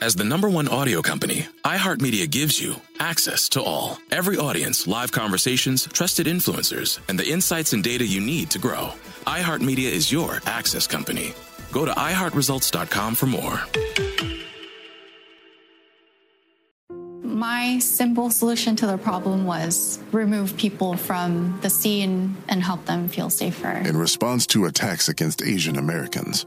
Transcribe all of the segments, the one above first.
As the number one audio company, iHeartMedia gives you access to all. Every audience, live conversations, trusted influencers, and the insights and data you need to grow. iHeartMedia is your access company. Go to iHeartResults.com for more. My simple solution to the problem was remove people from the scene and help them feel safer. In response to attacks against Asian Americans,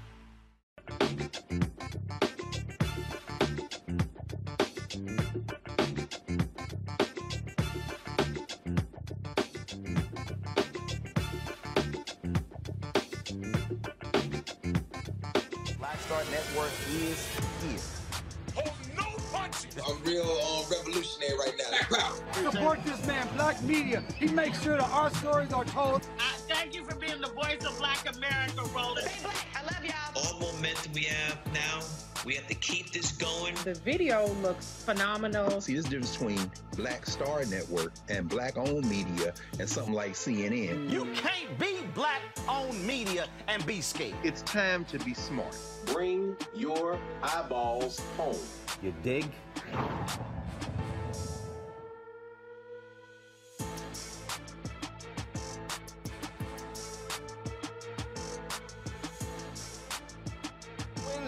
Black Star Network is here. Hold no punches. I'm real um, revolutionary right now. Support this man, Black Media. He makes sure that our stories are told. Thank you for being the voice of Black America, Roland. Hey, Black, I love y'all. All momentum we have now. We have to keep this going. The video looks phenomenal. See, this difference between Black Star Network and black owned media and something like CNN. You can't be black owned media and be scared. It's time to be smart. Bring your eyeballs home. You dig?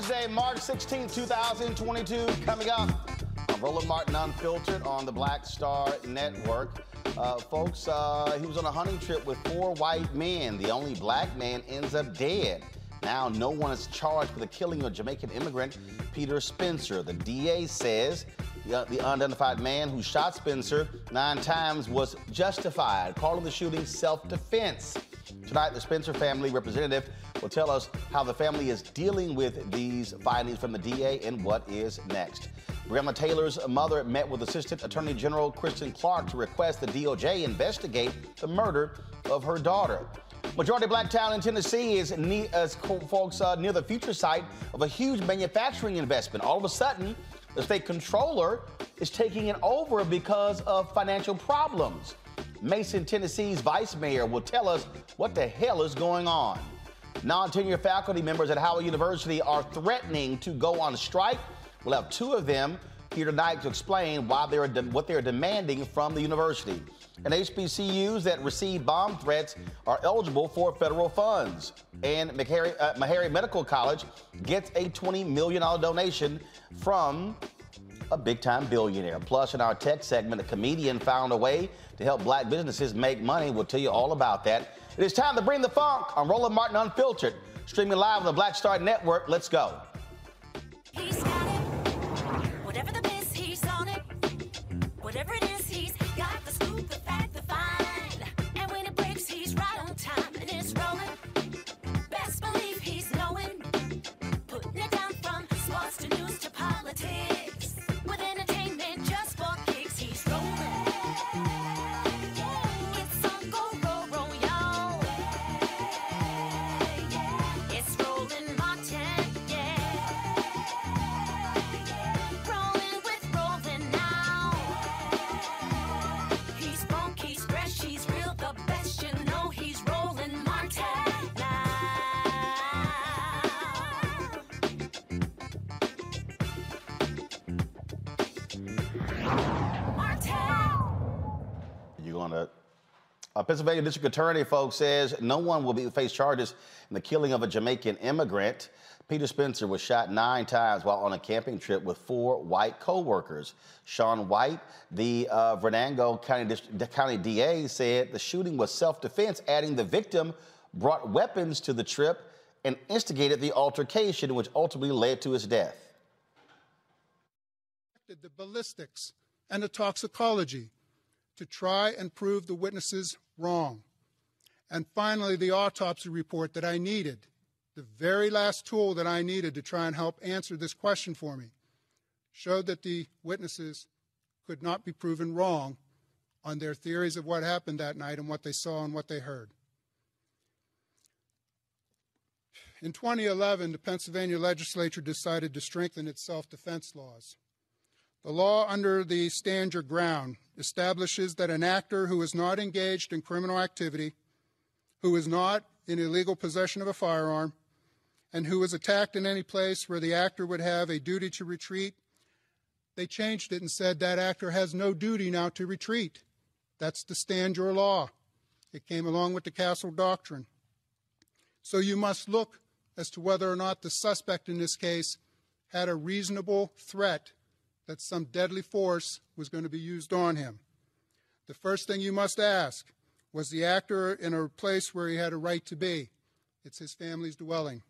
Wednesday, March 16, 2022, coming up. I'm Roland Martin Unfiltered on the Black Star Network. Uh, folks, uh, he was on a hunting trip with four white men. The only black man ends up dead. Now, no one is charged with the killing of Jamaican immigrant Peter Spencer. The DA says the, the unidentified man who shot Spencer nine times was justified, calling the shooting self defense. Tonight, the Spencer family representative will tell us how the family is dealing with these findings from the DA and what is next. Breonna Taylor's mother met with Assistant Attorney General Kristen Clarke to request the DOJ investigate the murder of her daughter. Majority black town in Tennessee is, folks uh, near the future site of a huge manufacturing investment. All of a sudden, the state comptroller is taking it over because of financial problems. Mason, Tennessee's vice mayor will tell us what the hell is going on. Non tenure faculty members at Howard University are threatening to go on strike. We'll have two of them here tonight to explain why they're de- what they're demanding from the university. And HBCUs that receive bomb threats are eligible for federal funds. And Meharry, uh, Meharry Medical College gets a $20 million donation from a big time billionaire. Plus, in our tech segment, a comedian found a way to help black businesses make money. We'll tell you all about that. It is time to bring the funk on Roland Martin Unfiltered, streaming live on the Black Star Network. Let's go. Whatever the he's on it. Whatever it is, A Pennsylvania district attorney, folks, says no one will be face charges in the killing of a Jamaican immigrant. Peter Spencer was shot nine times while on a camping trip with four white co-workers. Shawn White, the uh, Venango County, County DA, said the shooting was self-defense, adding the victim brought weapons to the trip and instigated the altercation, which ultimately led to his death. the ballistics and the toxicology to try and prove the witnesses wrong. And finally, the autopsy report that I needed, the very last tool that I needed to try and help answer this question for me, showed that the witnesses could not be proven wrong on their theories of what happened that night and what they saw and what they heard. In 2011, the Pennsylvania legislature decided to strengthen its self defense laws. The law under the Stand Your Ground establishes that an actor who is not engaged in criminal activity, who is not in illegal possession of a firearm, and who is attacked in any place where the actor would have a duty to retreat, they changed it and said that actor has no duty now to retreat. That's the Stand Your Law. It came along with the Castle Doctrine. So you must look as to whether or not the suspect in this case had a reasonable threat that some deadly force was going to be used on him. The first thing you must ask was the actor in a place where he had a right to be? It's his family's dwelling.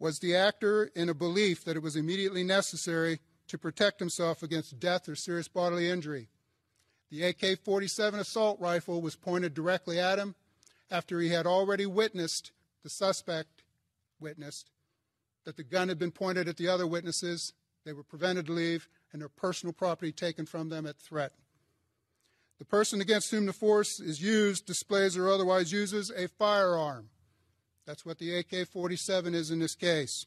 Was the actor in a belief that it was immediately necessary to protect himself against death or serious bodily injury? The AK 47 assault rifle was pointed directly at him after he had already witnessed, the suspect witnessed, that the gun had been pointed at the other witnesses they were prevented to leave, and their personal property taken from them at threat. The person against whom the force is used displays or otherwise uses a firearm. That's what the AK 47 is in this case.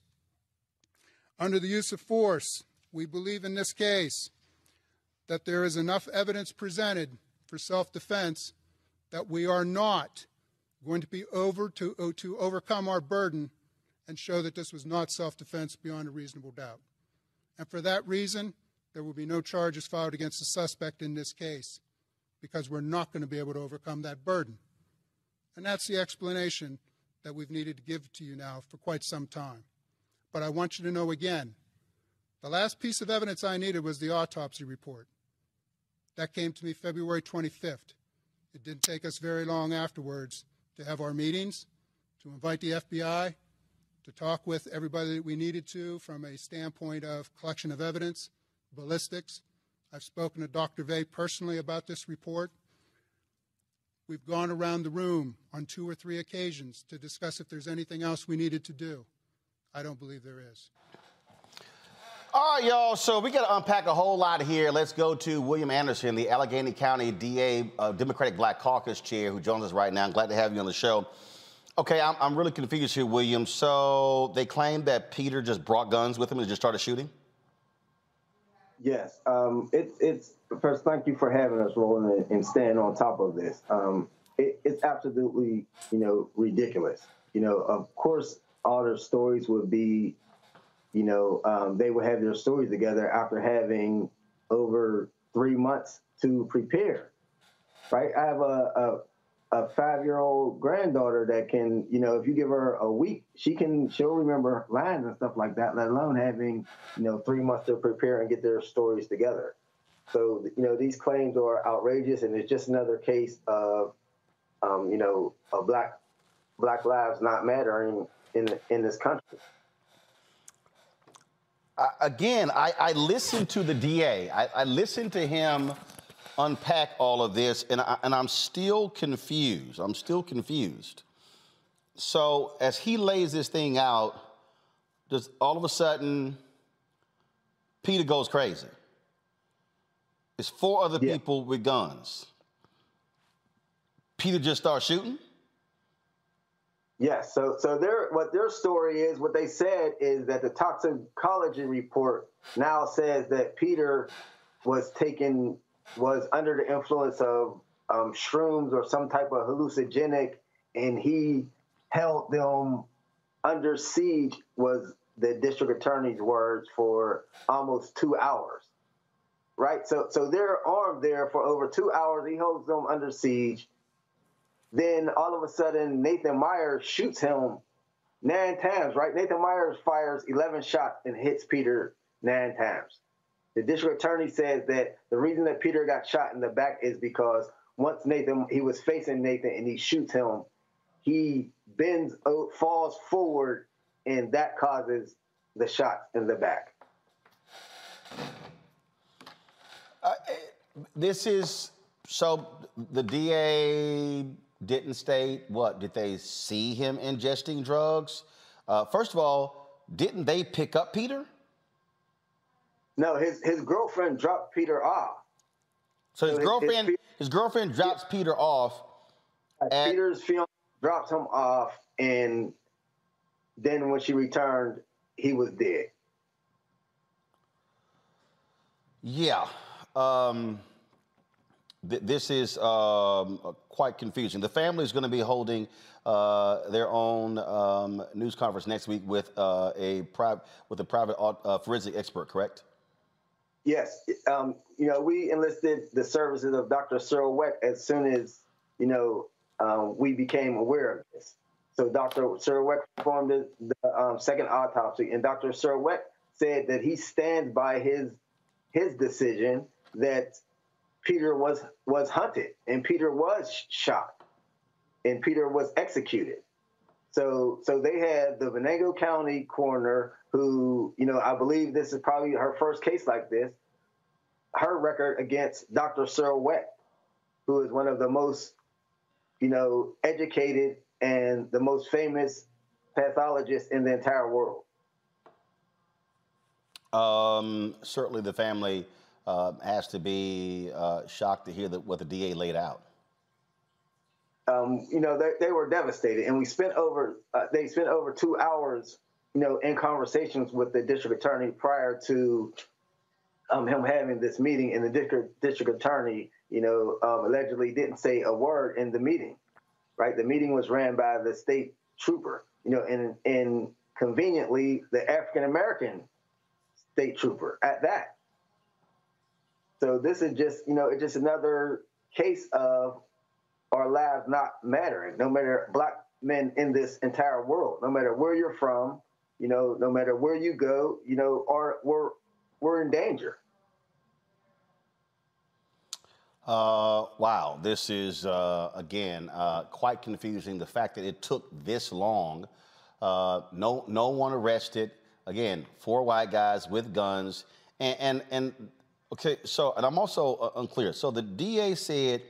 Under the use of force, we believe in this case that there is enough evidence presented for self defense that we are not going to be over to, to overcome our burden and show that this was not self defense beyond a reasonable doubt. And for that reason, there will be no charges filed against the suspect in this case because we're not going to be able to overcome that burden. And that's the explanation that we've needed to give to you now for quite some time. But I want you to know again the last piece of evidence I needed was the autopsy report. That came to me February 25th. It didn't take us very long afterwards to have our meetings, to invite the FBI, to talk with everybody that we needed to from a standpoint of collection of evidence, ballistics. I've spoken to Dr. Vey personally about this report. We've gone around the room on two or three occasions to discuss if there's anything else we needed to do. I don't believe there is. All right, y'all. So we got to unpack a whole lot here. Let's go to William Anderson, the Allegheny County DA, uh, Democratic Black Caucus chair, who joins us right now. I'm glad to have you on the show. Okay, I'm, I'm really confused here, William. So they claim that Peter just brought guns with him and just started shooting? Yes. Um, it, it's first. Thank you for having us, Roland, and, and staying on top of this. Um, it, it's absolutely, you know, ridiculous. You know, of course, all their stories would be, you know, um, they would have their stories together after having over three months to prepare. Right. I have a, a a five year old granddaughter that can, you know, if you give her a week, she can, she'll remember lines and stuff like that, let alone having, you know, three months to prepare and get their stories together. So, you know, these claims are outrageous and it's just another case of, um, you know, of black, black lives not mattering in, in this country. Uh, again, I, I listened to the DA. I, I listened to him unpack all of this, and, I, and I'm still confused. I'm still confused. So as he lays this thing out, just all of a sudden, Peter goes crazy. It's four other yeah. people with guns. Peter just starts shooting. Yes. So, so their what their story is, what they said is that the toxicology report now says that Peter was taking was under the influence of um, shrooms or some type of hallucinogenic, and he held them under siege. Was the district attorney's words for almost two hours, right? So, so they're armed there for over two hours. He holds them under siege. then all of a sudden Nathan Myers shoots him nine times, right? Nathan Myers fires 11 shots and hits Peter nine times. The district attorney says that the reason that Peter got shot in the back is because once Nathan, he was facing Nathan and he shoots him, he bends, o- falls forward, and that causes the shot in the back. This is so the DA didn't state what? Did they see him ingesting drugs? Uh, first of all, didn't they pick up Peter? No, his his girlfriend dropped Peter off. So his So girlfriend, his his, girlfriend drops Peter off. Peter's fiance dropped him off, and then when she returned, he was dead. Yeah. Um, th- this is um, uh, quite confusing. The family is going to be holding uh, their own um, news conference next week with uh, a private with a private uh, forensic expert. Correct? Yes, um, you know, we enlisted the services of Dr. Cyril Wecht as soon as you know um, we became aware of this. So Dr. Cyril Wecht performed the, the um, second autopsy, and Dr. Cyril Wecht said that he stands by his his decision that Peter was was hunted and Peter was shot and Peter was executed. So so they had the Venango County coroner who, you know, I believe this is probably her first case like this. Her record against Dr. Cyril Wecht, who is one of the most, you know, educated and the most famous pathologists in the entire world. Um, certainly, the family uh, has to be uh, shocked to hear that what the DA laid out. um, you know, they, they were devastated, and we spent over uh, they spent over two hours, you know, in conversations with the district attorney prior to um, him having this meeting, and the district district attorney, you know, um, allegedly didn't say a word in the meeting, right? The meeting was ran by the state trooper, you know, and and conveniently the African American state trooper at that. So this is just, you know, it's just another case of our lives not mattering, no matter black men in this entire world, no matter where you're from, you know, no matter where you go, you know, are we're we're in danger. Uh, wow, this is uh, again uh, quite confusing. The fact that it took this long, uh, no, no one arrested. Again, four white guys with guns, and and, and okay. So, and I'm also uh, unclear. So the DA said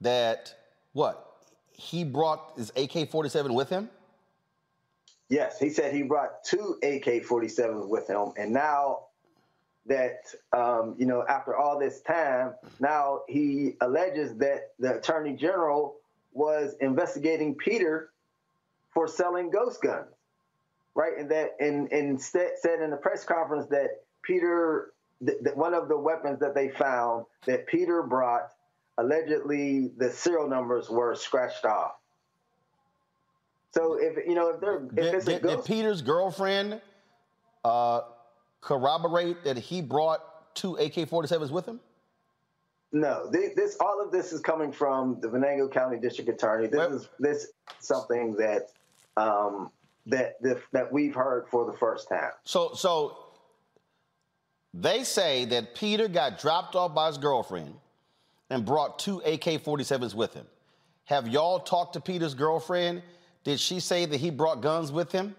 that what he brought his AK-47 with him. Yes, he said he brought two AK-47s with him, and now that um, you know, after all this time, now he alleges that the attorney general was investigating Peter for selling ghost guns, right? And that, and and said in the press conference that Peter, th- that one of the weapons that they found that Peter brought, allegedly the serial numbers were scratched off. So if you know if they're if Did, it's a did- did Peter's girlfriend uh, corroborate that he brought two AK-47s with him? No, thi- this all of this is coming from the Venango County District Attorney. This is this something that um, that that that we've heard for the first time. So, so they say that Peter got dropped off by his girlfriend and brought two AK-47s with him. Have y'all talked to Peter's girlfriend? Did she say that he brought guns with him?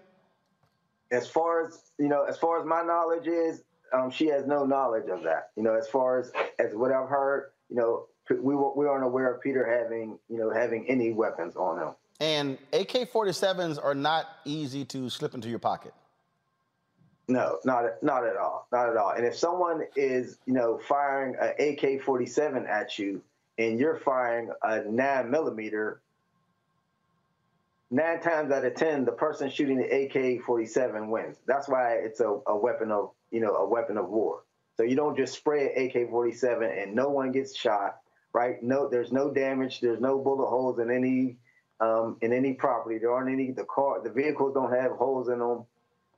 As far as you know, as far as my knowledge is, um, she has no knowledge of that. You know, as far as as what I've heard, you know, we were, we aren't aware of Peter having you know having any weapons on him. And AK-47s are not easy to slip into your pocket. No, not not at all, not at all. And if someone is, you know, firing an AK-47 at you, and you're firing a nine millimeter, nine times out of ten, the person shooting the AK-47 wins. That's why it's a, a weapon of, you know, a weapon of war. So you don't just spray an AK-47 and no one gets shot, right? No, there's no damage. There's no bullet holes in any um, in any property. There aren't any. The car, the vehicles don't have holes in them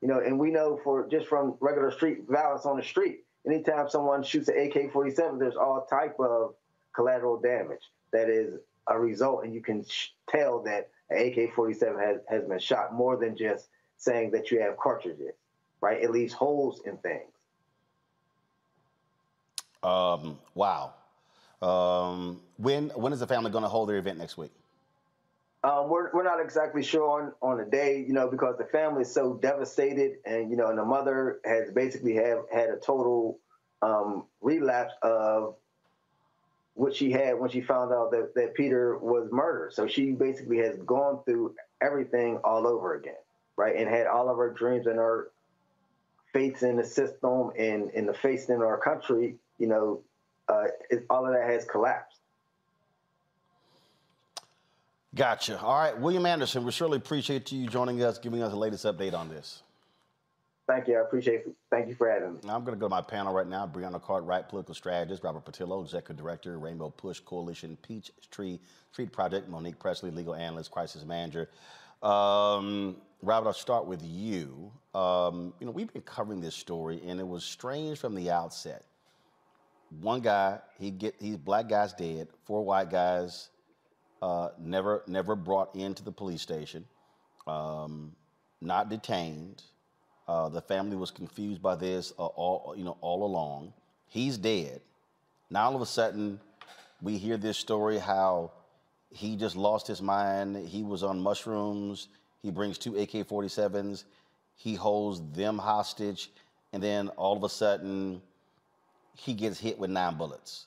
you know, and we know for just from regular street violence on the street, anytime someone shoots an AK-47, there's all type of collateral damage that is a result, and you can tell that AK-47 has has been shot more than just saying that you have cartridges, right? It leaves holes in things. Um, wow. Um, when when is the family going to hold their event next week? Um, we're, we're not exactly sure on, on the day, you know, because the family is so devastated, and you know, and the mother has basically have had a total um, relapse of what she had when she found out that, that Peter was murdered. So she basically has gone through everything all over again, right, and had all of her dreams and her faiths in the system and in the faith in our country, you know, uh, it, all of that has collapsed. Gotcha. All right, William Anderson, we surely appreciate you joining us, giving us the latest update on this. Thank you. I appreciate it. Thank you for having me. Now I'm going to go to my panel right now. Brianna Cartwright, political strategist. Robert Patillo, executive director, Rainbow Push Coalition, Peach Tree Street Project. Monique Presley, legal analyst, crisis manager. Um, Robert, I'll start with you. Um, you know, we've been covering this story, and it was strange from the outset. One guy, he get he's black guy's dead. Four white guys, uh, never never brought into the police station, um, not detained. Uh, the family was confused by this uh, all you know all along. He's dead. Now all of a sudden, we hear this story how he just lost his mind. He was on mushrooms. He brings two AK-47s. He holds them hostage, and then all of a sudden, he gets hit with nine bullets.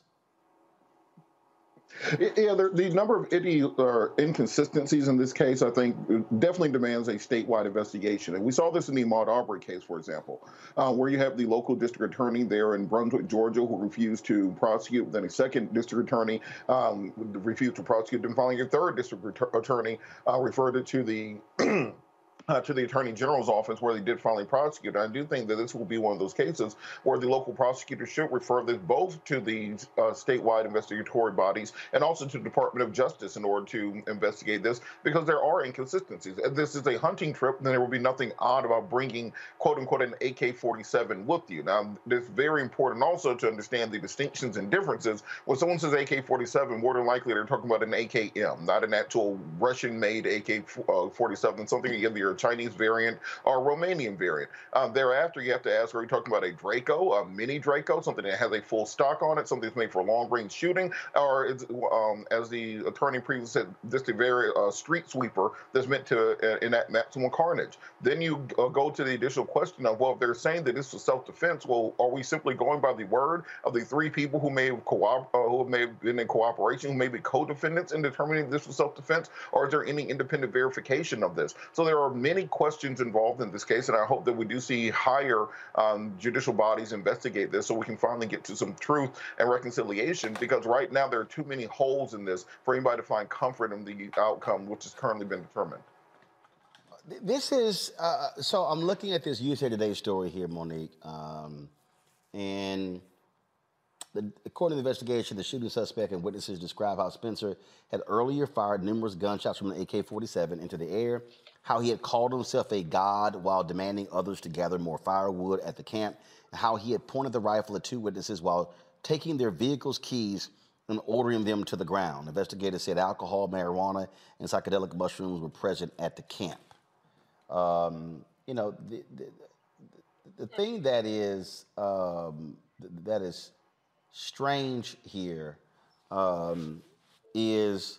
Yeah, there, the number of or inconsistencies in this case, I think, definitely demands a statewide investigation. And we saw this in the Ahmaud Arbery case, for example, uh, where you have the local district attorney there in Brunswick, Georgia, who refused to prosecute. Then a second district attorney um, refused to prosecute. And finally, a third district attorney uh, referred it to the uh, to the Attorney General's office where they did finally prosecute. I do think that this will be one of those cases where the local prosecutor should refer this both to the uh, statewide investigatory bodies and also to the Department of Justice in order to investigate this because there are inconsistencies. If this is a hunting trip, then there will be nothing odd about bringing, quote unquote, an AK 47 with you. Now, it's very important also to understand the distinctions and differences. When someone says AK 47, more than likely they're talking about an AKM, not an actual Russian made AK 47, something a Chinese variant or Romanian variant. Um, thereafter, you have to ask, are we talking about a Draco, a mini Draco, something that has a full stock on it, something that's made for long range shooting, or um, as the attorney previously said, just a very uh, street sweeper that's meant to uh, enact maximum carnage? Then you uh, go to the additional question of, well, if they're saying that this was self defense, well, are we simply going by the word of the three people who may have, co- uh, who may have been in cooperation, who may be co defendants in determining this was self defense, or is there any independent verification of this? So there are many questions involved in this case, and I hope that we do see higher um, judicial bodies investigate this so we can finally get to some truth and reconciliation. Because right now there are too many holes in this for anybody to find comfort in the outcome, which has currently been determined. This is uh, so. I'm looking at this USA Today story here, Monique, um, and the, according to the investigation, the shooting suspect and witnesses describe how Spencer had earlier fired numerous gunshots from an AK-47 into the air, how he had called himself a god while demanding others to gather more firewood at the camp, and how he had pointed the rifle at two witnesses while taking their vehicle's keys and ordering them to the ground. Investigators said alcohol, marijuana, and psychedelic mushrooms were present at the camp. Um, you know, the, the, the thing that is um, that is strange here um, is,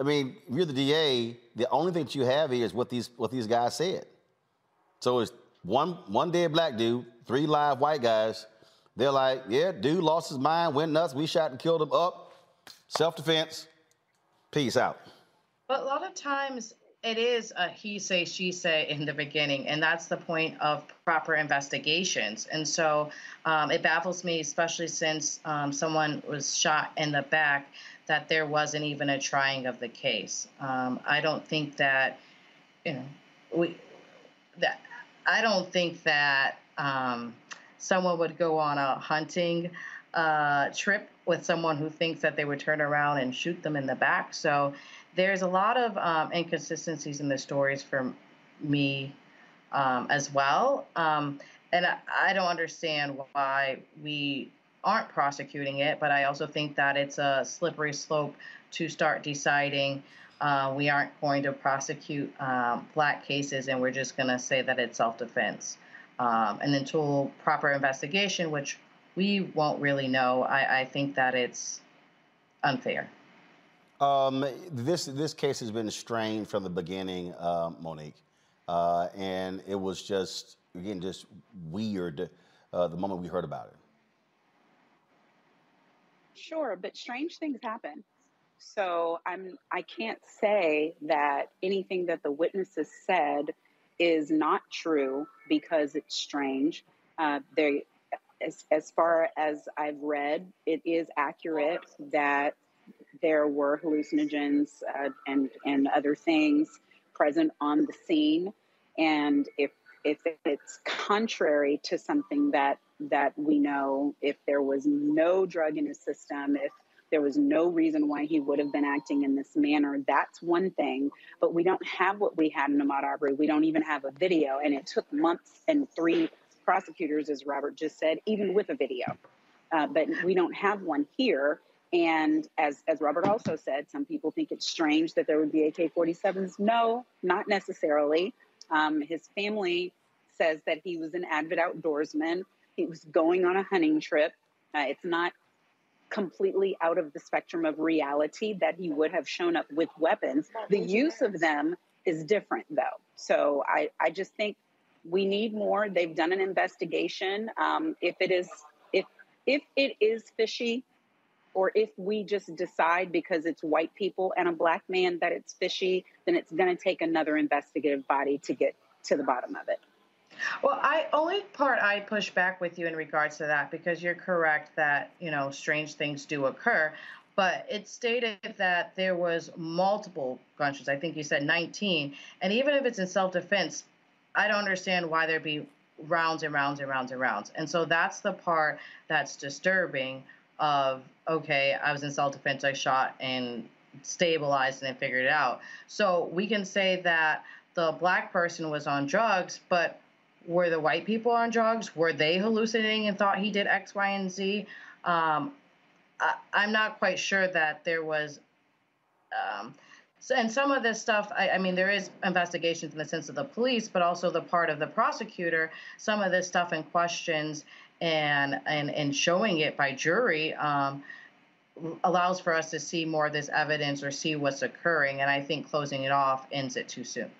I mean, if you're the DA, the only thing that you have here is what these what these guys said. So it's one one dead black dude, three live white guys. They're like, yeah, dude lost his mind, went nuts. We shot and killed him. Up, self defense. Peace out. But a lot of times it is a he say, she say in the beginning, and that's the point of proper investigations. And so um, it baffles me, especially since um, someone was shot in the back, that there wasn't even a trying of the case. Um, I don't think that, you know, we, that, I don't think that um, someone would go on a hunting uh, trip with someone who thinks that they would turn around and shoot them in the back. So there's a lot of um, inconsistencies in the stories for me um, as well. Um, and I, I don't understand why we aren't prosecuting it, but I also think that it's a slippery slope to start deciding uh, we aren't going to prosecute um, black cases and we're just going to say that it's self defense. Um, and until proper investigation, which we won't really know, I, I think that it's unfair. Um, this this case has been strained from the beginning, uh, Monique, uh, and it was just again just weird uh, the moment we heard about it. Sure, but strange things happen. So I'm I can't say that anything that the witnesses said is not true because it's strange. Uh, they, as as far as I've read, it is accurate that there were hallucinogens uh, and and other things present on the scene, and if if it's contrary to something that that we know, if there was no drug in his system, if there was no reason why he would have been acting in this manner. That's one thing, but we don't have what we had in Ahmaud Arbery. We don't even have a video, and it took months and three prosecutors, as Robert just said, even with a video. Uh, but we don't have one here. And as, as Robert also said, some people think it's strange that there would be AK 47s. No, not necessarily. Um, his family says that he was an avid outdoorsman. He was going on a hunting trip. Uh, it's not completely out of the spectrum of reality that he would have shown up with weapons. The use of them is different, though. So I, I just think we need more. They've done an investigation. Um, if it is if if it is fishy, or if we just decide because it's white people and a black man that it's fishy, then it's going to take another investigative body to get to the bottom of it. Well, I only part I push back with you in regards to that because you're correct that you know strange things do occur, but it stated that there was multiple gunshots. I think you said 19, and even if it's in self-defense, I don't understand why there'd be rounds and rounds and rounds and rounds. And so that's the part that's disturbing. Of okay, I was in self-defense, I shot and stabilized and then figured it out. So we can say that the black person was on drugs, but were the white people on drugs? Were they hallucinating and thought he did X, Y, and Z? Um, I, am not quite sure that there was. Um, so, and some of this stuff, I, I, mean, there is investigations in the sense of the police, but also the part of the prosecutor. Some of this stuff and questions and and and showing it by jury um, allows for us to see more of this evidence or see what's occurring. And I think closing it off ends it too soon.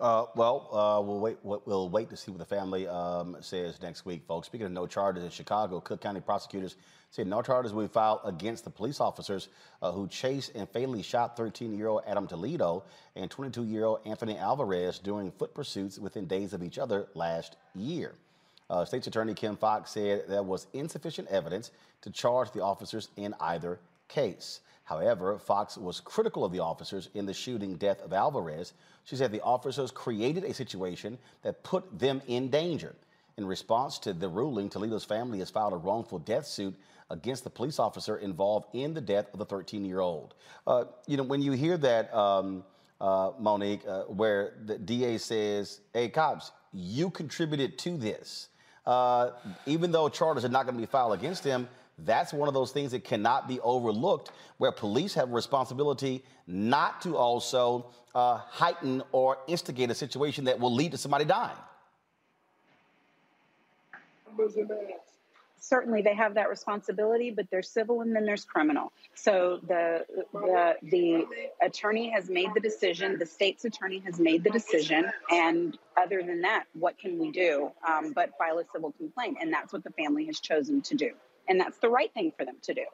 Uh, well, uh, we'll wait. We'll wait to see what the family um, says next week, folks. Speaking of no charges in Chicago, Cook County prosecutors said no charges will be filed against the police officers uh, who chased and fatally shot 13-year-old Adam Toledo and 22-year-old Anthony Alvarez during foot pursuits within days of each other last year. Uh, State's Attorney Kim Foxx said there was insufficient evidence to charge the officers in either case. However, Foxx was critical of the officers in the shooting death of Alvarez. She said the officers created a situation that put them in danger. In response to the ruling, Toledo's family has filed a wrongful death suit against the police officer involved in the death of the 13 year old. Uh, you know, when you hear that, um, uh, Monique, uh, where the DA says, hey, cops, you contributed to this. Uh, even though charges are not going to be filed against him, that's one of those things that cannot be overlooked, where police have a responsibility not to also uh, heighten or instigate a situation that will lead to somebody dying. Certainly, they have that responsibility, but there's civil and then there's criminal. So the the the attorney has made the decision. The state's attorney has made the decision, and other than that, what can we do? Um, but file a civil complaint, and that's what the family has chosen to do and that's the right thing for them to do.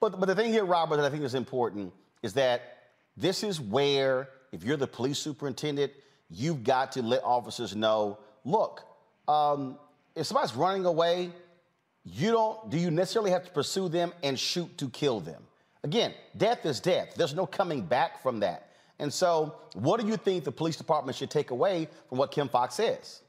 But but the thing here, Robert, that I think is important is that this is where, if you're the police superintendent, you've got to let officers know, look, um, if somebody's running away, you don't do you necessarily have to pursue them and shoot to kill them. Again, death is death. There's no coming back from that. And so, what do you think the police department should take away from what Kim Foxx says?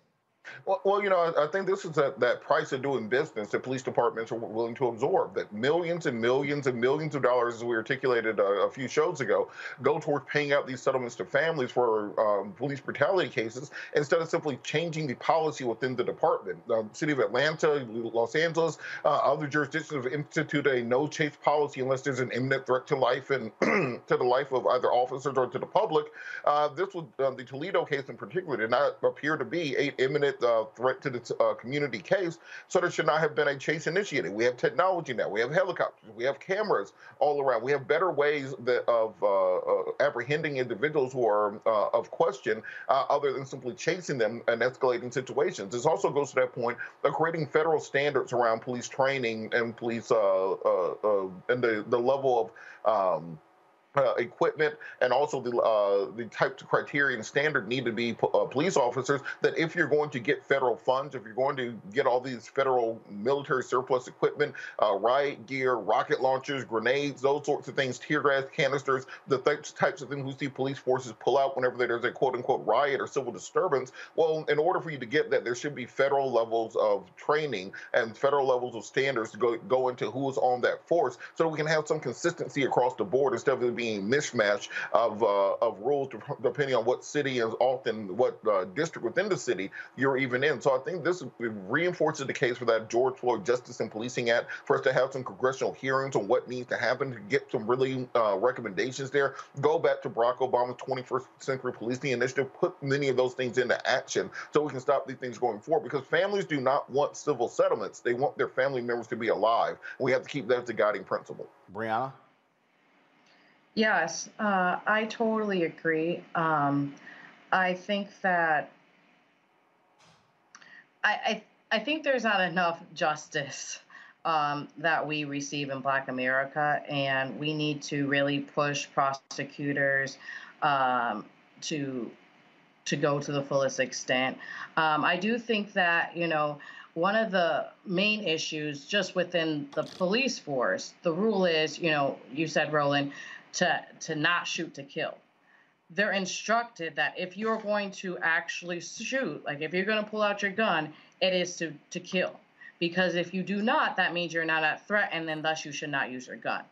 Well, well, you know, I, think this is a, that price of doing business that police departments are willing to absorb. That millions and millions and millions of dollars, as we articulated a, a few shows ago, go towards paying out these settlements to families for um, police brutality cases instead of simply changing the policy within the department. The city of Atlanta, Los Angeles, uh, other jurisdictions have instituted a no chase policy unless there's an imminent threat to life and to the life of either officers or to the public. Uh, this was uh, the Toledo case in particular did not appear to be a imminent threat to the uh, community case, so there should not have been a chase initiated. We have technology now. We have helicopters. We have cameras all around. We have better ways that, of uh, uh, apprehending individuals who are uh, of question, other than simply chasing them and escalating situations. This also goes to that point of creating federal standards around police training and police and the the level of um, uh, equipment and also the uh, the types of criteria and standard need to be uh, police officers that if you're going to get federal funds, if you're going to get all these federal military surplus equipment, uh, riot gear, rocket launchers, grenades, those sorts of things, tear gas canisters, the types, types of things we see police forces pull out whenever there's a quote unquote riot or civil disturbance. Well, in order for you to get that, there should be federal levels of training and federal levels of standards to go, go into who's on that force so we can have some consistency across the board instead of it being mishmash of uh, of rules depending on what city and often what uh, district within the city you're even in. So I think this reinforces the case for that George Floyd Justice and Policing Act for us to have some congressional hearings on what needs to happen to get some really uh, recommendations there. Go back to Barack Obama's 21st Century Policing Initiative, put many of those things into action so we can stop these things going forward because families do not want civil settlements. They want their family members to be alive. We have to keep that as the guiding principle. Brianna? Yes, uh, I totally agree. Um, I think that I, I I think there's not enough justice um, that we receive in Black America, and we need to really push prosecutors um, to to go to the fullest extent. Um, I do think that you know one of the main issues just within the police force, the rule is, you know, you said, Roland, to to not shoot to kill. They're instructed that if you're going to actually shoot, like if you're going to pull out your gun, it is to to kill. Because if you do not, that means you're not at threat, and then thus you should not use your gun.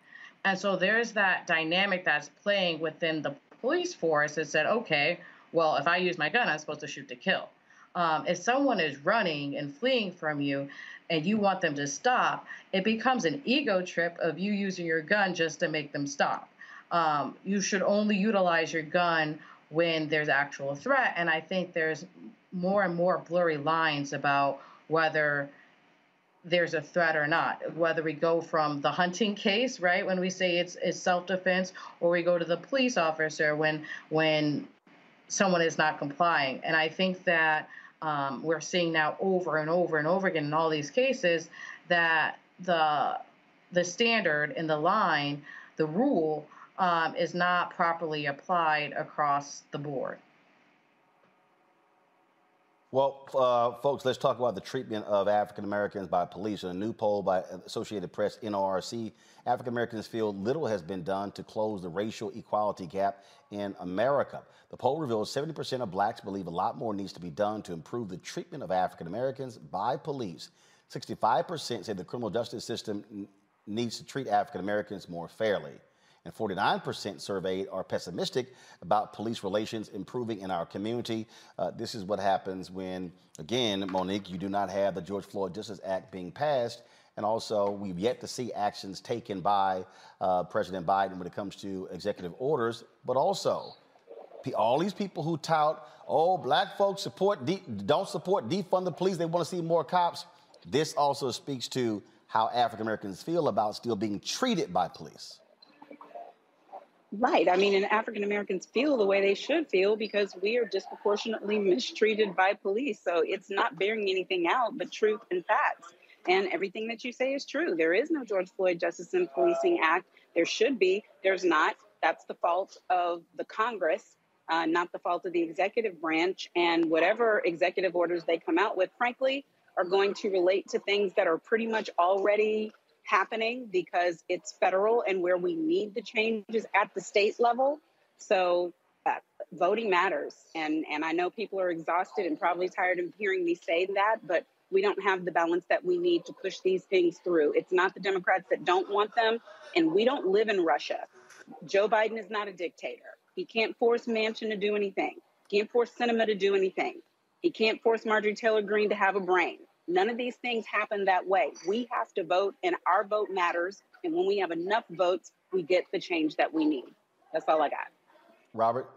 And so there's that dynamic that's playing within the police force that said, okay, well, if I use my gun, I'm supposed to shoot to kill. Um, if someone is running and fleeing from you and you want them to stop, it becomes an ego trip of you using your gun just to make them stop um, you should only utilize your gun when there's actual threat. And I think there's more and more blurry lines about whether there's a threat or not. Whether we go from the hunting case, right, when we say it's, it's self-defense, or we go to the police officer when when someone is not complying. And I think that um, we're seeing now over and over and over again in all these cases that the the standard and the line, the rule um, is not properly applied across the board. Well, uh, folks, let's talk about the treatment of African Americans by police. In a new poll by Associated Press NORC, African Americans feel little has been done to close the racial equality gap in America. The poll reveals 70% of blacks believe a lot more needs to be done to improve the treatment of African Americans by police. 65% say the criminal justice system needs to treat African Americans more fairly and 49% surveyed are pessimistic about police relations improving in our community. Uh, this is what happens when, again, Monique, you do not have the George Floyd Justice Act being passed. And also, we've yet to see actions taken by uh, President Biden when it comes to executive orders, but also all these people who tout, oh, black folks support, de- don't support defund the police, they want to see more cops. This also speaks to how African Americans feel about still being treated by police. Right. I mean, and African Americans feel the way they should feel because we are disproportionately mistreated by police. So it's not bearing anything out but truth and facts. And everything that you say is true. There is no George Floyd Justice and Policing Act. There should be. There's not. That's the fault of the Congress, uh, not the fault of the executive branch. And whatever executive orders they come out with, frankly, are going to relate to things that are pretty much already happening because it's federal and where we need the changes at the state level. So uh, voting matters. And, and I know people are exhausted and probably tired of hearing me say that, but we don't have the balance that we need to push these things through. It's not the Democrats that don't want them, and we don't live in Russia. Joe Biden is not a dictator. He can't force Manchin to do anything. He can't force Sinema to do anything. He can't force Marjorie Taylor Greene to have a brain. None of these things happen that way. We have to vote, and our vote matters. And when we have enough votes, we get the change that we need. That's all I got. Robert?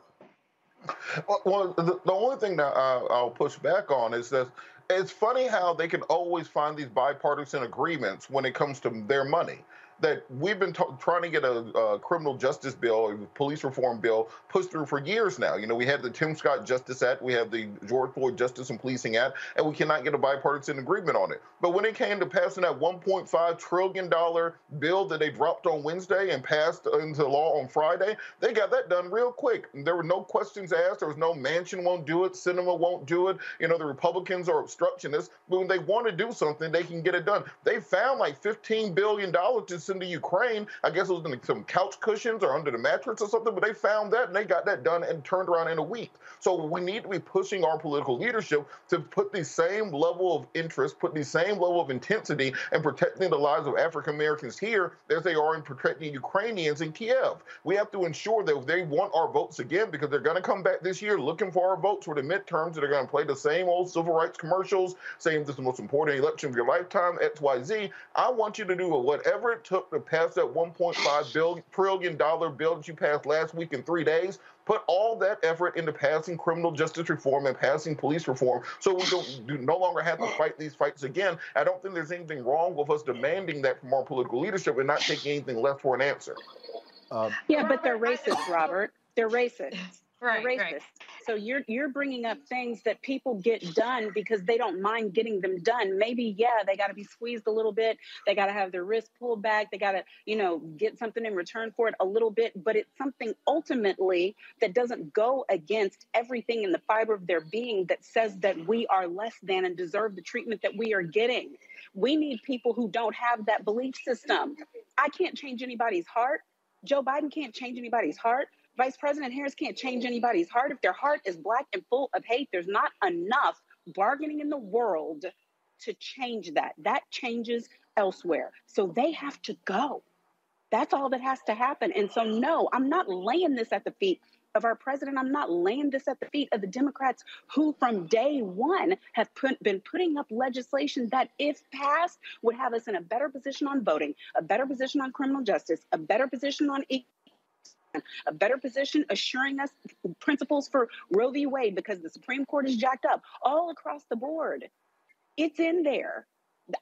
Well, well the, the only thing that I, I'll push back on is that it's funny how they can always find these bipartisan agreements when it comes to their money that we've been t- trying to get a, a, criminal justice bill, a police reform bill pushed through for years now. You know, we had the Tim Scott Justice Act, we have the George Floyd Justice and Policing Act, and we cannot get a bipartisan agreement on it. But when it came to passing that $1.5 trillion bill that they dropped on Wednesday and passed into law on Friday, they got that done real quick. There were no questions asked. There was no Manchin won't do it, Sinema won't do it. You know, the Republicans are obstructionists. But when they want to do something, they can get it done. They found like $15 billion to send to Ukraine. I guess it was in some couch cushions or under the mattress or something, but they found that and they got that done and turned around in a week. So we need to be pushing our political leadership to put the same level of interest, put the same level of intensity in protecting the lives of African Americans here as they are in protecting Ukrainians in Kiev. We have to ensure that they want our votes again, because they're going to come back this year looking for our votes for the midterms, they're going to play the same old civil rights commercials, saying this is the most important election of your lifetime, XYZ. I want you to do whatever it took to pass that $1.5 trillion bill that you passed last week in three days. Put all that effort into passing criminal justice reform and passing police reform, so we don't do, no longer have to fight these fights again. I don't think there's anything wrong with us demanding that from our political leadership and not taking anything less for an answer. Uh, yeah, but they're racist, Robert. They're racist. Right, racist. right. So you're you're bringing up things that people get done because they don't mind getting them done. Maybe yeah, they got to be squeezed a little bit. They got to have their wrist pulled back. They got to you know get something in return for it a little bit. But it's something ultimately that doesn't go against everything in the fiber of their being that says that we are less than and deserve the treatment that we are getting. We need people who don't have that belief system. I can't change anybody's heart. Joe Biden can't change anybody's heart. Vice President Harris can't change anybody's heart. If their heart is black and full of hate, there's not enough bargaining in the world to change that. That changes elsewhere. So they have to go. That's all that has to happen. And so, no, I'm not laying this at the feet of our president. I'm not laying this at the feet of the Democrats who, from day one, have put, been putting up legislation that, if passed, would have us in a better position on voting, a better position on criminal justice, a better position on a better position assuring us principles for Roe v. Wade because the Supreme Court is jacked up all across the board. It's in there.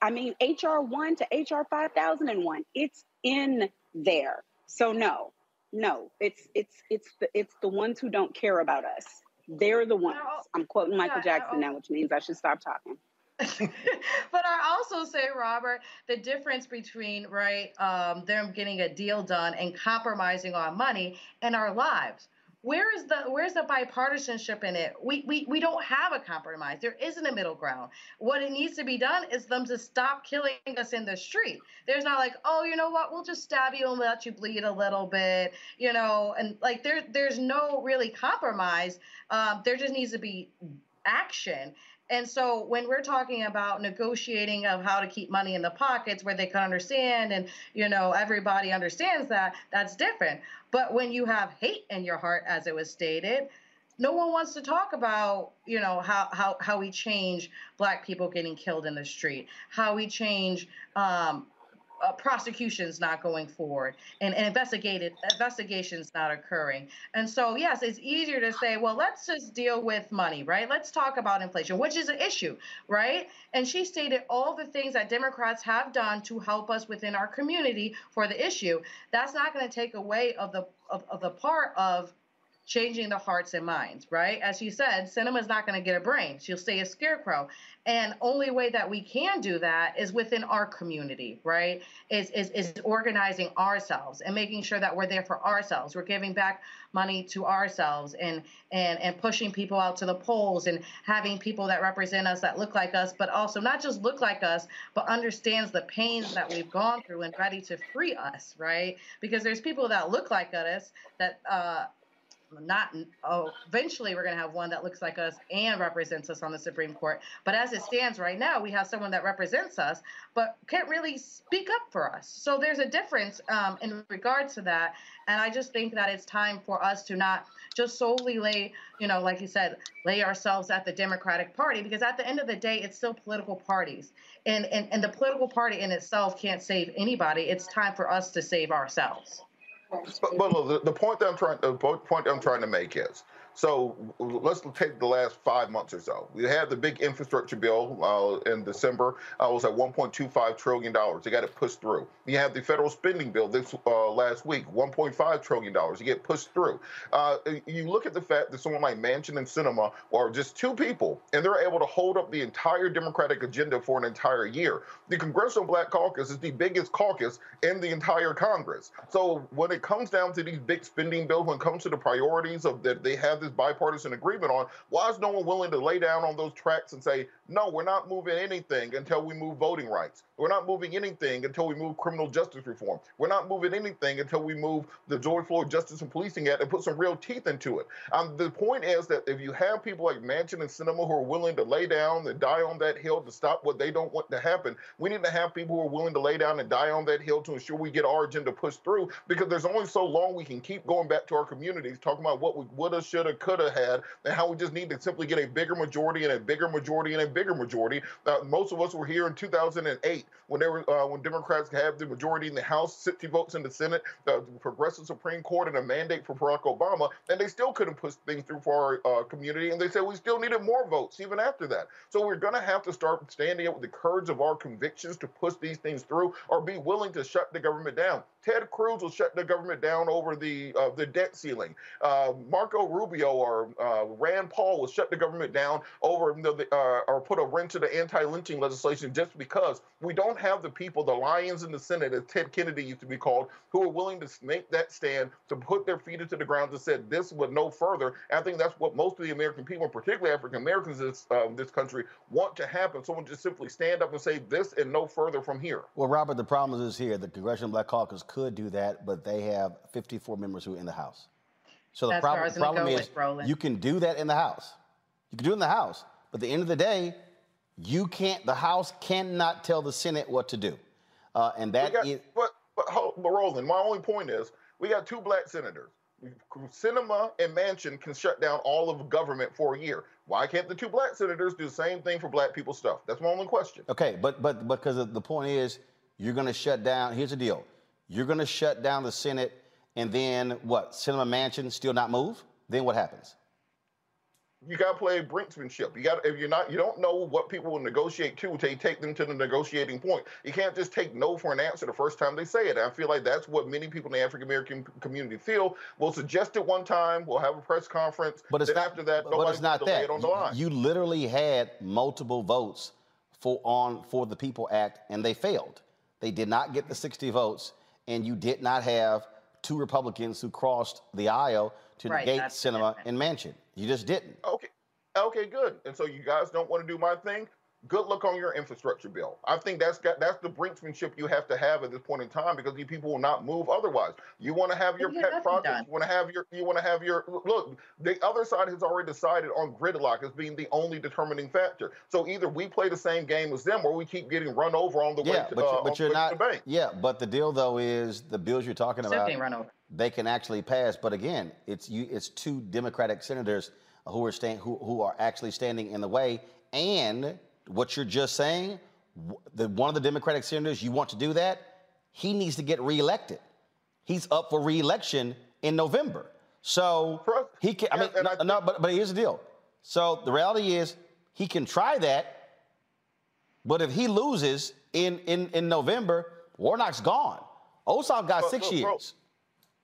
I mean, HR 1 to HR 5001, it's in there. So no, no, it's it's it's the it's the ones who don't care about us. They're the ones. I'm quoting Michael Jackson now, which means I should stop talking. But I also say, Robert, the difference between right um, them getting a deal done and compromising on money and our lives. Where is the where's the bipartisanship in it? We, we we don't have a compromise. There isn't a middle ground. What it needs to be done is them to stop killing us in the street. There's not like, oh, you know what? We'll just stab you and let you bleed a little bit, you know, and like there there's no really compromise. Um, there just needs to be action. And so when we're talking about negotiating of how to keep money in the pockets where they can understand and you know everybody understands that, that's different. But when you have hate in your heart as it was stated, no one wants to talk about you know how how how we change black people getting killed in the street, how we change um, uh, prosecutions not going forward and, and investigated investigations not occurring. And so, yes, it's easier to say, well, let's just deal with money, right? Let's talk about inflation, which is an issue, right? And she stated all the things that Democrats have done to help us within our community for the issue. That's not going to take away of the of, of the part of changing the hearts and minds, right? As you said, Sinema's not going to get a brain. She'll stay a scarecrow. And only way that we can do that is within our community, right? Is, is, is organizing ourselves and making sure that we're there for ourselves. We're giving back money to ourselves and, and, and pushing people out to the polls and having people that represent us that look like us, but also not just look like us, but understands the pains that we've gone through and ready to free us, right? Because there's people that look like us that, uh, not oh, eventually we're going to have one that looks like us and represents us on the Supreme Court. But as it stands right now, we have someone that represents us, but can't really speak up for us. So there's a difference um, in regards to that. And I just think that it's time for us to not just solely lay, you know, like you said, lay ourselves at the Democratic Party, because at the end of the day, it's still political parties. And, and, and the political party in itself can't save anybody. It's time for us to save ourselves. But, but look, the, the point that I'm trying the point I'm trying to make is so let's take the last five months or so. We had the big infrastructure bill uh, in December. Uh, it was at 1.25 trillion dollars. They got it pushed through. You have the federal spending bill this uh, last week, 1.5 trillion dollars. You get pushed through. Uh, you look at the fact that someone like Manchin and Sinema are just two people, and they're able to hold up the entire Democratic agenda for an entire year. The Congressional Black Caucus is the biggest caucus in the entire Congress. So when it comes down to these big spending bills, when it comes to the priorities of that they have this bipartisan agreement on, why is no one willing to lay down on those tracks and say, no, we're not moving anything until we move voting rights. We're not moving anything until we move criminal justice reform. We're not moving anything until we move the George Floyd Justice and Policing Act and put some real teeth into it. Um, the point is that if you have people like Manchin and Sinema who are willing to lay down and die on that hill to stop what they don't want to happen, we need to have people who are willing to lay down and die on that hill to ensure we get our agenda pushed through because there's only so long we can keep going back to our communities talking about what we woulda, shoulda, coulda had and how we just need to simply get a bigger majority and a bigger majority and a bigger majority. Uh, most of us were here in 2008 when they were uh, when Democrats have the majority in the House, 60 votes in the Senate, the progressive Supreme Court, and a mandate for Barack Obama, and they still couldn't push things through for our uh, community. And they said we still needed more votes even after that. So we're going to have to start standing up with the courage of our convictions to push these things through, or be willing to shut the government down. Ted Cruz will shut the government down over the uh, the debt ceiling. Uh, Marco Rubio or uh, Rand Paul will shut the government down over the, uh, or put a wrench to the anti-lynching legislation just because we don't have the people, the lions in the Senate, as Ted Kennedy used to be called, who are willing to make that stand to put their feet into the ground and said this would no further. And I think that's what most of the American people, particularly African Americans in this, uh, this country, want to happen. Someone just simply stand up and say this and no further from here. Well, Robert, the problem is here: the Congressional Black Caucus could do that, but they have 54 members who are in the House. So the That's problem, was gonna problem is with, you can do that in the House. You can do it in the House, but at the end of the day, you can't. The House cannot tell the Senate what to do, uh, and that We got- is- but, but, hold- but Roland, my only point is we got two black senators. Sinema and Manchin can shut down all of government for a year. Why can't the two black senators do the same thing for black people stuff? That's my only question. Okay, but but because the point is, you're going to shut down. Here's the deal: you're going to shut down the Senate, and then what? Sinema Manchin still not move? Then what happens? You got to play brinksmanship. You got if you're not, you don't know what people will negotiate to until you take them to the negotiating point. You can't just take no for an answer the first time they say it. And I feel like that's what many people in the African American community feel. We'll suggest it one time. We'll have a press conference. But it's then not, after that, but it's not that. it on the You- line. You literally had multiple votes for on for the People Act, and they failed. They did not get the 60 votes, and you did not have two Republicans who crossed the aisle to Right, negate Sinema and Manchin. You just didn't. Okay. Okay, good. And so you guys don't want to do my thing? Good luck on your infrastructure bill. I think that's got that's the brinksmanship you have to have at this point in time because these people will not move otherwise. You want to have your Yeah, pet nothing projects. done. You want to have your you want to have your look. The other side has already decided on gridlock as being the only determining factor. So either we play the same game as them, or we keep getting run over on the way Yeah, to, but, uh, you're, on but the you're not. bank. Yeah, but the deal though is the bills you're talking Still about. run over. They can actually pass, but again, it's you. It's two Democratic senators who are stand, who who are actually standing in the way. And what you're just saying, the one of the Democratic senators you want to do that, he needs to get reelected. He's up for reelection in November. So he can. I mean, no, no, but but here's the deal. So the reality is he can try that, but if he loses in in in November, Warnock's gone. Ossoff got But six bro, years.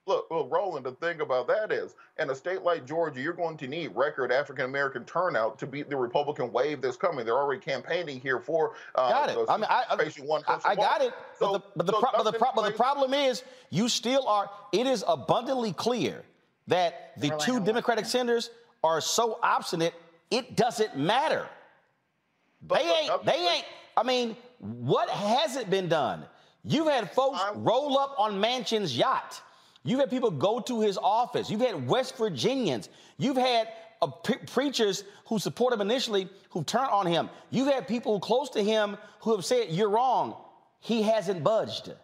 Look, look, Roland, the thing about that is, in a state like Georgia, you're going to need record African American turnout to beat the Republican wave that's coming. They're already campaigning here for. Uh, Got it. the I mean, I, I, one I- Herschel I got Walker. it. But the, but the, so pro- but the, pro- but the problem is, you still are. It is abundantly clear that the Orlando two Walker. Democratic senators are so obstinate. It doesn't matter. They ain't. They ain't. I mean, what hasn't been done? You've had folks roll up on Manchin's yacht. You've had people go to his office. You've had West Virginians. You've had uh, pre- preachers who support him initially who turned on him. You've had people close to him who have said, You're wrong. He hasn't budged.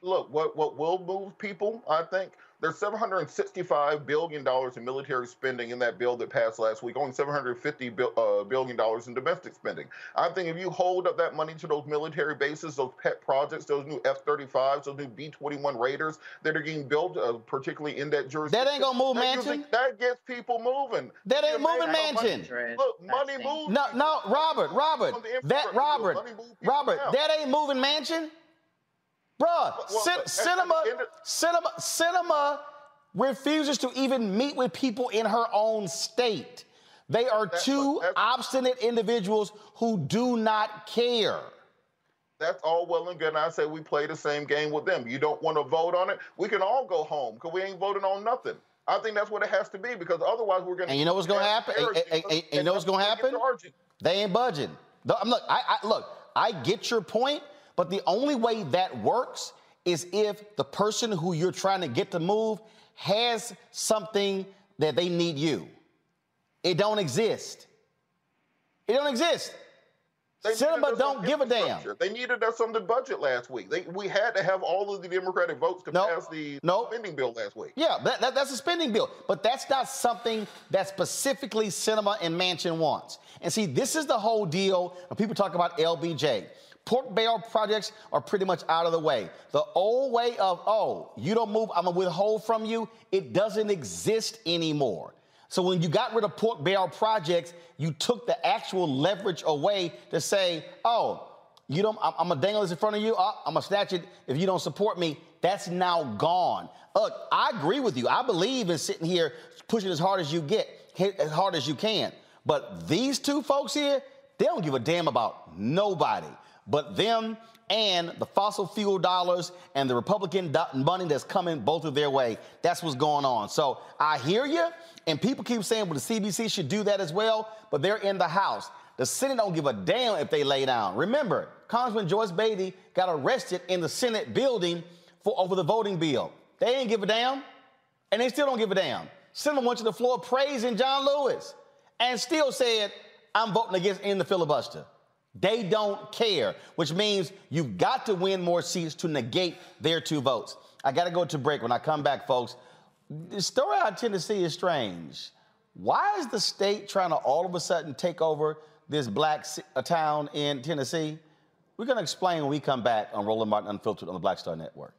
Look, what, what will move people, I think, there's $765 billion in military spending in that bill that passed last week, only $750 bil, uh, billion in domestic spending. I think if you hold up that money to those military bases, those pet projects, those new F 35s, those new B 21 Raiders that are getting built, uh, particularly in that jurisdiction. That ain't gonna move, that usually- That gets people moving. That ain't You moving, imagine how Manchin. money- Look, money moves. No, no, Robert, Robert, that Robert, Robert, that ain't moving Manchin, bruh. well, cin- at- at Sinema, of- Sinema, Sinema refuses to even meet with people in her own state. They are two obstinate individuals who do not care. That's all well and good. And I say we play the same game with them. You don't want to vote on it? We can all go home because we ain't voting on nothing. I think that's what it has to be because otherwise we're going to. And you know what's gonna happen? And, and- and- you know what's gonna happen? They ain't budging. I'm look, I, I look, I get your point, but the only way that works is if the person who you're trying to get to move has something that they need you. It don't exist. It don't exist. They Sinema don't give a damn. They needed us on the budget last week. They, we had to have all of the Democratic votes to pass the spending bill last week. Yeah, that, that- that's a spending bill, but that's not something that specifically Sinema and Manchin wants. And see, this is the whole deal when people talk about LBJ. Pork barrel projects are pretty much out of the way. The old way of, oh, you don't move, I'm gonna withhold from you, it doesn't exist anymore. So when you got rid of pork barrel projects, you took the actual leverage away to say, oh, you don't, I'm, I'm gonna dangle this in front of you, uh, oh, I'm gonna snatch it if you don't support me. That's now gone. Look, I agree with you. I believe in sitting here pushing as hard as you get, hit as hard as you can. But these two folks here, they don't give a damn about nobody but them and the fossil fuel dollars and the Republican money that's coming both of their way. That's what's going on. So I hear you, and people keep saying, well, the CBC should do that as well, but they're in the House. The Senate don't give a damn if they lay down. Remember, Congressman Joyce Beatty got arrested in the Senate building for over the voting bill. They ain't give a damn, and they still don't give a damn. Senator went to the floor praising John Lewis and still said, I'm voting against ending the filibuster. They don't care, which means you've got to win more seats to negate their two votes. I got to go to break. When I come back, folks, the story out of Tennessee is strange. Why is the state trying to all of a sudden take over this black uh, town in Tennessee? We're going to explain when we come back on Roland Martin Unfiltered on the Black Star Network.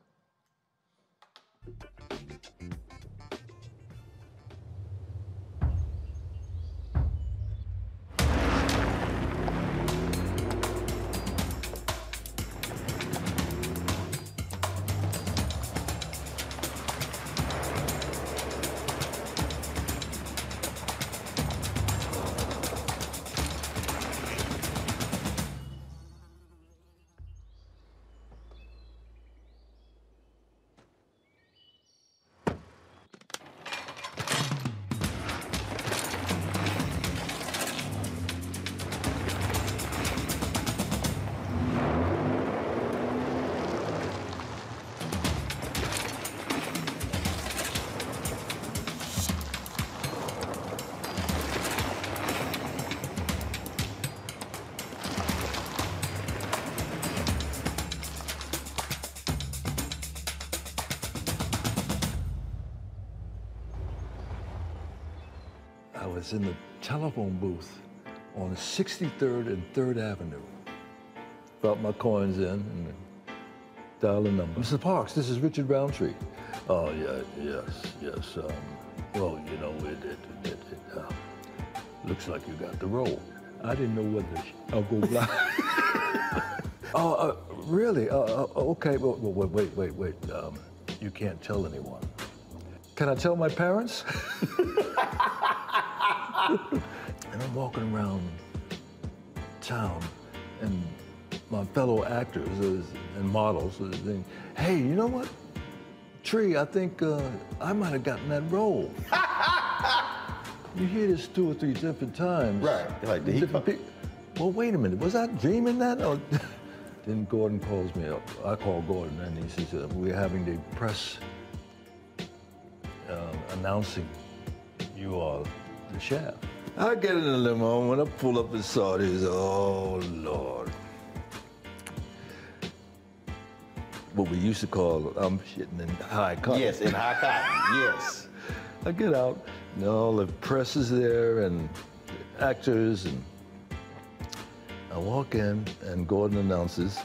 I in the telephone booth on 63rd and 3rd Avenue. Brought my coins in and dialed a number. Mr. Parks, this is Richard Roundtree. Oh, yeah, yes, yes. Um, well, you know, it, it, it, it uh, looks like you got the role. I didn't know whether I'll go blind. oh, uh, really? Uh, uh, okay, well, wait, wait, wait, wait. Um, you can't tell anyone. Can I tell my parents? and I'm walking around town, and my fellow actors is- and models are saying, "Hey, you know what? Tree, I think uh, I might have gotten that role." you hear this two or three different times. Right. Like, did he pe- well, wait a minute. Was I dreaming that? Or then Gordon calls me up. I call Gordon, and he says, uh, "We're having the press announcing you are the chef. I get in the limo. When I pull up and saw this, oh Lord. What we used to call um, I'm shitting in high cotton. Yes, in high cotton. Yes. I get out, and all the press is there and the actors, and I walk in, and Gordon announces,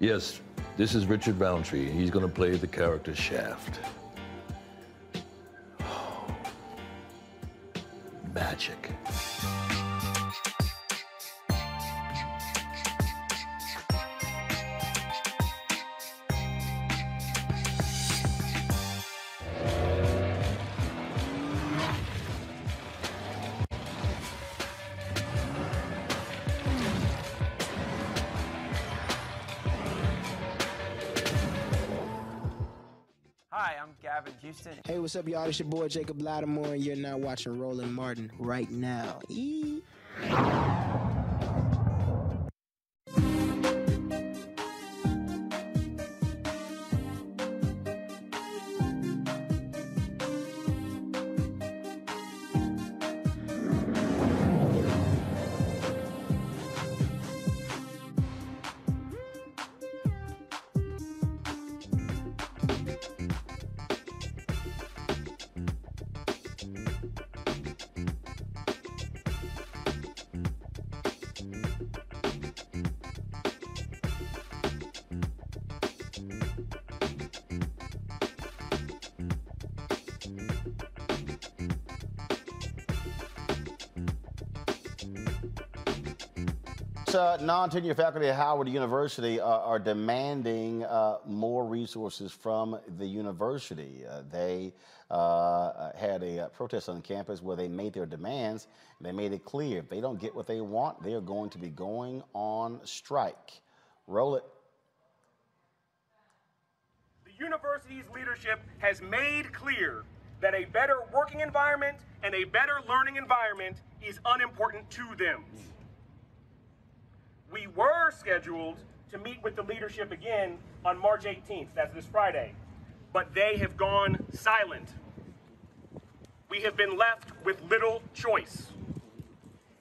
"Yes, this is Richard Roundtree. He's going to play the character Shaft." Magic. What's up, y'all? It's your boy Jacob Latimore, and you're now watching Roland Martin right now. Non-tenure faculty at Howard University uh, are demanding uh, more resources from the university. Uh, they uh, had a uh, protest on campus where they made their demands. They made it clear if they don't get what they want, they are going to be going on strike. Roll it. The university's leadership has made clear that a better working environment and a better learning environment is unimportant to them. We were scheduled to meet with the leadership again on March 18th, that's this Friday, but they have gone silent. We have been left with little choice.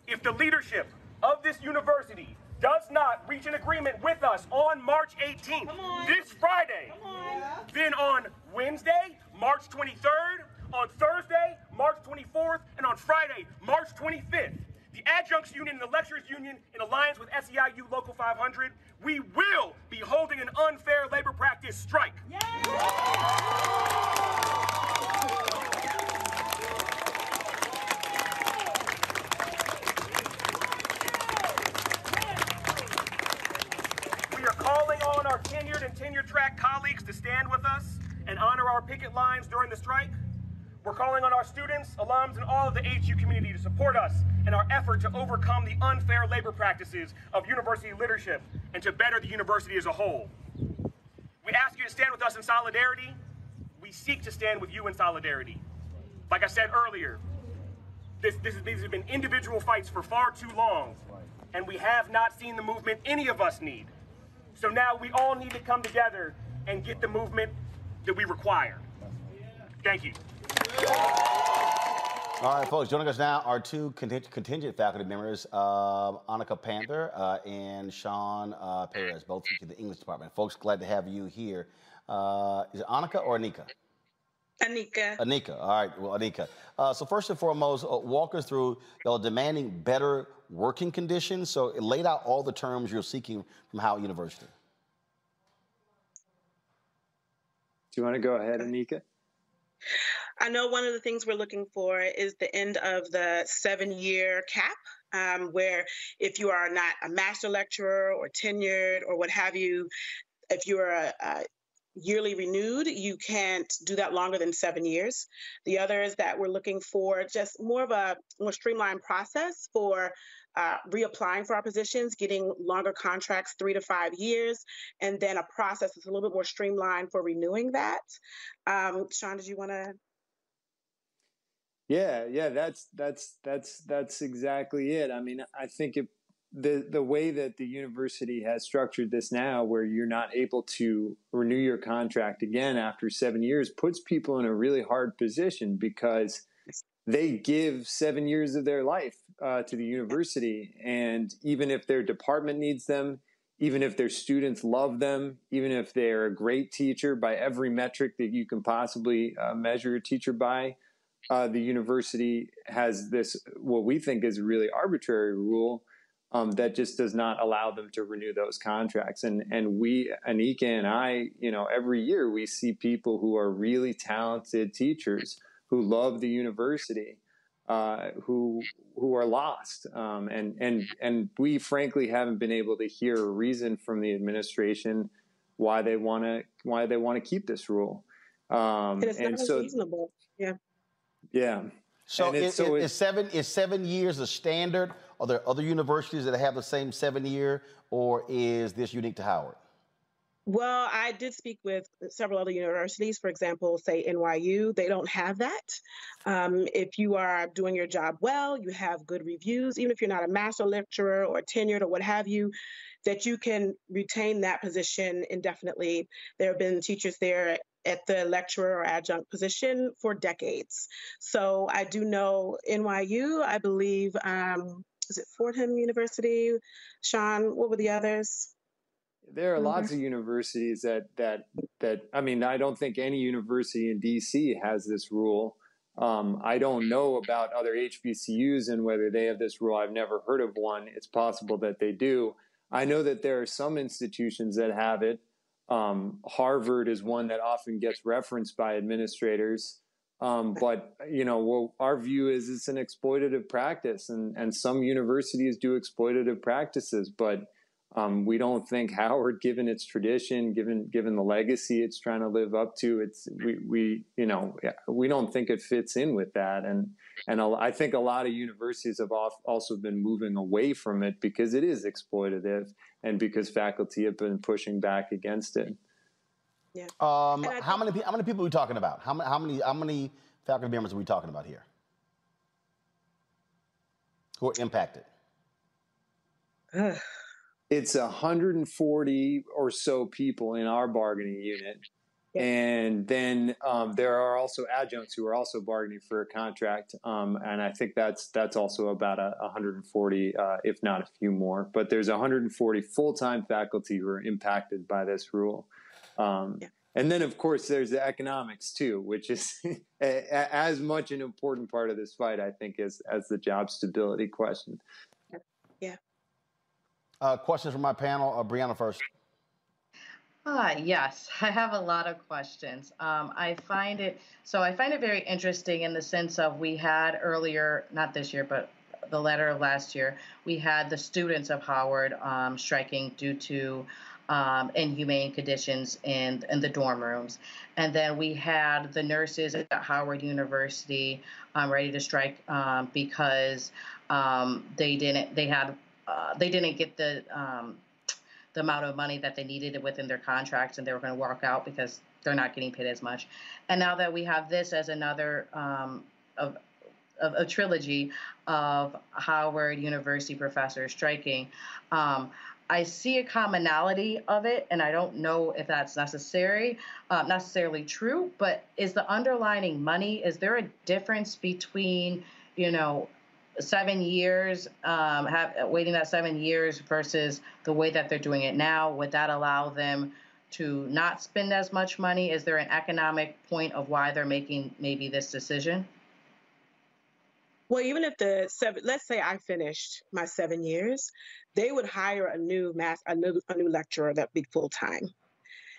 If the leadership of this university does not reach an agreement with us on March 18th, this Friday, then on Wednesday, March 23rd, on Thursday, March 24th, and on Friday, March 25th, the Adjuncts Union and the Lecturers Union, in alliance with SEIU Local 500, we will be holding an unfair labor practice strike. We are calling on our tenured and tenure track colleagues to stand with us and honor our picket lines during the strike. We're calling on our students, alums, and all of the HU community to support us in our effort to overcome the unfair labor practices of university leadership and to better the university as a whole. We ask you to stand with us in solidarity. We seek to stand with you in solidarity. Like I said earlier, this, this, these have been individual fights for far too long, and we have not seen the movement any of us need. So now we all need to come together and get the movement that we require. Thank you. All right, folks, joining us now are two contingent, contingent faculty members, uh, Annika Panther uh, and Sean uh, Perez, both teach in the English department. Folks, glad to have you here. Uh, is it Annika or Anika? Anika. Anika. All right, well, Anika. Uh, so first and foremost, uh, walk us through y'all demanding better working conditions. So it laid out all the terms you're seeking from Howard University. Do you want to go ahead, Anika? I know one of the things we're looking for is the end of the seven year cap, um, where if you are not a master lecturer or tenured or what have you, if you are a, a yearly renewed, you can't do that longer than seven years. The other is that we're looking for just more of a more streamlined process for uh, reapplying for our positions, getting longer contracts, three to five years, and then a process that's a little bit more streamlined for renewing that. Um, Sean, did you want to? Yeah, yeah, that's that's that's that's exactly it. I mean, I think it the the way that the university has structured this now, where you're not able to renew your contract again after seven years, puts people in a really hard position because they give seven years of their life uh, to the university, and even if their department needs them, even if their students love them, even if they're a great teacher by every metric that you can possibly uh, measure a teacher by, uh, the university has this what we think is a really arbitrary rule um, that just does not allow them to renew those contracts. And and we, Anika and I, you know, every year we see people who are really talented teachers who love the university, uh, who who are lost. Um, and and and we frankly haven't been able to hear a reason from the administration why they want to why they want to keep this rule. Um, it's and so reasonable. Yeah. Yeah. So, And is, it's- so is, it- is seven is seven years a standard? Are there other universities that have the same seven year, or is this unique to Howard? Well, I did speak with several other universities. For example, say NYU, they don't have that. Um, if you are doing your job well, you have good reviews, even if you're not a master lecturer or tenured or what have you, that you can retain that position indefinitely. There have been teachers there at the lecturer or adjunct position for decades. So I do know NYU, I believe, um, is it Fordham University? Sean, what were the others? There are lots of universities that that that I mean, I don't think any university in DC has this rule. Um, I don't know about other HBCUs and whether they have this rule. I've never heard of one. It's possible that they do. I know that there are some institutions that have it. Um, Harvard is one that often gets referenced by administrators. Um, but you know, well, our view is it's an exploitative practice, and and some universities do exploitative practices, but um, we don't think Howard, given its tradition, given given the legacy it's trying to live up to, it's we we you know we don't think it fits in with that, and and a- I think a lot of universities have al- also been moving away from it because it is exploitative, and because faculty have been pushing back against it. Yeah. Um, how many how many people are we talking about? How many how many how many faculty members are we talking about here? Who are impacted? It's 140 or so people in our bargaining unit. And then um, there are also adjuncts who are also bargaining for a contract, um, and I think that's that's also about a 140, uh, if not a few more. But there's 140 full-time faculty who are impacted by this rule, um, and then of course there's the economics too, which is as much an important part of this fight, I think, as as the job stability question. Uh, questions from my panel. Uh, Brianna first. Ah, yes, I have a lot of questions. Um, I find it so I find it very interesting in the sense of we had earlier, not this year, but the letter of last year, we had the students of Howard um, striking due to um, inhumane conditions in in the dorm rooms, and then we had the nurses at Howard University um, ready to strike um, because um, they didn't they had uh, they didn't get the um, the amount of money that they needed within their contracts and they were going to walk out because they're not getting paid as much. And now that we have this as another um, of, of a trilogy of Howard University professors striking, um, I see a commonality of it, and I don't know if that's necessary, uh, necessarily true. But is the underlining money? Is there a difference between, you know, seven years, um, have, waiting that seven years versus the way that they're doing it now? Would that allow them to not spend as much money? Is there an economic point of why they're making maybe this decision? Well, even if the seven, let's say I finished my seven years, they would hire a new math, a new, a new lecturer that'd be full time.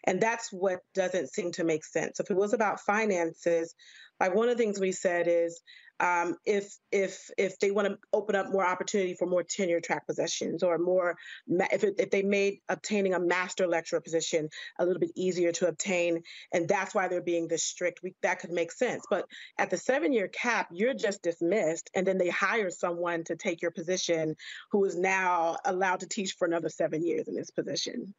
And that's what doesn't seem to make sense. If it was about finances, like one of the things we said is um, if if if they want to open up more opportunity for more tenure track positions or more if it, if they made obtaining a master lecturer position a little bit easier to obtain and that's why they're being this strict we, that could make sense but at the seven year cap you're just dismissed and then they hire someone to take your position who is now allowed to teach for another seven years in this position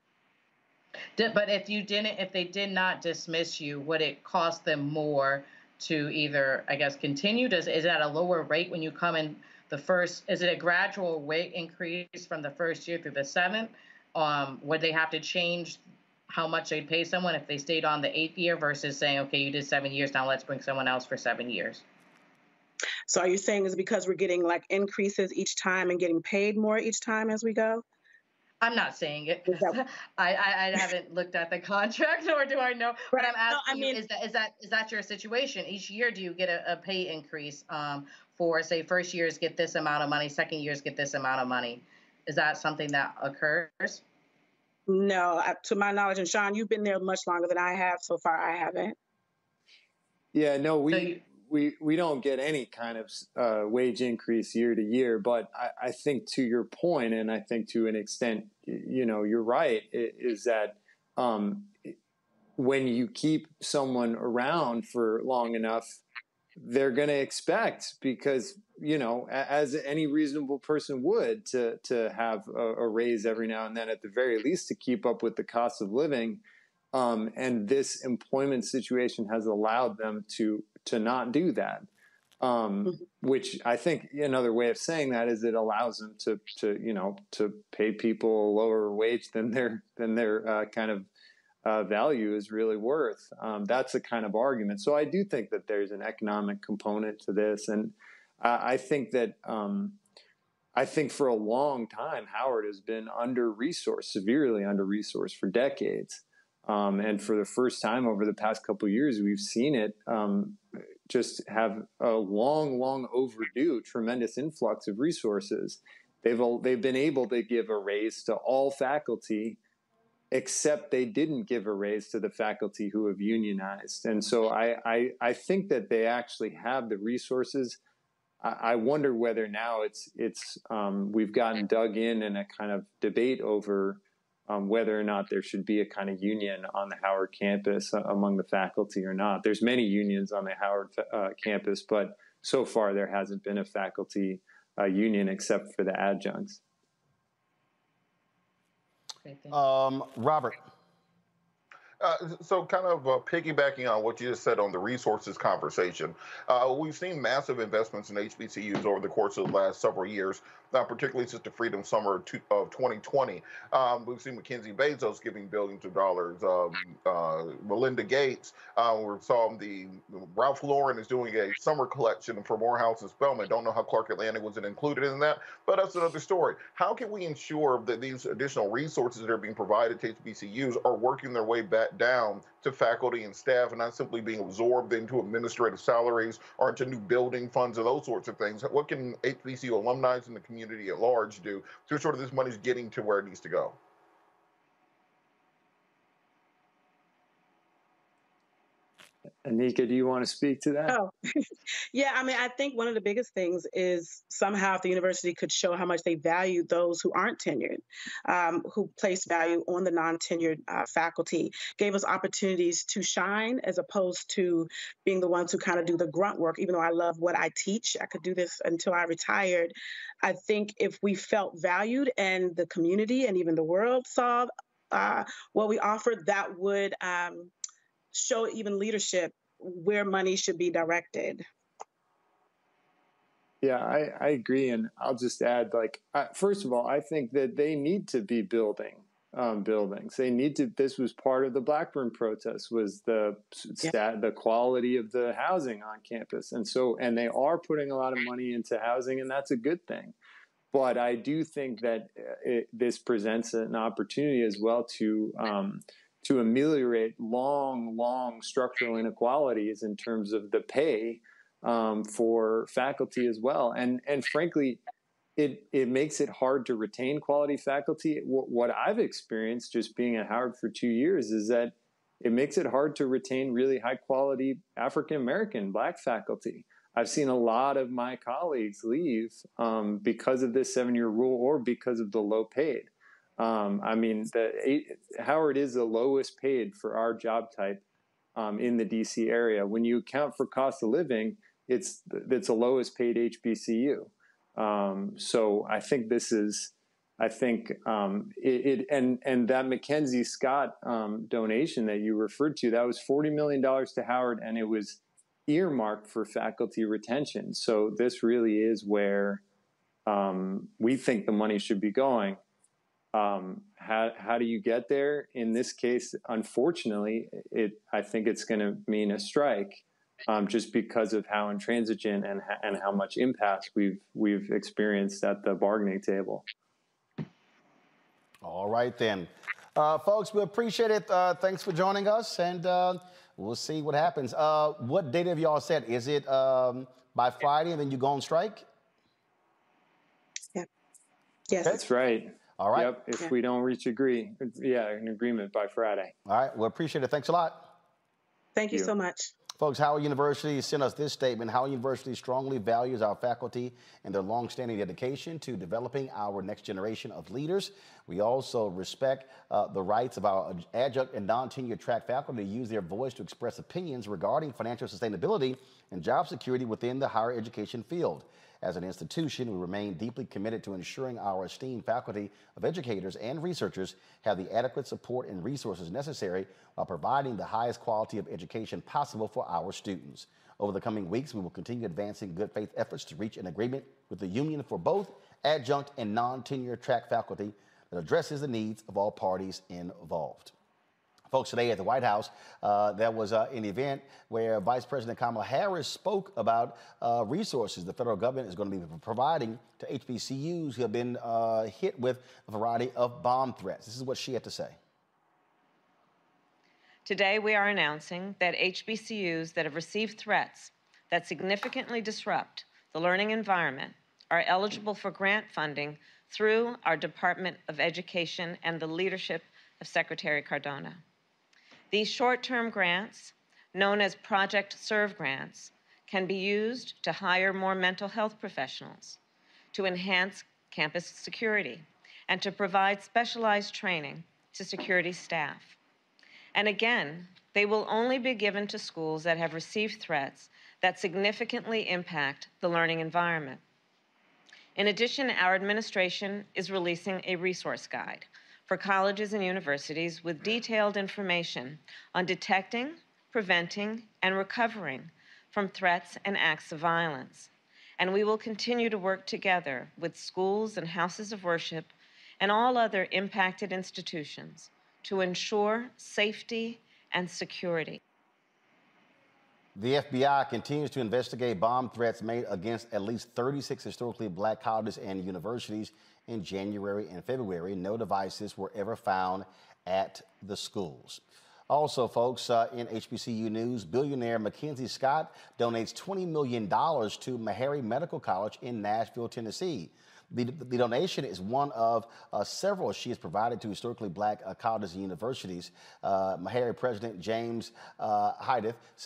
but if you didn't, if they did not dismiss you, would it cost them more to either, I guess, continue? Does is that a lower rate when you come in the first is it a gradual rate increase from the first year through the seventh? Um, would they have to change how much they'd pay someone if they stayed on the eighth year versus saying, okay, you did seven years, now let's bring someone else for seven years? So are you saying is because we're getting like increases each time and getting paid more each time as we go? I'm not saying it. I, I, I haven't looked at the contract, nor do I know. But I'm asking I mean- is that is that is that your situation? Each year, do you get a, a pay increase um, for say first years get this amount of money, second years get this amount of money? Is that something that occurs? No, uh, to my knowledge, and Sean, you've been there much longer than I have. So far, I haven't. Yeah, no, we we we don't get any kind of uh, wage increase year to year. But I, I think to your point, and I think to an extent, you know, you're right. Is that um, when you keep someone around for long enough, they're going to expect because you know, as any reasonable person would, to to have a, a raise every now and then, at the very least, to keep up with the cost of living. Um, and this employment situation has allowed them to to not do that. Um, which I think another way of saying that is it allows them to to you know to pay people a lower wage than their than their uh, kind of uh, value is really worth. Um, that's a kind of argument. So I do think that there's an economic component to this, and I, I think that um, I think for a long time Howard has been under resourced, severely under resourced for decades. Um, and for the first time over the past couple years, we've seen it um, just have a long, long overdue, tremendous influx of resources. They've all, they've been able to give a raise to all faculty, except they didn't give a raise to the faculty who have unionized. And so I I, I think that they actually have the resources. I, I wonder whether now it's it's um, we've gotten dug in in a kind of debate over um, whether or not there should be a kind of union on the Howard campus uh, among the faculty or not. There's many unions on the Howard uh, campus, but so far there hasn't been a faculty uh, union except for the adjuncts. Um, Robert. Uh, so, kind of uh, piggybacking on what you just said on the resources conversation, uh, we've seen massive investments in HBCUs over the course of the last several years, uh, particularly since the Freedom Summer of of 2020. Um, we've seen Mackenzie Bezos giving billions of dollars, um, uh, Melinda Gates. Uh, we saw the Ralph Lauren is doing a summer collection for Morehouse and Spelman. Don't know how Clark Atlanta wasn't included in that, but that's another story. How can we ensure that these additional resources that are being provided to HBCUs are working their way back down to faculty and staff and not simply being absorbed into administrative salaries or into new building funds or those sorts of things? What can HBCU alumni and the community at large do to ensure this money is getting to where it needs to go? Anika, do you want to speak to that? Oh, yeah. I mean, I think one of the biggest things is somehow if the university could show how much they value those who aren't tenured, um, who place value on the non tenured uh, faculty, gave us opportunities to shine as opposed to being the ones who kind of do the grunt work. Even though I love what I teach, I could do this until I retired. I think if we felt valued and the community and even the world saw uh, what we offered, that would. Um, show even leadership where money should be directed. Yeah, I, I agree, and I'll just add, like, first of all, I think that they need to be building um, buildings. They need to. This was part of the Blackburn protest was the stat, the quality of the housing on campus, and so and they are putting a lot of money into housing, and that's a good thing. But I do think that uh, it, this presents an opportunity as well to um, to ameliorate long, long structural inequalities in terms of the pay um, for faculty as well. And and frankly, it it makes it hard to retain quality faculty. What, I've experienced just being at Howard for two years is that it makes it hard to retain really high quality African American Black faculty. I've seen a lot of my colleagues leave um, because of this seven year rule or because of the low paid. Um, I mean, the, Howard is the lowest paid for our job type um, in the DC area. When you account for cost of living, it's it's the lowest paid HBCU. Um, so I think this is, I think um, it, it, and and that Mackenzie Scott um, donation that you referred to that was forty million dollars to Howard, and it was earmarked for faculty retention. So this really is where um, we think the money should be going. Um, how how do you get there? In this case, unfortunately, it I think it's going to mean a strike, um, just because of how intransigent and and how much impasse we've we've experienced at the bargaining table. All right then, uh, folks, we appreciate it. Uh, thanks for joining us, and uh, we'll see what happens. Uh, what date have y'all set? Is it um, by Friday, and then you go on strike? Yes. That's right. All right. Yep. If Yeah. we don't reach agree, yeah, an agreement by Friday. All right. Well, appreciate it. Thanks a lot. Thank you you. so much. Folks, Howard University sent us this statement. Howard University strongly values our faculty and their longstanding dedication to developing our next generation of leaders. We also respect uh, the rights of our adjunct and non-tenure track faculty to use their voice to express opinions regarding financial sustainability and job security within the higher education field. As an institution, we remain deeply committed to ensuring our esteemed faculty of educators and researchers have the adequate support and resources necessary while providing the highest quality of education possible for our students. Over the coming weeks, we will continue advancing good faith efforts to reach an agreement with the union for both adjunct and non tenure track faculty that addresses the needs of all parties involved. Folks, today at the White House, uh, there was uh, an event where Vice President Kamala Harris spoke about uh, resources the federal government is going to be providing to HBCUs who have been uh, hit with a variety of bomb threats. This is what she had to say. Today, we are announcing that HBCUs that have received threats that significantly disrupt the learning environment are eligible for grant funding through our Department of Education and the leadership of Secretary Cardona. These short term grants, known as Project SERV grants, can be used to hire more mental health professionals, to enhance campus security, and to provide specialized training to security staff. And again, they will only be given to schools that have received threats that significantly impact the learning environment. In addition, our administration is releasing a resource guide for colleges and universities with detailed information on detecting, preventing, and recovering from threats and acts of violence. And we will continue to work together with schools and houses of worship and all other impacted institutions to ensure safety and security. The FBI continues to investigate bomb threats made against at least 36 historically black colleges and universities in January and February. No devices were ever found at the schools. Also, folks, uh, in HBCU news, billionaire Mackenzie Scott donates $20 million to Meharry Medical College in Nashville, Tennessee. The, the donation is one of uh, several she has provided to historically black uh, colleges and universities. Uh, Meharry President James uh,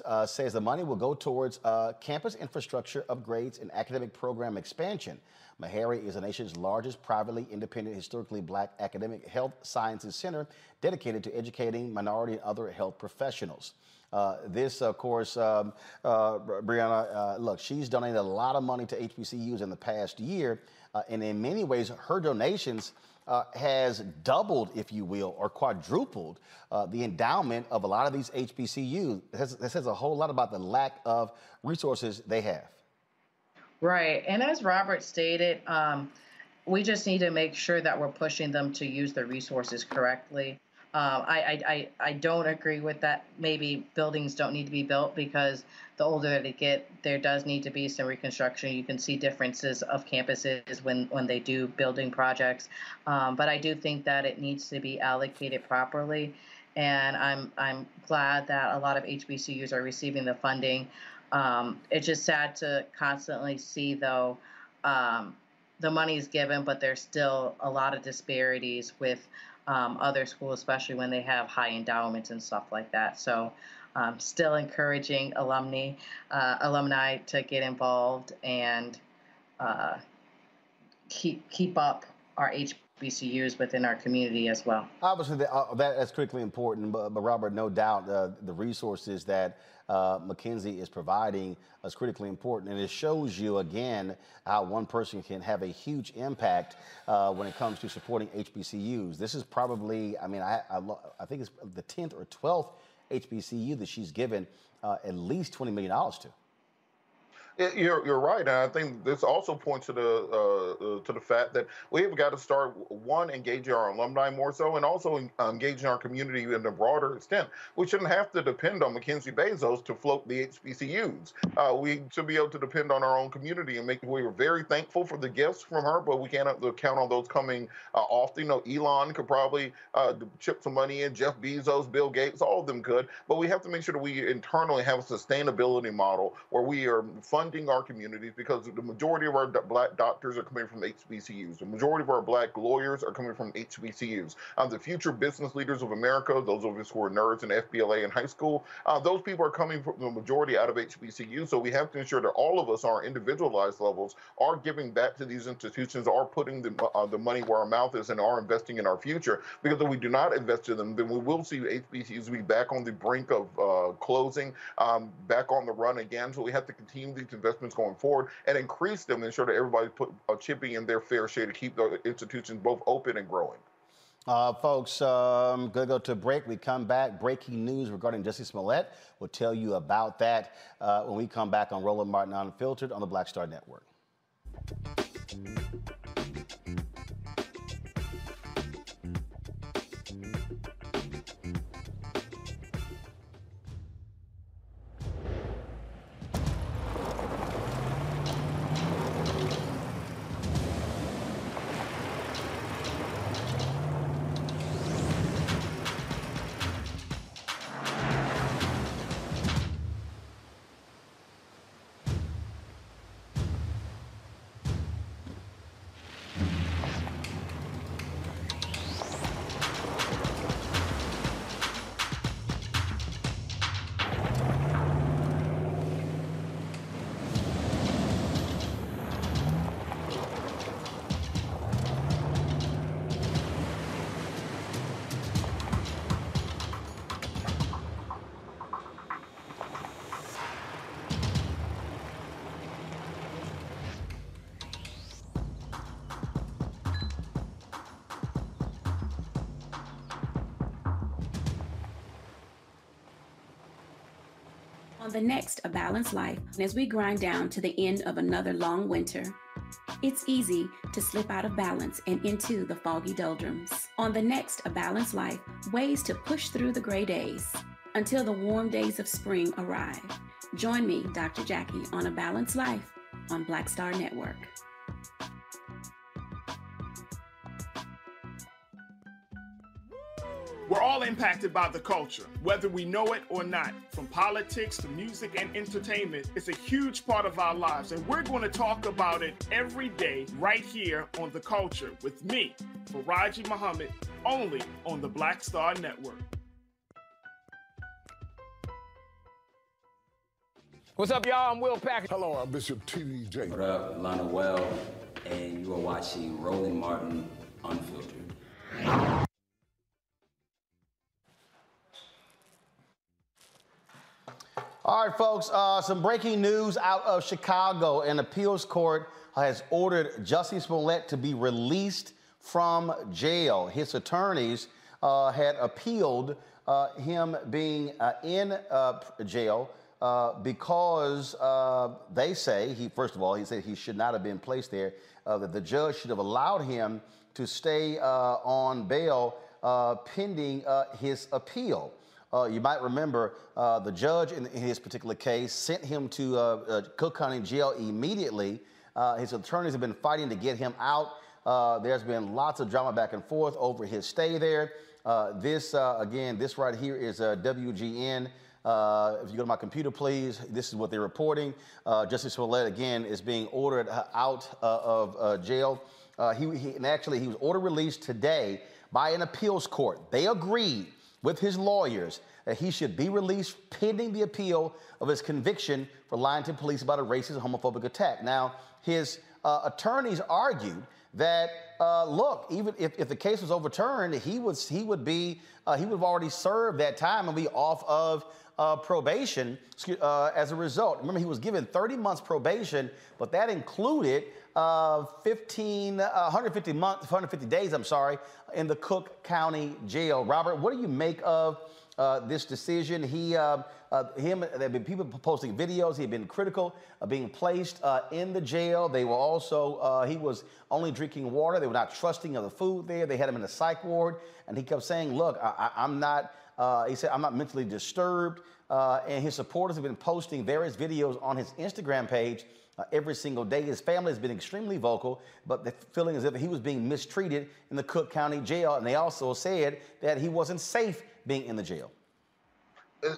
uh, says the money will go towards uh, campus infrastructure upgrades and academic program expansion. Meharry is the nation's largest privately independent, historically black academic health sciences center dedicated to educating minority and other health professionals. Uh, this, of course, um, uh, Brianna, uh, look, she's donated a lot of money to HBCUs in the past year, uh, and in many ways, her donations uh, has doubled, if you will, or quadrupled uh, the endowment of a lot of these HBCUs. This, this says a whole lot about the lack of resources they have. Right. And as Robert stated, um, we just need to make sure that we're pushing them to use the resources correctly. I, I, I, I don't agree with that. Maybe buildings don't need to be built because the older they get, there does need to be some reconstruction. You can see differences of campuses when, when they do building projects. Um, but I do think that it needs to be allocated properly. And I'm, I'm glad that a lot of HBCUs are receiving the funding. Um, it's just sad to constantly see, though, um, the money is given, but there's still a lot of disparities with um, other schools, especially when they have high endowments and stuff like that. So, um, still encouraging alumni, uh, alumni to get involved and uh, keep keep up our HBCUs within our community as well. Obviously, that, uh, that is critically important, but, but Robert, no doubt uh, the resources that uh, Mackenzie is providing is critically important. And it shows you again how one person can have a huge impact uh, when it comes to supporting HBCUs. This is probably, I mean, I, I, I think it's the 10th or 12th HBCU that she's given uh, at least $20 million to. It- You're, you're right, and I think this also points to the uh, uh, to the fact that we have got to start one engaging our alumni more so, and also en- engaging our community in a broader extent. We shouldn't have to depend on Mackenzie Bezos to float the HBCUs. Uh, we should be able to depend on our own community and make. We are very thankful for the gifts from her, but we can't uh, count on those coming uh, often. You know, Elon could probably uh, chip some money in. Jeff Bezos, Bill Gates, all of them could, but we have to make sure that we internally have a sustainability model where we are funding our communities because the majority of our black doctors are coming from HBCUs. The majority of our black lawyers are coming from HBCUs. Um, the future business leaders of America, those of us who are nerds in FBLA in high school, uh, those people are coming from the majority out of HBCUs. So we have to ensure that all of us, our individualized levels, are giving back to these institutions, are putting the, uh, the money where our mouth is, and are investing in our future. Because if we do not invest in them, then we will see HBCUs be back on the brink of uh, closing, um, back on the run again. So we have to continue these investments going forward and increase them, and ensure that everybody put a chipping in their fair share to keep the institutions both open and growing. Uh, folks, um, gonna go to break. We come back. Breaking news regarding Jussie Smollett. We'll tell you about that uh, when we come back on Roland Martin Unfiltered on the Black Star Network. The next A Balanced Life, as we grind down to the end of another long winter, it's easy to slip out of balance and into the foggy doldrums. On the next A Balanced Life, ways to push through the gray days until the warm days of spring arrive. Join me, Dr. Jackie, on A Balanced Life on Black Star Network. All impacted by the culture, whether we know it or not. From politics to music and entertainment, it's a huge part of our lives, and we're going to talk about it every day right here on The Culture with me, Faraji Muhammad, only on the Black Star Network. What's up, y'all? I'm Will Packer. Hello, I'm Bishop T.D. What up, Lana Well, and you are watching Roland Martin Unfiltered. All right, folks, uh, some breaking news out of Chicago. An appeals court has ordered Jussie Smollett to be released from jail. His attorneys uh, had appealed uh, him being uh, in uh, jail uh, because they say, he first of all, he said he should not have been placed there, that the judge should have allowed him to stay on bail pending his appeal. Uh, you might remember uh, the judge in, in his particular case sent him to uh, uh, Cook County Jail immediately. Uh, his attorneys have been fighting to get him out. Uh, there's been lots of drama back and forth over his stay there. This, again, this right here is WGN. If you go to my computer, please, this is what they're reporting. Jussie Smollett, again, is being ordered out of jail. He, he, and actually, he was ordered released today by an appeals court. They agreed with his lawyers that he should be released pending the appeal of his conviction for lying to police about a racist homophobic attack. Now, his uh, attorneys argued that uh, look, even if, if the case was overturned, he was he would be uh, he would have already served that time and be off of uh, probation uh, as a result. Remember, he was given 30 months probation, but that included uh, 15, uh, 150 months, 150 days. I'm sorry, in the Cook County Jail. Robert, what do you make of uh, this decision. He, uh, uh, him, there have been people posting videos. He had been critical of being placed uh, in the jail. They were also, he was only drinking water. They were not trusting of the food there. They had him in a psych ward, and he kept saying, "Look, I, I'm not." He said, "I'm not mentally disturbed." And his supporters have been posting various videos on his Instagram page uh, every single day. His family has been extremely vocal, but they're feeling as if he was being mistreated in the Cook County Jail. And they also said that he wasn't safe being in the jail.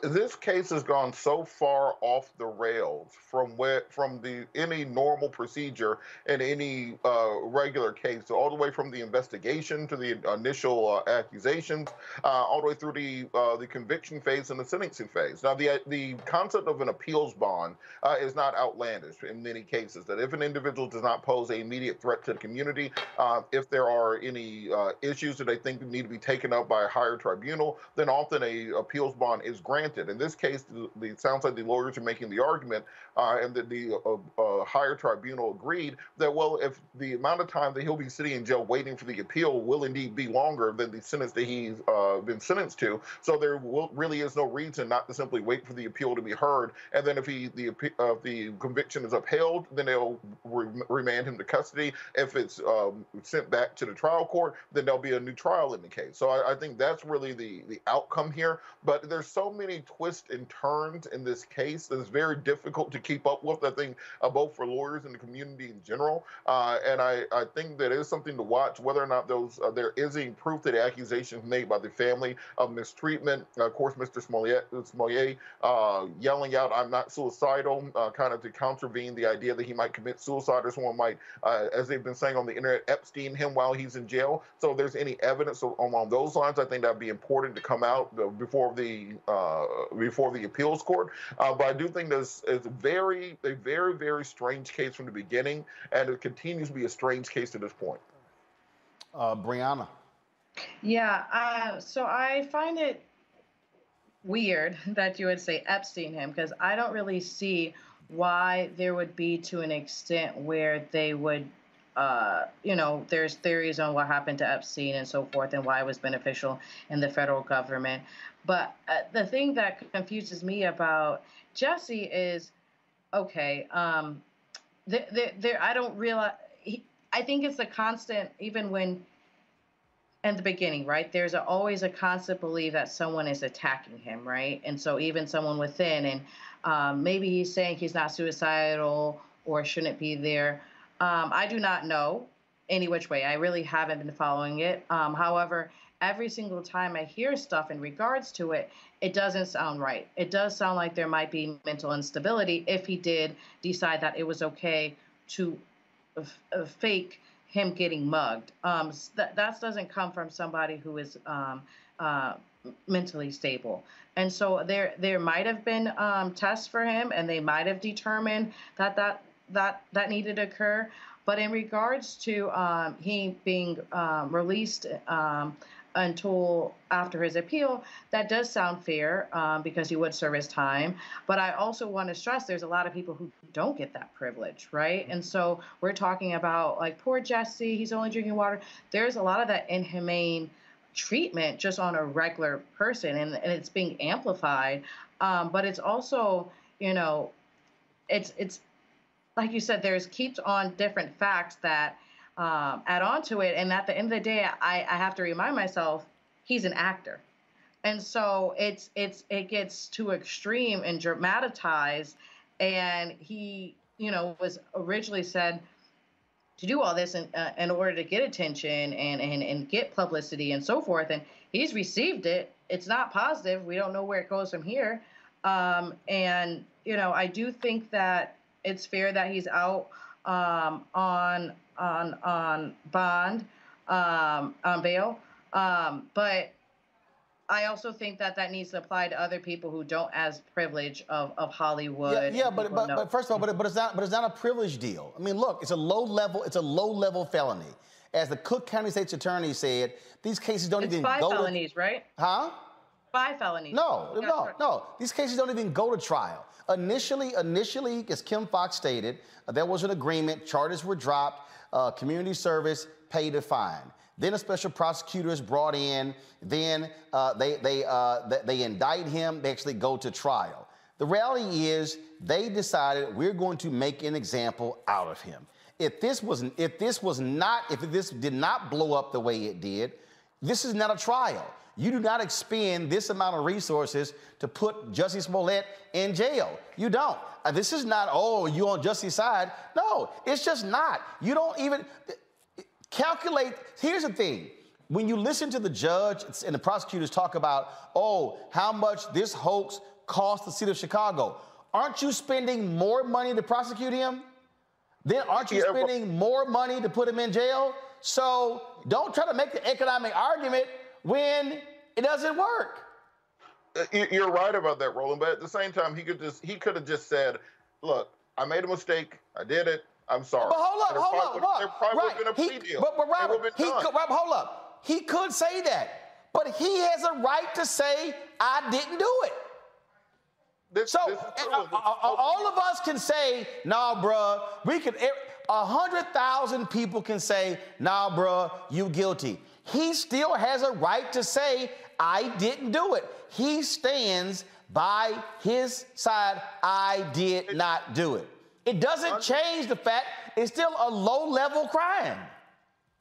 This case has gone so far off the rails from where from the any normal procedure in any uh, regular case, so all the way from the investigation to the initial uh, accusations, uh, all the way through the uh, the conviction phase and the sentencing phase. Now, the the concept of an appeals bond uh, is not outlandish in many cases. That if an individual does not pose an immediate threat to the community, uh, if there are any issues that they think need to be taken up by a higher tribunal, then often a appeals bond is granted granted. In this case, it sounds like the lawyers are making the argument, uh, and that the uh, uh, higher tribunal agreed that, well, if the amount of time that he'll be sitting in jail waiting for the appeal will indeed be longer than the sentence that he's uh, been sentenced to, so there will, really is no reason not to simply wait for the appeal to be heard. And then if he the uh, the conviction is upheld, then they'll re- remand him to custody. If it's um, sent back to the trial court, then there'll be a new trial in the case. So I, I think that's really the the outcome here. But there's so many many twists and turns in this case that is very difficult to keep up with. I think uh, both for lawyers and the community in general. Uh, and I, I think that is something to watch whether or not those uh, there is any proof that the accusations made by the family of mistreatment. of course, Mr. Smollett, Smollett uh, yelling out, "I'm not suicidal," uh, kind of to contravene the idea that he might commit suicide or someone might, uh, as they've been saying on the internet, Epstein him while he's in jail. So if there's any evidence along those lines, I think that'd be important to come out before the uh, before the appeals court. Uh, but I do think this is very a very very strange case from the beginning, and it continues to be a strange case to this point. Uh, Brianna. Yeah, uh, so I find it weird that you would say Epstein him because I don't really see why there would be to an extent where they would uh, you know, there's theories on what happened to Epstein and so forth and why it was beneficial in the federal government. But uh, the thing that confuses me about Jesse is, okay, um, there, I don't realize. He, I think it's a constant, even when in the beginning, right? There's a, always a constant belief that someone is attacking him, right? And so even someone within, and um, maybe he's saying he's not suicidal or shouldn't be there. Um, I do not know any which way. I really haven't been following it. Um, however, every single time I hear stuff in regards to it, it doesn't sound right. It does sound like there might be mental instability if he did decide that it was okay to f- uh, fake him getting mugged. Um, that that doesn't come from somebody who is um, uh, mentally stable. And so there there might have been um, tests for him, and they might have determined that that that that needed to occur. But in regards to um, he being um, released um, until after his appeal, that does sound fair um, because he would serve his time. But I also want to stress there's a lot of people who don't get that privilege, right? And so we're talking about like poor Jesse, he's only drinking water. There's a lot of that inhumane treatment just on a regular person, and, and it's being amplified. Um, but it's also, you know, it's it's like you said, there's keeps on different facts that um, add on to it. And at the end of the day, I, I have to remind myself he's an actor. And so it's it's it gets too extreme and dramatized. And he, you know, was originally said to do all this in, uh, in order to get attention and, and, and get publicity and so forth. And he's received it. It's not positive. We don't know where it goes from here. Um, and, you know, I do think that it's fair that he's out um, on on on bond um, on bail. Um, but I also think that that needs to apply to other people who don't as privilege of, of Hollywood. Yeah, yeah but, but, but first of all, but, but it's not but it's not a privilege deal. I mean, look, it's a low level it's a low level felony. As the Cook County State's Attorney said, these cases don't it's even five go felonies, to, right? Huh? Felonies. No, no, no. These cases don't even go to trial. Initially, initially, as Kim Foxx stated, uh, there was an agreement. Charges were dropped. Uh, community service paid a fine. Then a special prosecutor is brought in. Then uh, they, they, uh, th- they indict him. They actually go to trial. The reality is they decided we're going to make an example out of him. If this was, if this was not, if this did not blow up the way it did, this is not a trial. You do not expend this amount of resources to put Jussie Smollett in jail. You don't. Uh, this is not, oh, you on Jussie's side. No, it's just not. You don't even calculate. Here's the thing. When you listen to the judge and the prosecutors talk about, oh, how much this hoax cost the city of Chicago, aren't you spending more money to prosecute him? Then aren't you spending more money to put him in jail? So don't try to make the economic argument when it doesn't work. Uh, you- You're right about that, Roland. But at the same time, he could just he could have just said, "Look, I made a mistake. I did it. I'm sorry." But hold up, there hold probably up? There probably would have been a He- plea deal. But, but Robert, he could, hold up. He could say that, but he has a right to say, "I didn't do it." so uh, uh, uh, all of us can say, "Nah, bruh." We could. A hundred thousand people can say, "Nah, bruh, you guilty." He still has a right to say, "I didn't do it." He stands by his side. I did not do it. It doesn't change the fact it's still a low-level crime.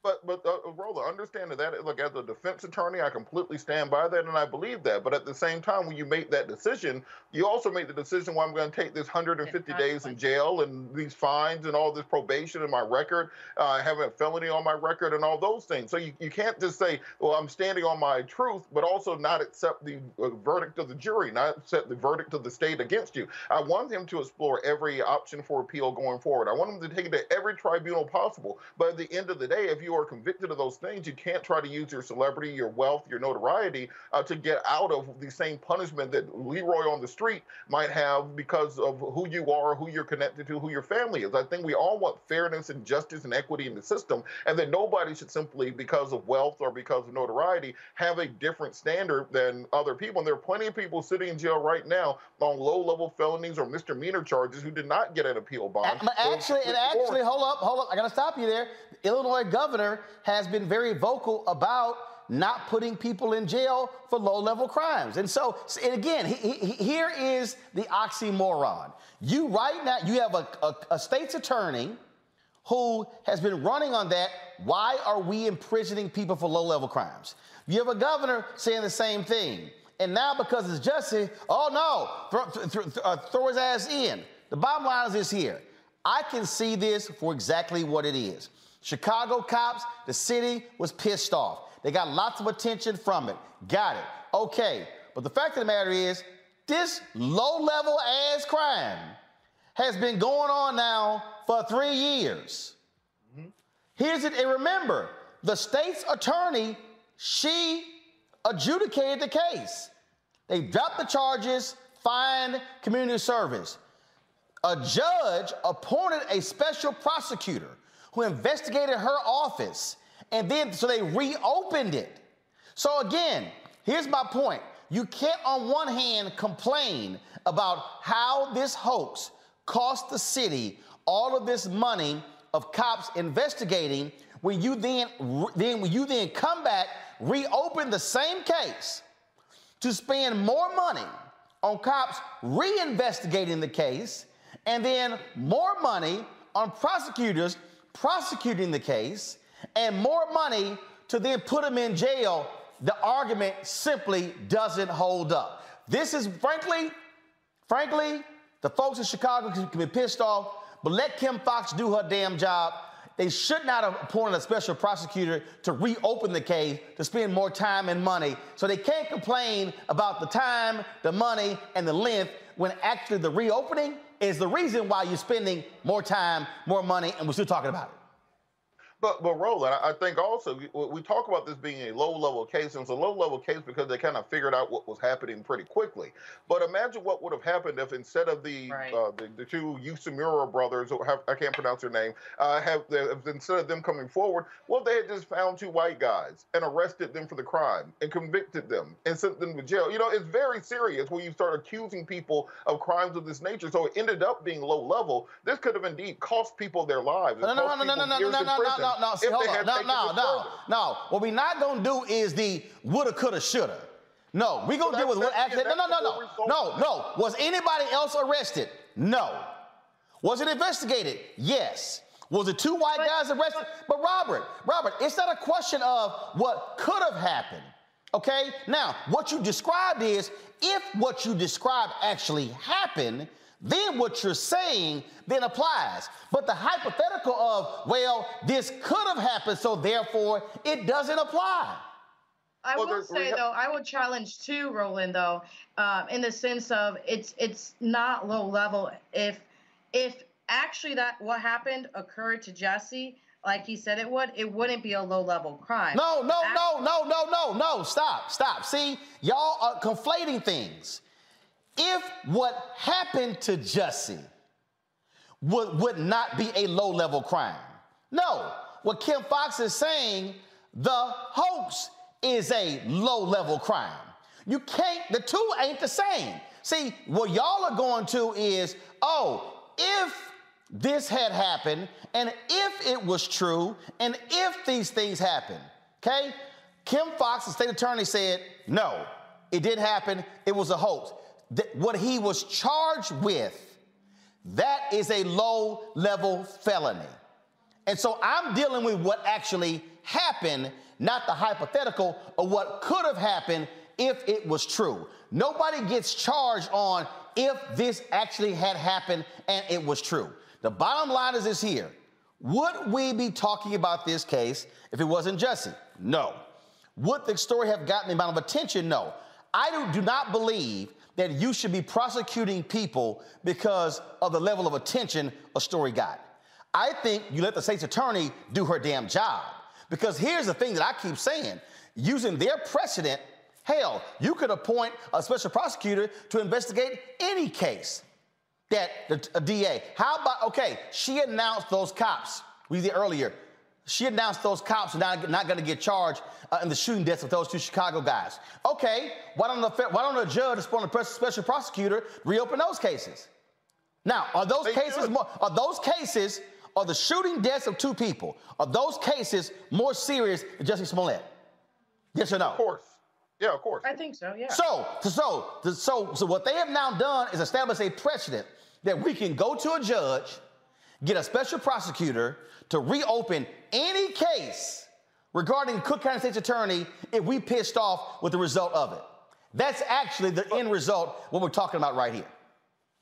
But but uh, Rolla, understand that, that look as a defense attorney, I completely stand by that and I believe that. But at the same time, when you make that decision, you also make the decision well, I'm going to take this 150 days in jail and these fines and all this probation in my record, uh, having a felony on my record and all those things. So you, you can't just say, well, I'm standing on my truth, but also not accept the uh, verdict of the jury, not accept the verdict of the state against you. I want him to explore every option for appeal going forward. I want him to take it to every tribunal possible. But at the end of the day, if you are convicted of those things, you can't try to use your celebrity, your wealth, your notoriety uh, to get out of the same punishment that Leroy on the street might have because of who you are, who you're connected to, who your family is. I think we all want fairness and justice and equity in the system, and that nobody should simply, because of wealth or because of notoriety, have a different standard than other people. And there are plenty of people sitting in jail right now on low-level felonies or misdemeanor charges who did not get an appeal bond. But actually, and actually, hold up, hold up. I gotta stop you there. Illinois governor has been very vocal about not putting people in jail for low-level crimes. And so, and again, he, he, here is the oxymoron. You right now, you have a, a, a state's attorney who has been running on that. Why are we imprisoning people for low-level crimes? You have a governor saying the same thing. And now because it's justice, oh no, throw, th- th- uh, throw his ass in. The bottom line is this here. I can see this for exactly what it is. Chicago cops, the city was pissed off. They got lots of attention from it. Got it. Okay. But the fact of the matter is, this low level ass crime has been going on now for three years. Here's it, and remember, the state's attorney, she adjudicated the case. They dropped the charges, fined community service. A judge appointed a special prosecutor who investigated her office, and then so they reopened it. So again, here's my point. You can't, on one hand, complain about how this hoax cost the city all of this money of cops investigating when you then, then when you then come back, reopen the same case to spend more money on cops reinvestigating the case and then more money on prosecutors prosecuting the case and more money to then put them in jail, the argument simply doesn't hold up. This is frankly, frankly, the folks in Chicago can, can be pissed off, but let Kim Foxx do her damn job. They should not have appointed a special prosecutor to reopen the case to spend more time and money. So they can't complain about the time, the money, and the length when actually the reopening is the reason why you're spending more time, more money, and we're still talking about it. But but Roland, I think also we- talk about this being a low level case, and it's a low level case because they kind of figured out what was happening pretty quickly. But imagine what would have happened if instead of the uh, the, the two Yusumura brothers, or have, I can't pronounce their name, uh, have if instead of them coming forward, well, they had just found two white guys and arrested them for the crime and convicted them and sent them to jail. You know, it's very serious when you start accusing people of crimes of this nature. So it ended up being low level. This could have indeed cost people their lives. No, no, no, no, no, no, no, no, no, no, prison. No, no. See, hold on. No, no, no, no. What we're not gonna do is the woulda, coulda, shoulda. No, we're gonna Well, deal with what actually. No, no, no, no, no, no. Was anybody else arrested? No. Was it investigated? Yes. Was it two white guys arrested? But Robert, Robert, it's not a question of what could have happened. Okay? Now, what you described is if what you described actually happened, then what you're saying then applies. But the hypothetical of, well, this could have happened, so therefore it doesn't apply. I will say though, I would challenge too, Roland, though, um, in the sense of it's it's not low level. If if actually that what happened occurred to Jesse, like he said it would, it wouldn't be a low level crime. No, no, no, no, no, no, no. Stop, stop. See, y'all are conflating things. If what happened to Jussie would, would not be a low level crime, no. What Kim Foxx is saying, the hoax is a low level crime. You can't, the two ain't the same. See, what y'all are going to is, oh, if this had happened, and if it was true, and if these things happened, okay? Kim Foxx, the state attorney, said, no, it didn't happen. It was a hoax. Th- what he was charged with, that is a low level felony. And so I'm dealing with what actually happened, not the hypothetical of what could have happened if it was true. Nobody gets charged on if this actually had happened and it was true. The bottom line is this here. Would we be talking about this case if it wasn't Jussie? No. Would the story have gotten the amount of attention? No. I do, do not believe that you should be prosecuting people because of the level of attention a story got. I think you let the state's attorney do her damn job. Because here's the thing that I keep saying using their precedent, hell, you could appoint a special prosecutor to investigate any case that the DA. How about, okay, she announced those cops, we did earlier. She announced those cops are not, not going to get charged uh, in the shooting deaths of those two Chicago guys. Okay, why don't the, fe- why don't the judge appoint a special prosecutor reopen those cases? Now, are those cases more, are those cases, are the shooting deaths of two people, are those cases more serious than Jussie Smollett? Yes or no? Of course. Yeah, of course. I think so. Yeah. So, so, so, so what they have now done is establish a precedent that we can go to a judge, get a special prosecutor to reopen any case regarding Cook County State's attorney if we pissed off with the result of it. That's actually the end result, what we're talking about right here.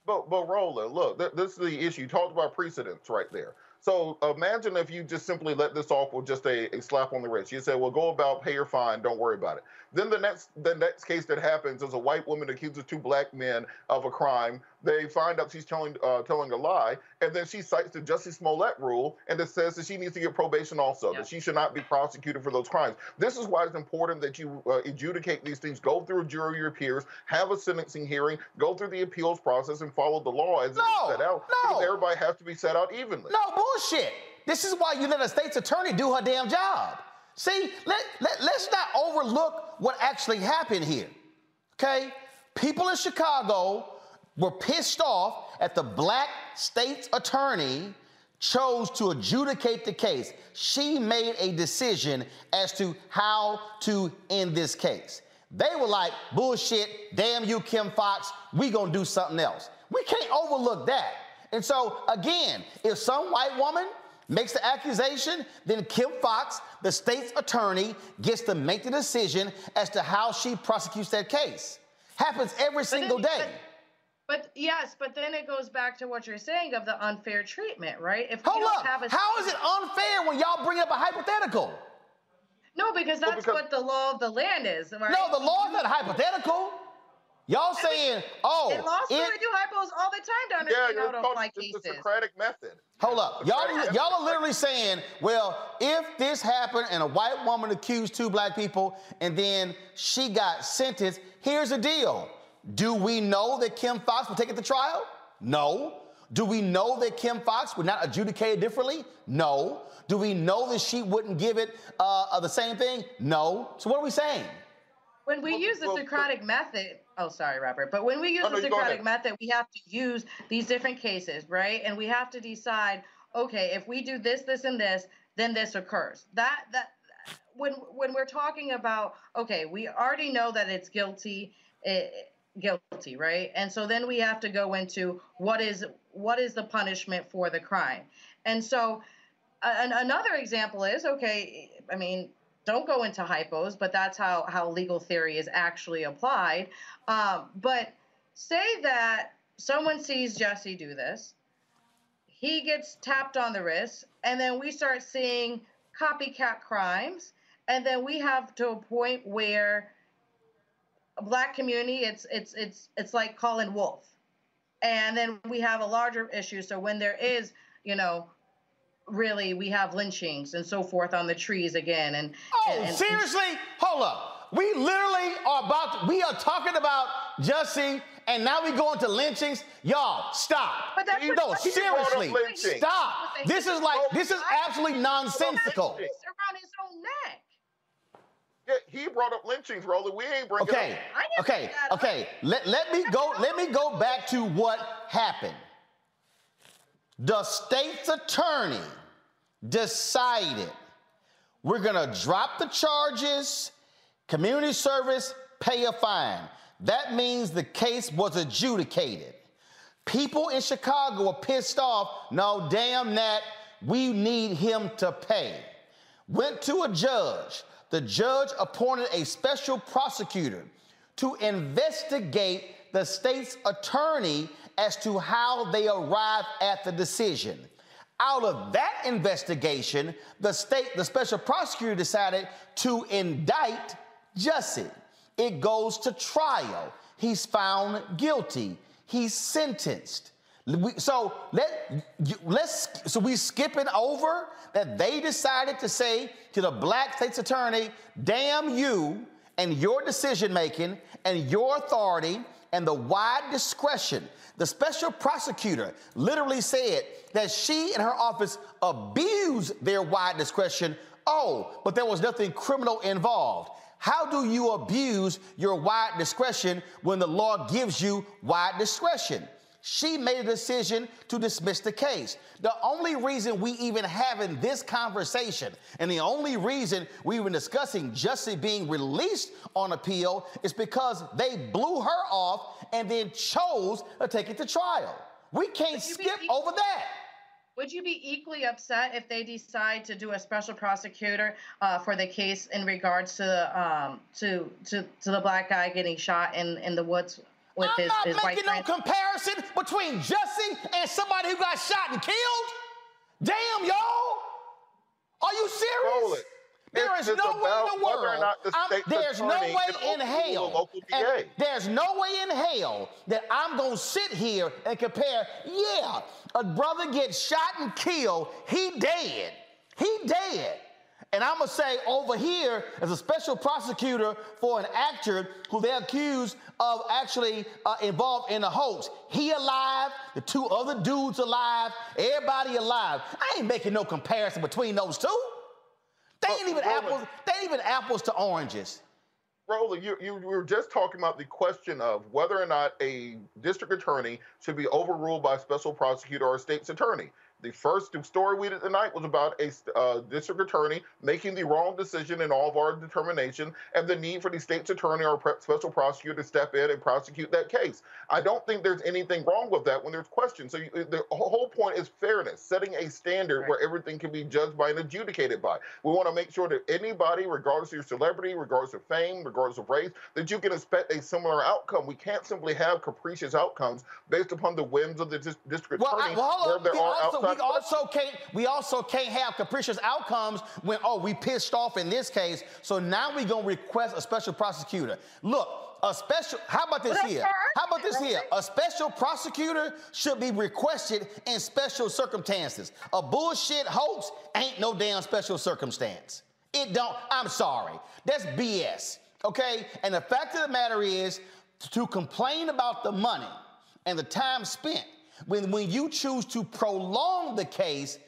But but Roland, look, th- this is the issue. You talked about precedents right there. So imagine if you just simply let this off with just a, a slap on the wrist. You say, well, go about, pay your fine, don't worry about it. Then the next the next case that happens is a white woman accuses two black men of a crime. They find out she's telling uh, telling a lie, and then she cites the Jussie Smollett rule, and it says that she needs to get probation also, that she should not be prosecuted for those crimes. This is why it's important that you uh, adjudicate these things, go through a jury of your peers, have a sentencing hearing, go through the appeals process, and follow the law as No, it's set out. no. Because everybody has to be set out evenly. No bullshit. This is why you let a state's attorney do her damn job. See, let, let, let's not overlook what actually happened here. Okay? People in Chicago were pissed off at the black state's attorney chose to adjudicate the case. She made a decision as to how to end this case. They were like, bullshit, damn you, Kim Foxx, we gonna do something else. We can't overlook that. And so, again, if some white woman makes the accusation, then Kim Foxx, the state's attorney, gets to make the decision as to how she prosecutes that case. Happens every single day. But yes, but then it goes back to what you're saying of the unfair treatment, right? If Hold we don't up. have a How is it unfair when y'all bring up a hypothetical? No, because that's what the law of the land is, right? No, the law is not hypothetical. Y'all saying, oh, in law school it- we do hypos all the time to Yeah, understand you're how to called- apply it's the. Socratic method. Hold up. Y'all, Socratic y'all are literally saying, well, if this happened and a white woman accused two black people and then she got sentenced, here's the deal. Do we know that Kim Foxx would take it to trial? No. Do we know that Kim Foxx would not adjudicate it differently? No. Do we know that she wouldn't give it uh, uh, the same thing? No. So what are we saying? When we use the Socratic method, oh, sorry, Robert, but when we use Oh, no, the Socratic method, we have to use these different cases, right? And we have to decide, okay, if we do this, this, and this, then this occurs. That that when when we're talking about okay, we already know that it's guilty. eh, guilty right and so then we have to go into what is what is the punishment for the crime and so an, another example is okay i mean don't go into hypos but that's how how legal theory is actually applied. Um, but say that someone sees jesse do this he gets tapped on the wrist and then we start seeing copycat crimes and then we have to a point where a black community it's it's it's it's like calling wolf and then we have a larger issue. So when there is you know really we have lynchings and so forth on the trees again and Oh, and, and- seriously? Hold up. We literally are about to, we are talking about Jussie, and now we go into lynchings. Y'all, stop. But that's no, what- He brought seriously, stop. This is like this is absolutely nonsensical. Around his own neck Yeah, he brought up lynchings, Roller. We ain't bringing Okay, up. okay, okay. Let, let me go. Let me go back to what happened. The state's attorney decided we're gonna drop the charges, community service, pay a fine. That means the case was adjudicated. People in Chicago are pissed off. No, damn that. We need him to pay. Went to a judge. The judge appointed a special prosecutor to investigate the state's attorney as to how they arrived at the decision. Out of that investigation, the state, the special prosecutor decided to indict Jussie. It goes to trial. He's found guilty. He's sentenced. We- so let let's so we skipping over that they decided to say to the black state's attorney, "Damn you and your decision making and your authority and the wide discretion." The special prosecutor literally said that she and her office abused their wide discretion. Oh, but there was nothing criminal involved. How do you abuse your wide discretion when the law gives you wide discretion? She made a decision to dismiss the case. The only reason we even having this conversation and the only reason we were discussing Jussie being released on appeal is because they blew her off and then chose to take it to trial. We can't skip over that. Would you be equally upset if they decide to do a special prosecutor uh, for the case in regards to the um, to, to to the black guy getting shot in, in the woods with I'm his, not his white making no friend? comparison between Jussie and somebody who got shot and killed. Damn, y'all. Are you serious? Roll it. There It's is no way in about the world. or not the I'm- there's no way in hell. local and DA. there's no way in hell that I'm gonna sit here and compare. Yeah, a brother gets shot and killed. He dead. He dead. And I'm gonna say over here, as a special prosecutor for an actor who they accused of actually uh, involved in a hoax, he alive, the two other dudes alive, everybody alive. I ain't making no comparison between those two. They ain't even Roland- apples. They ain't even apples to oranges. Roller, you, you we were just talking about the question of whether or not a district attorney should be overruled by a special prosecutor or a state's attorney. The first story we did tonight was about a uh, district attorney making the wrong decision in all of our determination and the need for the state's attorney or special prosecutor to step in and prosecute that case. I don't think there's anything wrong with that when there's questions. So you, the whole point is fairness, setting a standard where everything can be judged by and adjudicated by. We want to make sure that anybody, regardless of your celebrity, regardless of fame, regardless of race, that you can expect a similar outcome. We can't simply have capricious outcomes based upon the whims of the dis- district Well, I, attorney well, where there are outside we also can't we also can't have capricious outcomes when oh we pissed off in this case. So now we gonna request a special prosecutor. Look, a special. How about this here? How about this here? A special prosecutor should be requested in special circumstances. A bullshit hoax ain't no damn special circumstance. It don't. I'm sorry. That's BS. Okay. And the fact of the matter is, to complain about the money and the time spent when when you choose to prolong the case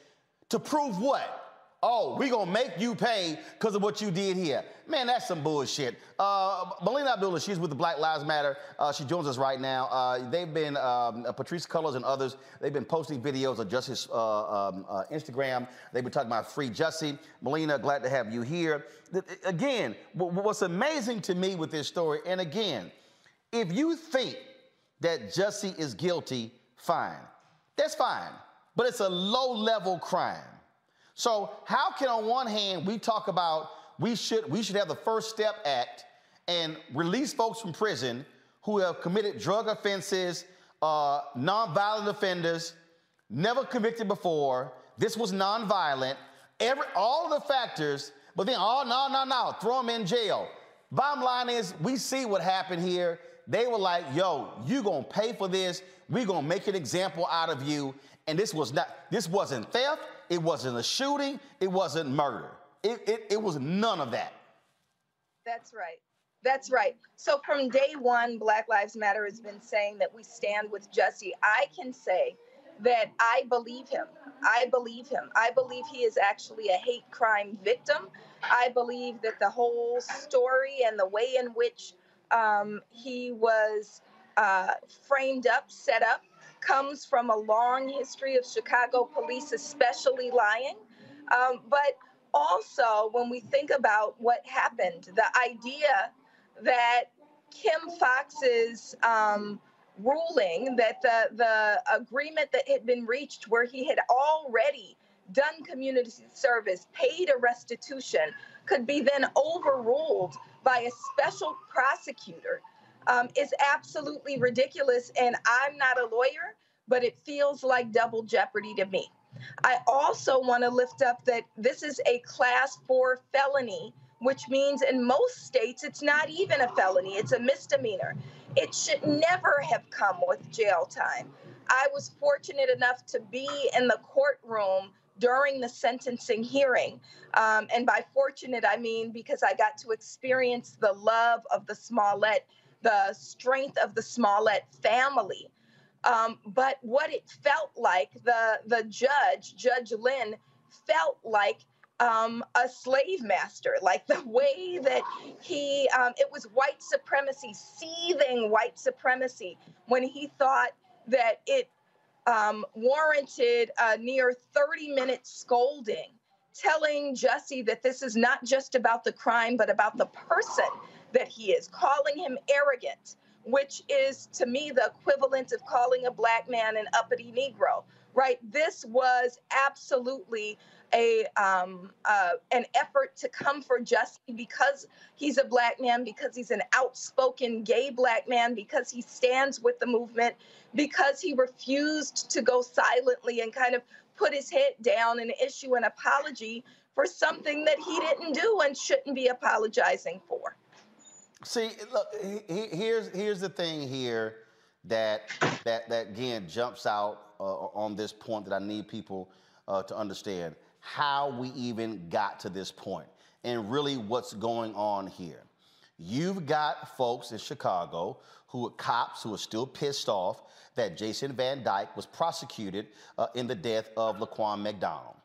to prove what? oh, we gonna make you pay because of what you did here. Man, that's some bullshit. Uh, Melina Abdullah, she's with the Black Lives Matter. Uh, she joins us right now. Uh, they've been, um, uh, Patrisse Cullors and others, they've been posting videos of Justice uh, um, uh, Instagram. They've been talking about free Jussie. Melina, glad to have you here. Again, wh- what's amazing to me with this story, and again, if you think that Jussie is guilty, fine. That's fine. But it's a low level crime. So how can on one hand we talk about we should we should have the First Step Act and release folks from prison who have committed drug offenses, uh, nonviolent offenders, never convicted before. This was nonviolent. Every all of the factors, but then oh no no no, throw them in jail. Bottom line is we see what happened here. They were like, yo, you gonna pay for this. We gonna make an example out of you. And this was not, this wasn't theft, it wasn't a shooting, it wasn't murder. It, it, it was none of that. That's right. That's right. So from day one, Black Lives Matter has been saying that we stand with Jussie. I can say that I believe him. I believe him. I believe he is actually a hate crime victim. I believe that the whole story and the way in which um, he was uh, framed up, set up, comes from a long history of Chicago police, especially lying. Um, but also, when we think about what happened, the idea that Kim Foxx's um, ruling, that the, the agreement that had been reached, where he had already done community service, paid a restitution, could be then overruled by a special prosecutor um, is absolutely ridiculous. And I'm not a lawyer, but it feels like double jeopardy to me. I also want to lift up that this is a class four felony, which means in most states it's not even a felony, it's a misdemeanor. It should never have come with jail time. I was fortunate enough to be in the courtroom during the sentencing hearing. Um, and by fortunate, I mean because I got to experience the love of the Smollett, the strength of the Smollett family. Um, but what it felt like, the the judge, Judge Linn, felt like um, a slave master, like the way that he, um, it was white supremacy, seething white supremacy, when he thought that it um, warranted a near 30 minute scolding, telling Jussie that this is not just about the crime, but about the person that he is, calling him arrogant, which is to me the equivalent of calling a black man an uppity Negro, right? This was absolutely a um, uh, an effort to come for Jussie because he's a black man, because he's an outspoken gay black man, because he stands with the movement, because he refused to go silently and kind of put his head down and issue an apology for something that he didn't do and shouldn't be apologizing for. See, look, he- he- here's here's the thing here that that that again jumps out uh, on this point that I need people uh, to understand how we even got to this point and really what's going on here. You've got folks in Chicago who are cops who are still pissed off that Jason Van Dyke was prosecuted uh, in the death of Laquan McDonald.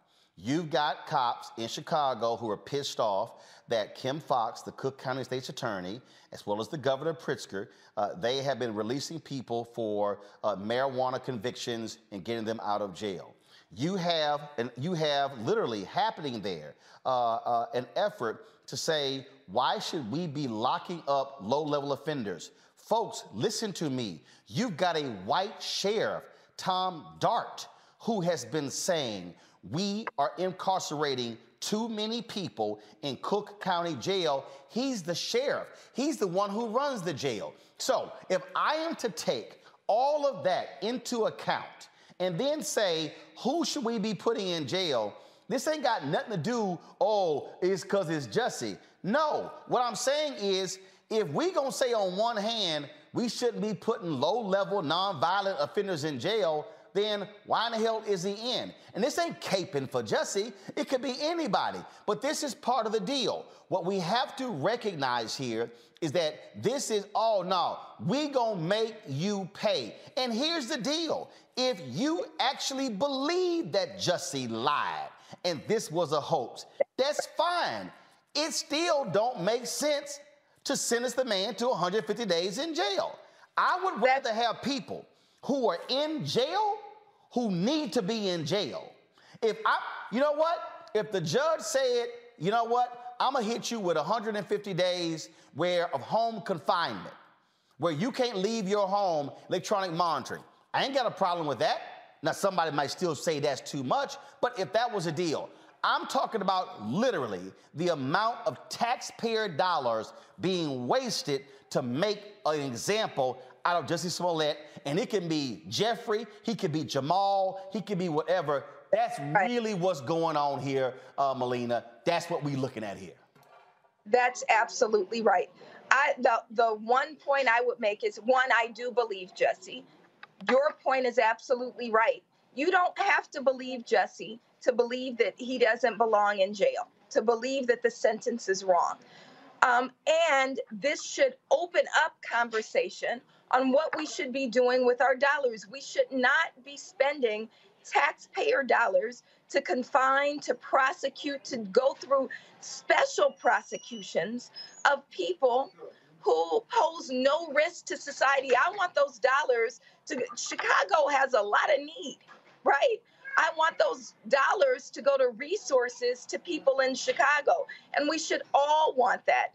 You've got cops in Chicago who are pissed off that Kim Foxx, the Cook County State's Attorney, as well as the Governor Pritzker, uh, they have been releasing people for uh, marijuana convictions and getting them out of jail. You have, and you have literally happening there uh, uh, an effort to say, why should we be locking up low-level offenders? Folks, listen to me. You've got a white sheriff, Tom Dart, who has been saying we are incarcerating too many people in Cook County Jail. He's the sheriff, he's the one who runs the jail. So if I am to take all of that into account and then say, who should we be putting in jail? This ain't got nothing to do, oh, it's because it's Jussie. No, what I'm saying is, if we gonna say on one hand, we shouldn't be putting low-level, nonviolent offenders in jail, then why in the hell is he in? And this ain't caping for Jussie. It could be anybody. But this is part of the deal. What we have to recognize here is that this is, oh no, we gonna make you pay. And here's the deal. If you actually believe that Jussie lied, and this was a hoax. That's fine. It still don't make sense to sentence the man to 150 days in jail. I would rather have people who are in jail who need to be in jail. If I, you know what? If the judge said, you know what, I'm gonna hit you with 150 days where of home confinement, where you can't leave your home, electronic monitoring. I ain't got a problem with that. Now, somebody might still say that's too much, but if that was a deal, I'm talking about literally the amount of taxpayer dollars being wasted to make an example out of Jussie Smollett. And it can be Jeffrey, he could be Jamal, he could be whatever. That's really what's going on here, uh, Melina. That's what we're looking at here. That's absolutely right. I the the one point I would make is one I do believe Jussie. Your point is absolutely right. You don't have to believe Jussie to believe that he doesn't belong in jail, to believe that the sentence is wrong. Um, and this should open up conversation on what we should be doing with our dollars. We should not be spending taxpayer dollars to confine, to prosecute, to go through special prosecutions of people who pose no risk to society. I want those dollars to Chicago has a lot of need, right? I want those dollars to go to resources to people in Chicago. And we should all want that.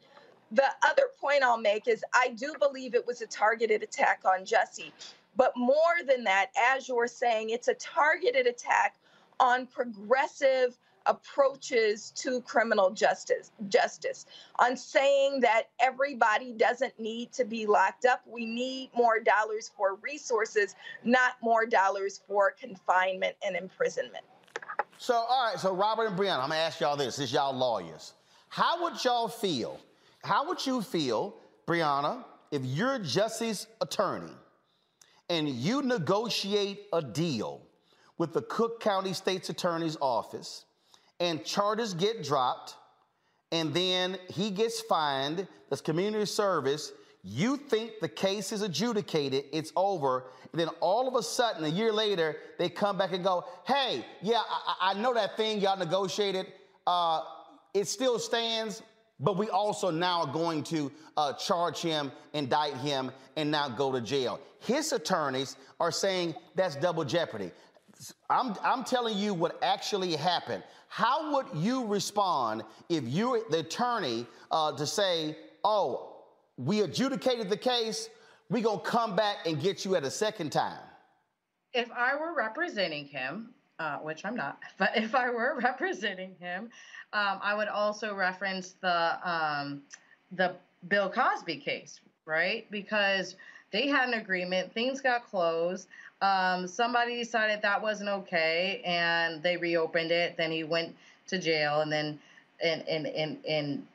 The other point I'll make is I do believe it was a targeted attack on Jussie. But more than that, as you're saying, it's a targeted attack on progressive approaches to criminal justice justice on saying that everybody doesn't need to be locked up we need more dollars for resources not more dollars for confinement and imprisonment So, all right, so Robert and Brianna, I'm gonna ask y'all this. This y'all lawyers. How would y'all feel? How would you feel, Brianna, if you're Jussie's attorney and you negotiate a deal with the Cook County State's Attorney's Office and charges get dropped and then he gets fined, that's community service, you think the case is adjudicated, it's over, and then all of a sudden, a year later, they come back and go, hey, yeah, I, I know that thing y'all negotiated, uh, it still stands, but we also now are going to uh, charge him, indict him, and now go to jail. His attorneys are saying that's double jeopardy. I'm, I'm telling you what actually happened. How would you respond if you're the attorney uh, to say, oh, we adjudicated the case, we're going to come back and get you at a second time? If I were representing him, uh, which I'm not, but if I were representing him, um, I would also reference the um, the Bill Cosby case, right? Because they had an agreement, things got closed. Um, somebody decided that wasn't okay, and they reopened it. Then he went to jail, and then and and and and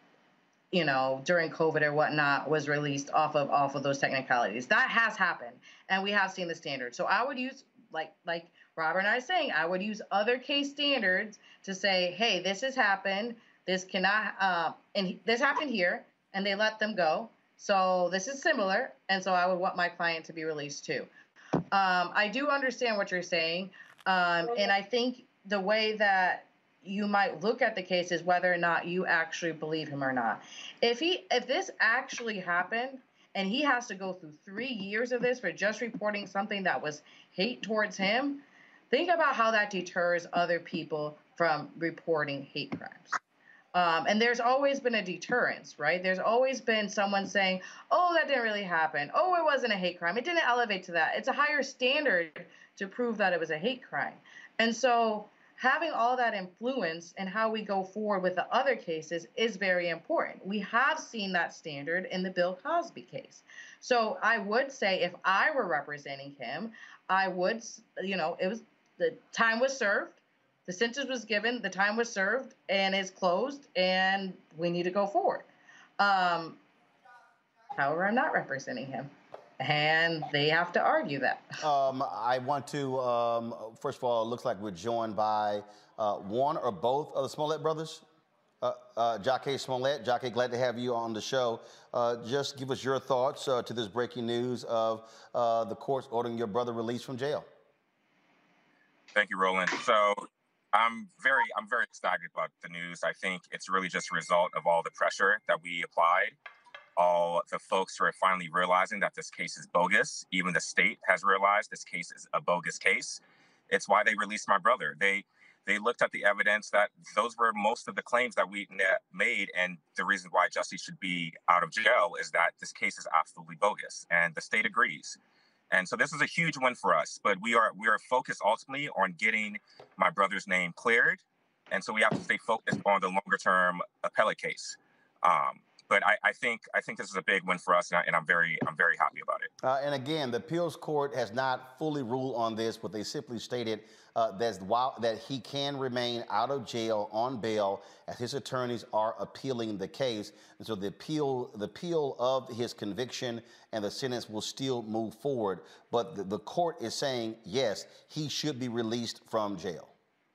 you know during COVID or whatnot was released off of off of those technicalities. That has happened, and we have seen the standard. So I would use like like Robert and I are saying, I would use other case standards to say, hey, this has happened. This cannot, uh, and this happened here, and they let them go. So this is similar, and so I would want my client to be released too. Um, I do understand what you're saying, um, and I think the way that you might look at the case is whether or not you actually believe him or not. If he, if this actually happened, and he has to go through three years of this for just reporting something that was hate towards him, think about how that deters other people from reporting hate crimes. Um, and there's always been a deterrence, right? There's always been someone saying, oh, that didn't really happen. Oh, it wasn't a hate crime. It didn't elevate to that. It's a higher standard to prove that it was a hate crime. And so having all that influence and how we go forward with the other cases is very important. We have seen that standard in the Bill Cosby case. So I would say if I were representing him, I would, you know, it was the time was served the sentence was given, the time was served, and it's closed, and we need to go forward. Um, however, I'm not representing him, and they have to argue that. Um, I want to, um, first of all, it looks like we're joined by uh, one or both of the Smollett brothers. Uh, uh, Smollett, Jacque, glad to have you on the show. Uh, just give us your thoughts uh, to this breaking news of uh, the courts ordering your brother released from jail. Thank you, Roland. So I'm very, I'm very excited about the news. I think it's really just a result of all the pressure that we applied. All the folks who are finally realizing that this case is bogus. Even the state has realized this case is a bogus case. It's why they released my brother. They they looked at the evidence that those were most of the claims that we made, and the reason why Jussie should be out of jail is that this case is absolutely bogus, and the state agrees. And so this is a huge win for us. But we are we are focused ultimately on getting my brother's name cleared, and so we have to stay focused on the longer term appellate case. Um, but I, I think I think this is a big win for us, and, I, I'm very I'm very happy about it. Uh, and again, the appeals court has not fully ruled on this, but they simply stated uh, that while that he can remain out of jail on bail as his attorneys are appealing the case, and so the appeal the appeal of his conviction and the sentence will still move forward. But the, the court is saying yes, he should be released from jail.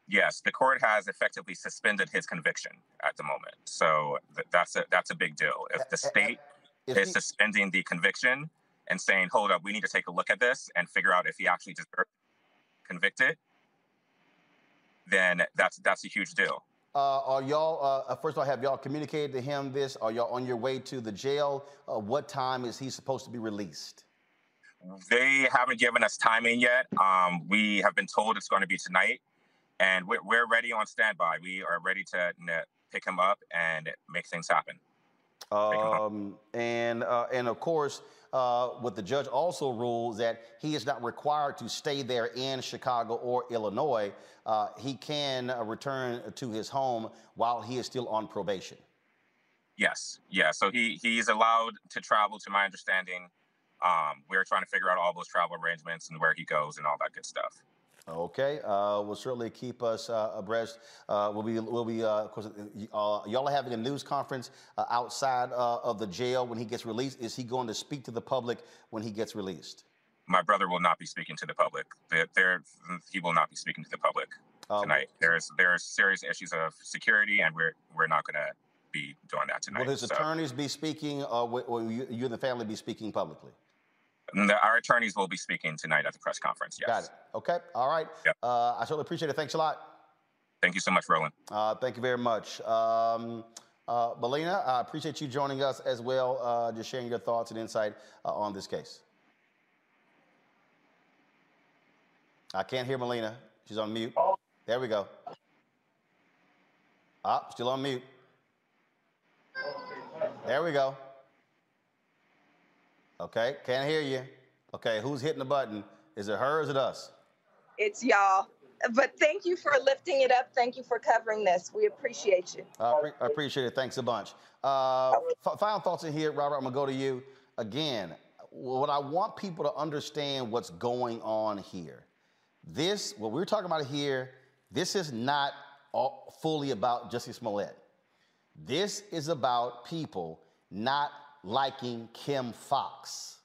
Yes, the court has effectively suspended his conviction at the moment. So th- that's a that's a big deal. If the state if is he- suspending the conviction and saying, "Hold up, we need to take a look at this and figure out if he actually deserves convicted," then that's that's a huge deal. Uh, are y'all, uh, uh, first of all, have y'all communicated to him this? Are y'all on your way to the jail? Uh, what time is he supposed to be released? They haven't given us timing yet. Um, we have been told it's going to be tonight, and we're, we're ready on standby. We are ready to pick him up and make things happen. Um, and uh, and of course, uh, what the judge also ruled that he is not required to stay there in Chicago or Illinois. Uh, he can uh, return to his home while he is still on probation. Yes, yeah. So he he's allowed to travel, to my understanding. Um, we're trying to figure out all those travel arrangements and where he goes and all that good stuff. Okay, uh, will certainly keep us uh, abreast. Uh, we'll be, we'll be, uh, of course, uh, y'all are having a news conference uh, outside uh, of the jail when he gets released. Is he going to speak to the public when he gets released? My brother will not be speaking to the public. There, there he will not be speaking to the public Um, tonight. There's there's serious issues of security, and we're we're not going to be doing that tonight. Will his So, attorneys be speaking, or will will you, you and the family be speaking publicly? The- our attorneys will be speaking tonight at the press conference. Yes. Got it. Okay. All right. Uh, I certainly appreciate it. Thanks a lot. Thank you so much, Roland. Uh, thank you very much. Um, uh, Melina, I appreciate you joining us as well, uh, just sharing your thoughts and insight uh, on this case. I can't hear Melina. She's on mute. There we go. Ah, still on mute. There we go. Okay, can't hear you. Okay, who's hitting the button? Is it her or is it us? It's y'all. But thank you for lifting it up. Thank you for covering this. We appreciate you. I, appre- I appreciate it. Thanks a bunch. Uh, f- final thoughts in here, Robert. I'm gonna go to you again. What I want people to understand what's going on here. This, what we're talking about here, this is not all, fully about Jussie Smollett. This is about people not liking Kim Foxx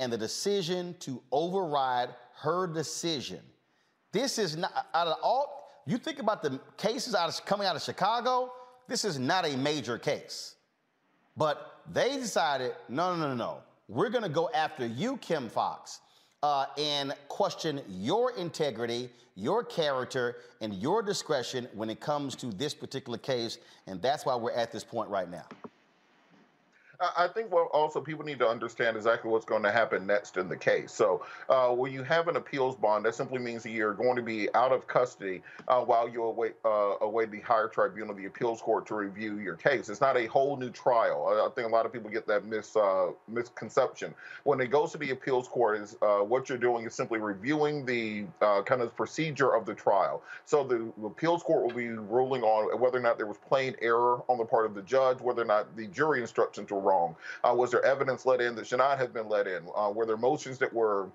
and the decision to override her decision. This is not out of all. You think about the cases out of, coming out of Chicago. This is not a major case, but they decided no, no, no, no. We're going to go after you, Kim Foxx, uh, and question your integrity, your character, and your discretion when it comes to this particular case. And that's why we're at this point right now. I think what also people need to understand exactly what's going to happen next in the case. So uh, when you have an appeals bond, that simply means that you're going to be out of custody uh, while you await uh, await the higher tribunal, the appeals court, to review your case. It's not a whole new trial. I, I think a lot of people get that mis uh, misconception. When it goes to the appeals court, is uh, what you're doing is simply reviewing the uh, kind of procedure of the trial. So the appeals court will be ruling on whether or not there was plain error on the part of the judge, whether or not the jury instructions were wrong. Uh, was there evidence let in that should not have been let in? Uh, were there motions that were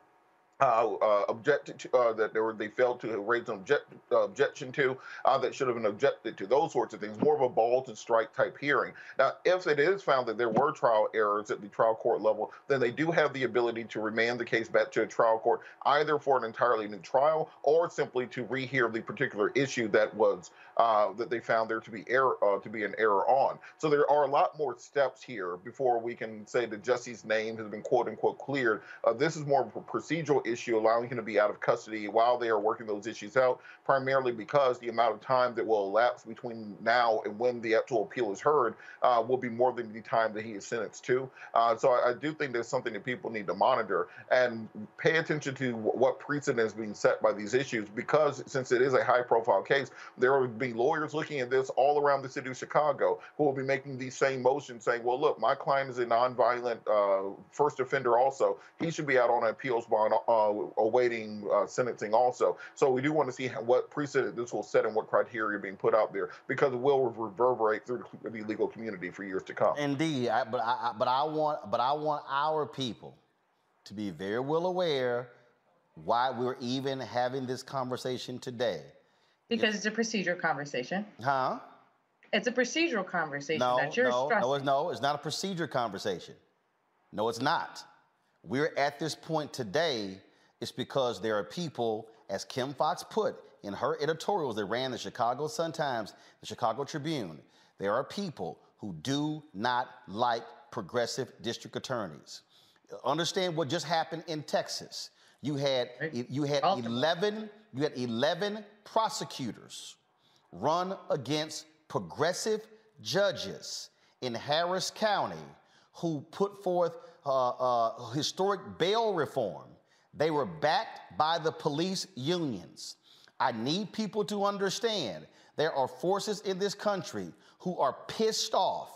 uh, uh, objected to, uh, that they were they failed to raise an object, uh, objection to that should have been objected to those sorts of things more of a balls and strike type hearing now if it is found that there were trial errors at the trial court level then they do have the ability to remand the case back to a trial court either for an entirely new trial or simply to rehear the particular issue that was uh, that they found there to be error uh, to be an error on so there are a lot more steps here before we can say that Jussie's name has been quote unquote cleared uh, this is more of a procedural issue, allowing him to be out of custody while they are working those issues out, primarily because the amount of time that will elapse between now and when the actual appeal is heard uh, will be more than the time that he is sentenced to. Uh, so I, I do think there's something that people need to monitor and pay attention to what precedent is being set by these issues because since it is a high profile case, there will be lawyers looking at this all around the city of Chicago who will be making these same motions saying, well, look, my client is a nonviolent uh, first offender also. He should be out on an appeals bond uh, awaiting uh, sentencing also. So we do want to see what precedent this will set and what criteria are being put out there because it will reverberate through the legal community for years to come. Indeed, I, but I- but I want but I want our people to be very well aware why we're even having this conversation today. Because it's a procedure conversation. Huh? It's a procedural conversation No, that you're no, stressing. no, it's, no, it's not a procedure conversation. No, it's not. We're at this point today, it's because there are people, as Kim Foxx put in her editorials that ran the Chicago Sun-Times, the Chicago Tribune, there are people who do not like progressive district attorneys. Understand what just happened in Texas. You had you had 11 you had 11 prosecutors run against progressive judges in Harris County who put forth uh, uh, historic bail reform. They were backed by the police unions. I need people to understand there are forces in this country who are pissed off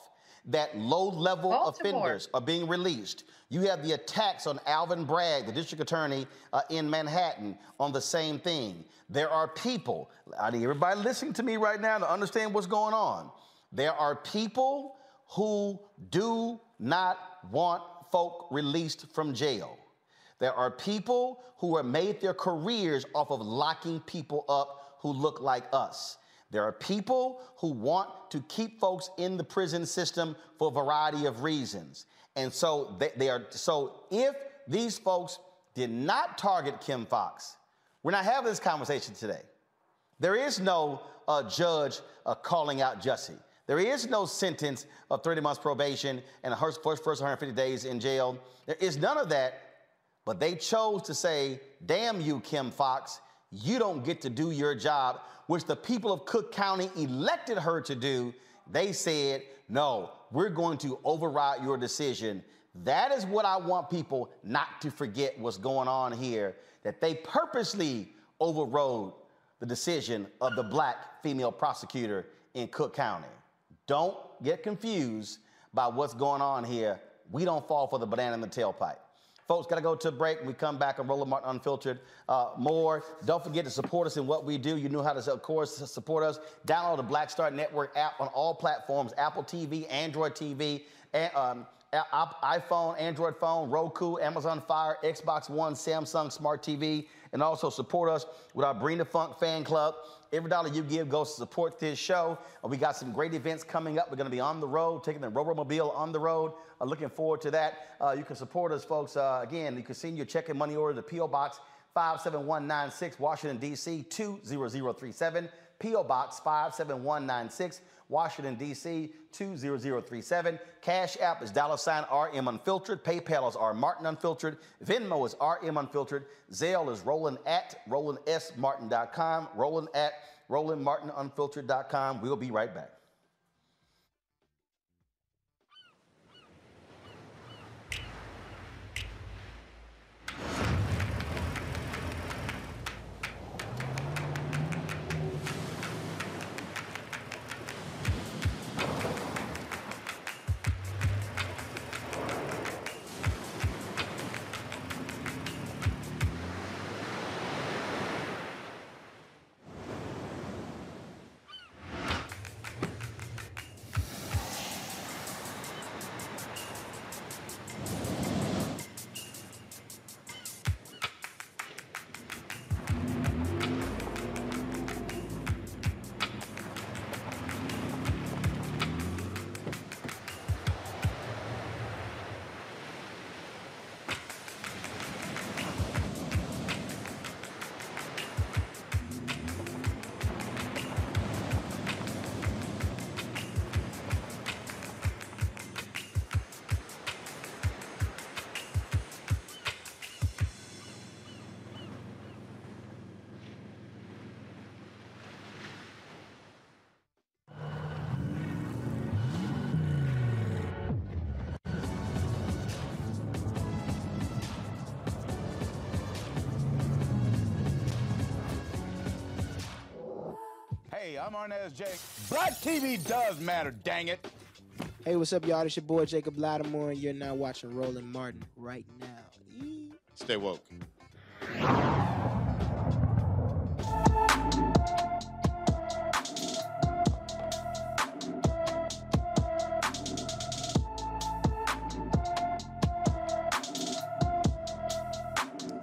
that low level offenders are being released. You have the attacks on Alvin Bragg, the district attorney uh, in Manhattan, on the same thing. There are people, I need everybody listening to me right now to understand what's going on. There are people who do not want folk released from jail. There are people who have made their careers off of locking people up who look like us. There are people who want to keep folks in the prison system for a variety of reasons. And so they, they are so if these folks did not target Kim Foxx, we're not having this conversation today. There is no uh, judge uh, calling out Jussie. There is no sentence of 30 months probation and her first, first 150 days in jail. There is none of that. But they chose to say, damn you, Kim Foxx, you don't get to do your job, which the people of Cook County elected her to do. They said, no, we're going to override your decision. That is what I want people not to forget what's going on here, that they purposely overrode the decision of the black female prosecutor in Cook County. Don't get confused by what's going on here. We don't fall for the banana in the tailpipe. Folks, got to go to a break. We come back on Roland Martin Unfiltered. Uh, more. Don't forget to support us in what we do. You know how to, of course, support us. Download the Black Star Network app on all platforms Apple TV, Android TV, and, um, iPhone, Android phone, Roku, Amazon Fire, Xbox One, Samsung Smart TV, and also support us with our Bring the Funk fan club. Every dollar you give goes to support this show. Uh, we got some great events coming up. We're going to be on the road, taking the Robo-Mobile on the road. Uh, looking forward to that. Uh, you can support us, folks. Uh, again, you can send your check and money order to P.O. Box 57196, Washington, D.C. 20037. P.O. Box 57196, Washington, D.C. 20037. Cash App is dollar sign RM Unfiltered. PayPal is R Martin Unfiltered. Venmo is RM Unfiltered. Zelle is Roland at RolandSMartin.com. Roland at RolandMartinUnfiltered.com. We'll be right back. I'm Arnez J. Black TV does matter, dang it. Hey, what's up, y'all? It's your boy Jacob Latimore, and you're now watching Roland Martin right now. Stay woke.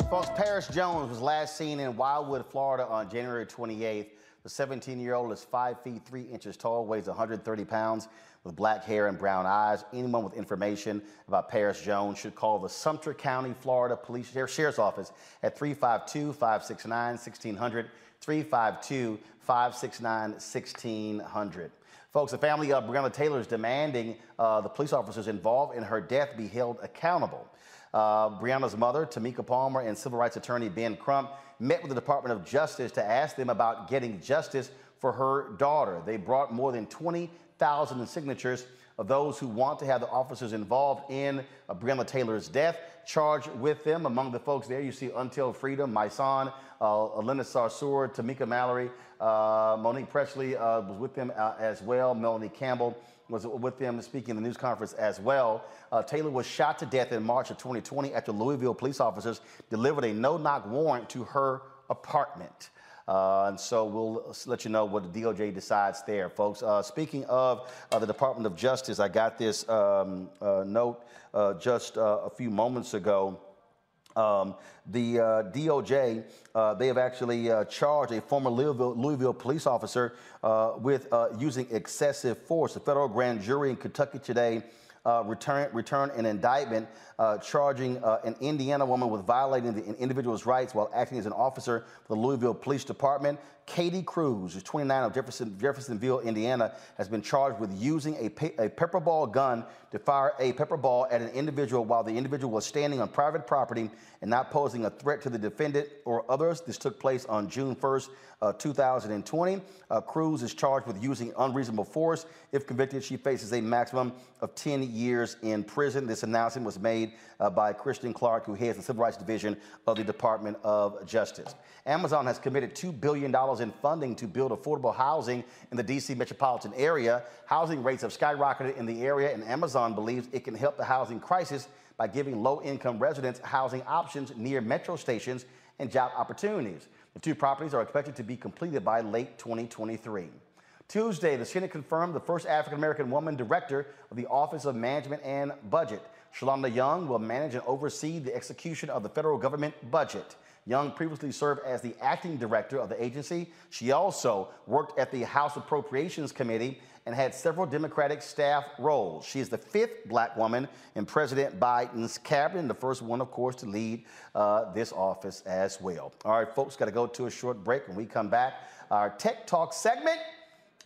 Folks, Paris Jones was last seen in Wildwood, Florida on January 28th. The 17 year old is 5 feet 3 inches tall, weighs 130 pounds, with black hair and brown eyes. Anyone with information about Paris Jones should call the Sumter County, Florida Police Sheriff's Office at 352 569 1600. 352 569 1600. Folks, the family of Breonna Taylor is demanding uh, the police officers involved in her death be held accountable. Uh, Breonna's mother, Tamika Palmer, and civil rights attorney Ben Crump met with the Department of Justice to ask them about getting justice for her daughter. They brought more than 20,000 signatures of those who want to have the officers involved in uh, Breonna Taylor's death charged with them. Among the folks there, you see Until Freedom, My Son, uh, Alina Sarsour, Tamika Mallory, uh, Monique Presley uh, was with them uh, as well. Melanie Campbell was with them speaking in the news conference as well. Uh, Taylor was shot to death in March of 2020 after Louisville police officers delivered a no-knock warrant to her apartment. Uh, and so we'll let you know what the DOJ decides there, folks. Uh, speaking of uh, the Department of Justice, I got this um, uh, note uh, just uh, a few moments ago. Um, the uh, DOJ, uh, they have actually uh, charged a former Louisville, Louisville police officer uh, with uh, using excessive force. The federal grand jury in Kentucky today uh, return, return an indictment uh, charging uh, an Indiana woman with violating the an individual's rights while acting as an officer for the Louisville Police Department. Katie Crews, who's 29 of Jefferson, Jeffersonville, Indiana, has been charged with using a, pe- a pepper ball gun to fire a pepper ball at an individual while the individual was standing on private property and not posing a threat to the defendant or others. This took place on June 1st, uh, 2020. Uh, Crews is charged with using unreasonable force. If convicted, she faces a maximum of 10 years in prison. This announcement was made uh, by Kristen Clarke, who heads the Civil Rights Division of the Department of Justice. Amazon has committed $2 billion in funding to build affordable housing in the D.C. metropolitan area. Housing rates have skyrocketed in the area, and Amazon believes it can help the housing crisis by giving low income residents housing options near metro stations and job opportunities. The two properties are expected to be completed by late 2023. Tuesday, the Senate confirmed the first African American woman director of the Office of Management and Budget. Shalonda Young will manage and oversee the execution of the federal government budget. Young previously served as the acting director of the agency. She also worked at the House Appropriations Committee and had several Democratic staff roles. She is the fifth black woman in President Biden's cabinet, the first one, of course, to lead uh, this office as well. All right, folks, got to go to a short break. When we come back, our Tech Talk segment,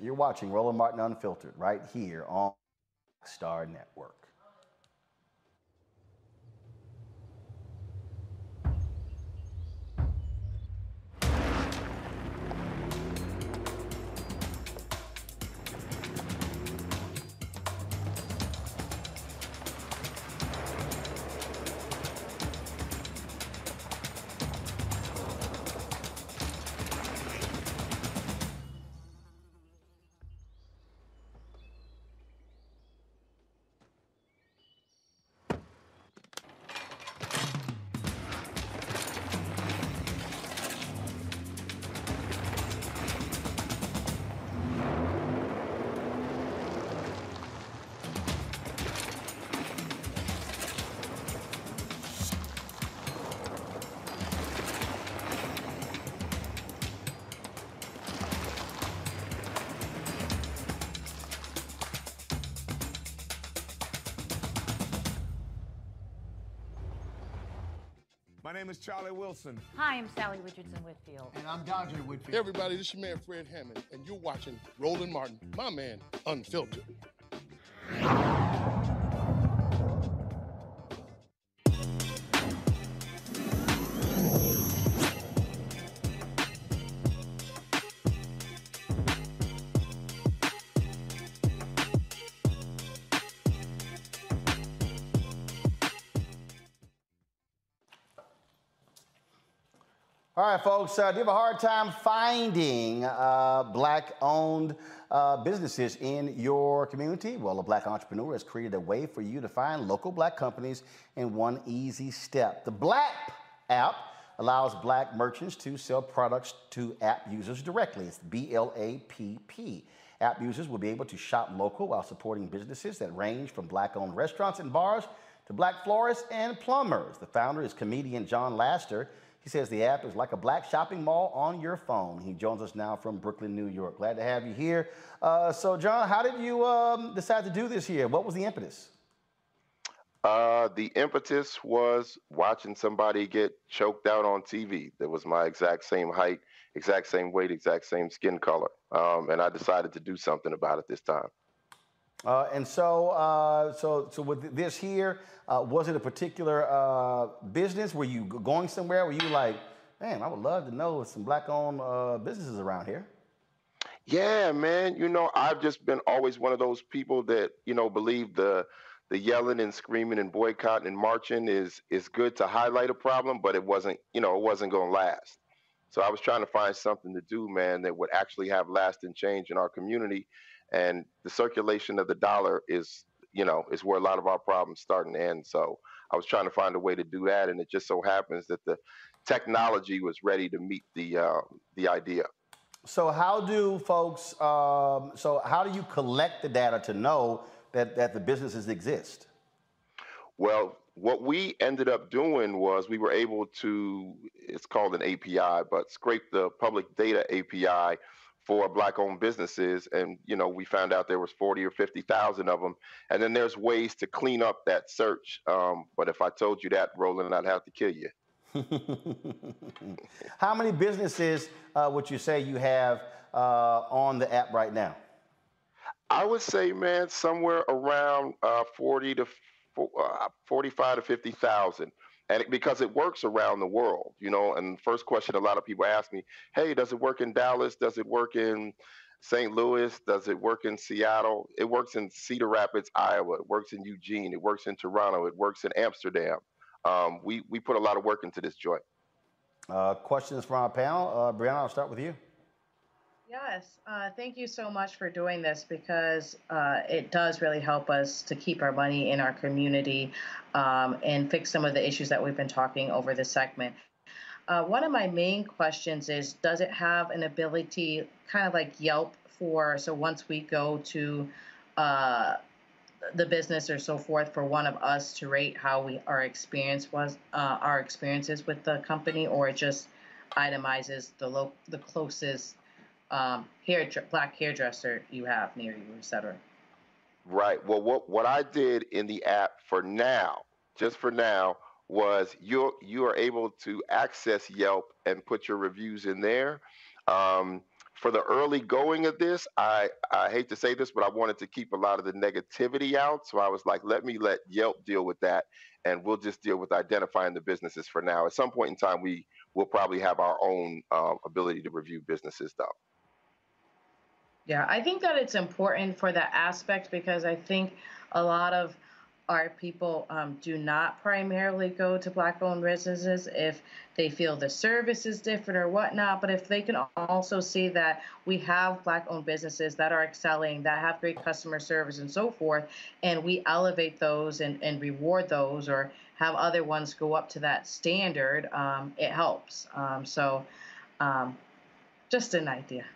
you're watching Roland Martin Unfiltered right here on Star Network. My name is Charlie Wilson. Hi, I'm Sally Richardson Whitfield. And I'm Dodger Whitfield. Hey everybody, this is your man Fred Hammond, and you're watching Roland Martin, my man, Unfiltered. Right, folks, uh, do you have a hard time finding uh, black owned uh, businesses in your community? Well, a black entrepreneur has created a way for you to find local black companies in one easy step. The Black app allows black merchants to sell products to app users directly. It's B L A P P. App users will be able to shop local while supporting businesses that range from black owned restaurants and bars to black florists and plumbers. The founder is comedian John Laster. He says the app is like a black shopping mall on your phone. He joins us now from Brooklyn, New York. Glad to have you here. Uh, so, John, how did you um, decide to do this here? What was the impetus? Uh, the impetus was watching somebody get choked out on TV. That was my exact same height, exact same weight, exact same skin color. Um, and I decided to do something about it this time. Uh, and so, uh, so, so with this here, uh, was it a particular uh, business? Were you going somewhere? Were you like, man, I would love to know some black-owned uh, businesses around here? Yeah, man. You know, I've just been always one of those people that you know believe the the yelling and screaming and boycotting and marching is is good to highlight a problem, but it wasn't, you know, it wasn't going to last. So I was trying to find something to do, man, that would actually have lasting change in our community. And the circulation of the dollar is you know, is where a lot of our problems start and end. So I was trying to find a way to do that, and it just so happens that the technology was ready to meet the uh, the idea. So how do folks? Um, so how do you collect the data to know that that the businesses exist? Well, what we ended up doing was we were able to. It's called an API, but scrape the public data API for black-owned businesses, and you know we found out there was forty or fifty thousand of them, and then there's ways to clean up that search. Um, but if I told you that, Roland, I'd have to kill you. How many businesses uh, would you say you have uh, on the app right now? I would say, man, somewhere around uh, forty to uh, forty-five to fifty thousand and it, because it works around the world, you know. And first question a lot of people ask me, "Hey, does it work in Dallas? Does it work in St. Louis? Does it work in Seattle? It works in Cedar Rapids, Iowa. It works in Eugene. It works in Toronto. It works in Amsterdam. Um, we we put a lot of work into this joint. Uh, questions from our panel, uh, Brianna. I'll start with you. Yes, uh, thank you so much for doing this because uh, it does really help us to keep our money in our community um, and fix some of the issues that we've been talking over this segment. Uh, one of my main questions is Does it have an ability, kind of like Yelp, for so once we go to uh, the business or so forth, for one of us to rate how we our experience was, uh, our experiences with the company, or it just itemizes the lo- the closest um, hair black hairdresser you have near you, etc. Right. Well, what what I did in the app for now, just for now, was you you are able to access Yelp and put your reviews in there. Um, for the early going of this, I, I hate to say this, but I wanted to keep a lot of the negativity out. So I was like, let me let Yelp deal with that, and we'll just deal with identifying the businesses for now. At some point in time, we will probably have our own uh, ability to review businesses, though. Yeah, I think that it's important for that aspect because I think a lot of our people um, do not primarily go to black owned businesses if they feel the service is different or whatnot. But if they can also see that we have black owned businesses that are excelling, that have great customer service and so forth, and we elevate those and, and reward those or have other ones go up to that standard, um, it helps. Um, so, um, just an idea.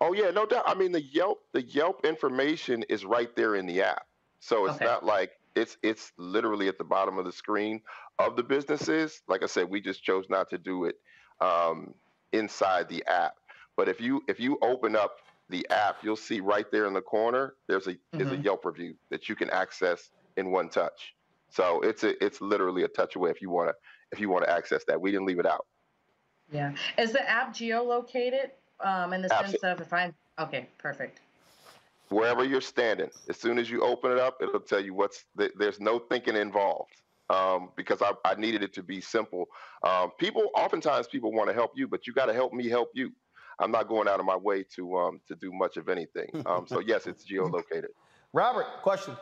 Oh yeah, no doubt. I mean, the Yelp the Yelp information is right there in the app, so it's okay. not like it's it's literally at the bottom of the screen of the businesses. Like I said, we just chose not to do it um, inside the app. But if you if you open up the app, you'll see right there in the corner there's a mm-hmm. is a Yelp review that you can access in one touch. So it's a, it's literally a touch away if you want to if you want to access that. We didn't leave it out. Yeah. Is the app geolocated? Um, in the Absolutely. sense of if I'm okay, perfect. Wherever you're standing, as soon as you open it up, it'll tell you what's there's no thinking involved um, because I, I, needed it to be simple. Um, people, oftentimes, people want to help you, but you got to help me help you. I'm not going out of my way to um, to do much of anything. Um, so yes, it's geolocated. Robert, question.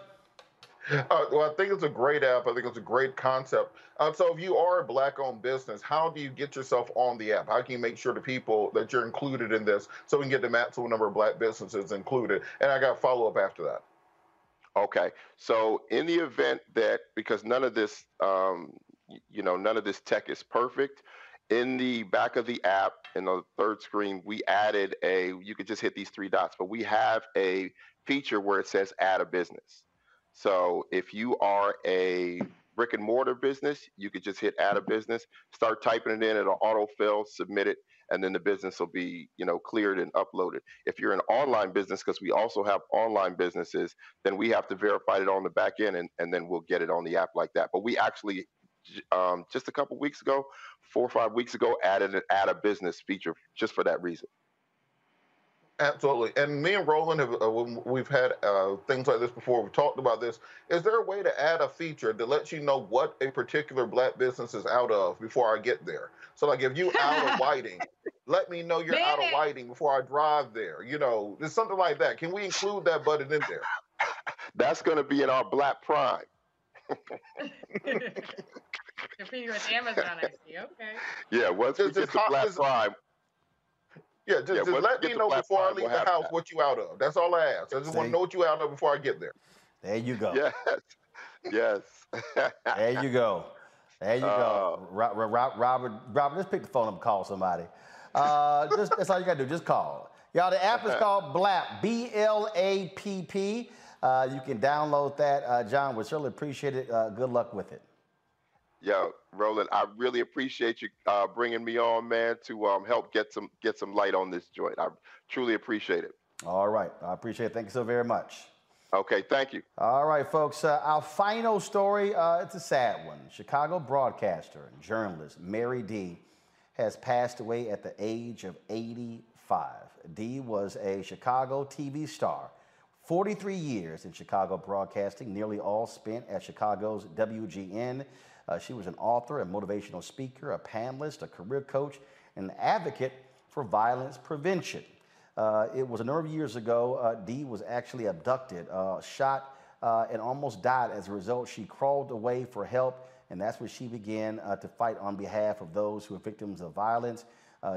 Uh, well, I think it's a great app. I think it's a great concept. Uh, so, if you are a black-owned business, how do you get yourself on the app? How can you make sure the people that you're included in this, so we can get the maximum number of black businesses included? And I got follow up after that. Okay. So, in the event that because none of this, um, you know, none of this tech is perfect, in the back of the app in the third screen, we added a. You could just hit these three dots, but we have a feature where it says add a business. So if you are a brick and mortar business, you could just hit add a business, start typing it in, it'll autofill, submit it, and then the business will be, you know, cleared and uploaded. If you're an online business, because we also have online businesses, then we have to verify it on the back end and, and then we'll get it on the app like that. But we actually um, just a couple weeks ago, four or five weeks ago, added an add a business feature just for that reason. Absolutely. And me and Roland have uh, we've had uh, things like this before. We've talked about this. Is there a way to add a feature that lets you know what a particular black business is out of before I get there? So, like, if you out of Whiting, let me know you're out of Whiting before I drive there. You know, there's something like that. Can we include that button in there? That's going to be in our Black Prime. Competing with Amazon, I see. Okay. Yeah, once we get to Black Prime, yeah, just, yeah, just let me know before I leave the house that. what you out of. That's all I ask. I just want to know what you out of before I get there. There you go. Yes. Yes. there you go. There you uh, go. Robert, Robert, Robert, just pick the phone up and call somebody. Uh, just, that's all you got to do. Just call. Y'all, the app is called BLAPP, B L A P P. Uh, you can download that. Uh, John, we certainly appreciate it. Uh, good luck with it. Yo, Roland, I really appreciate you uh, bringing me on, man, to um, help get some get some light on this joint. I truly appreciate it. All right, I appreciate it. Thank you so very much. Okay, thank you. All right, folks. Uh, our final story, uh, it's a sad one. Chicago broadcaster and journalist Merri Dee has passed away at the age of 85. Dee was a Chicago TV star, 43 years in Chicago broadcasting, nearly all spent at Chicago's WGN. Uh, she was an author, a motivational speaker, a panelist, a career coach, and an advocate for violence prevention. Uh, it was a number of years ago. Uh, Dee was actually abducted, uh, shot, uh, and almost died. As a result, she crawled away for help, and that's when she began uh, to fight on behalf of those who are victims of violence.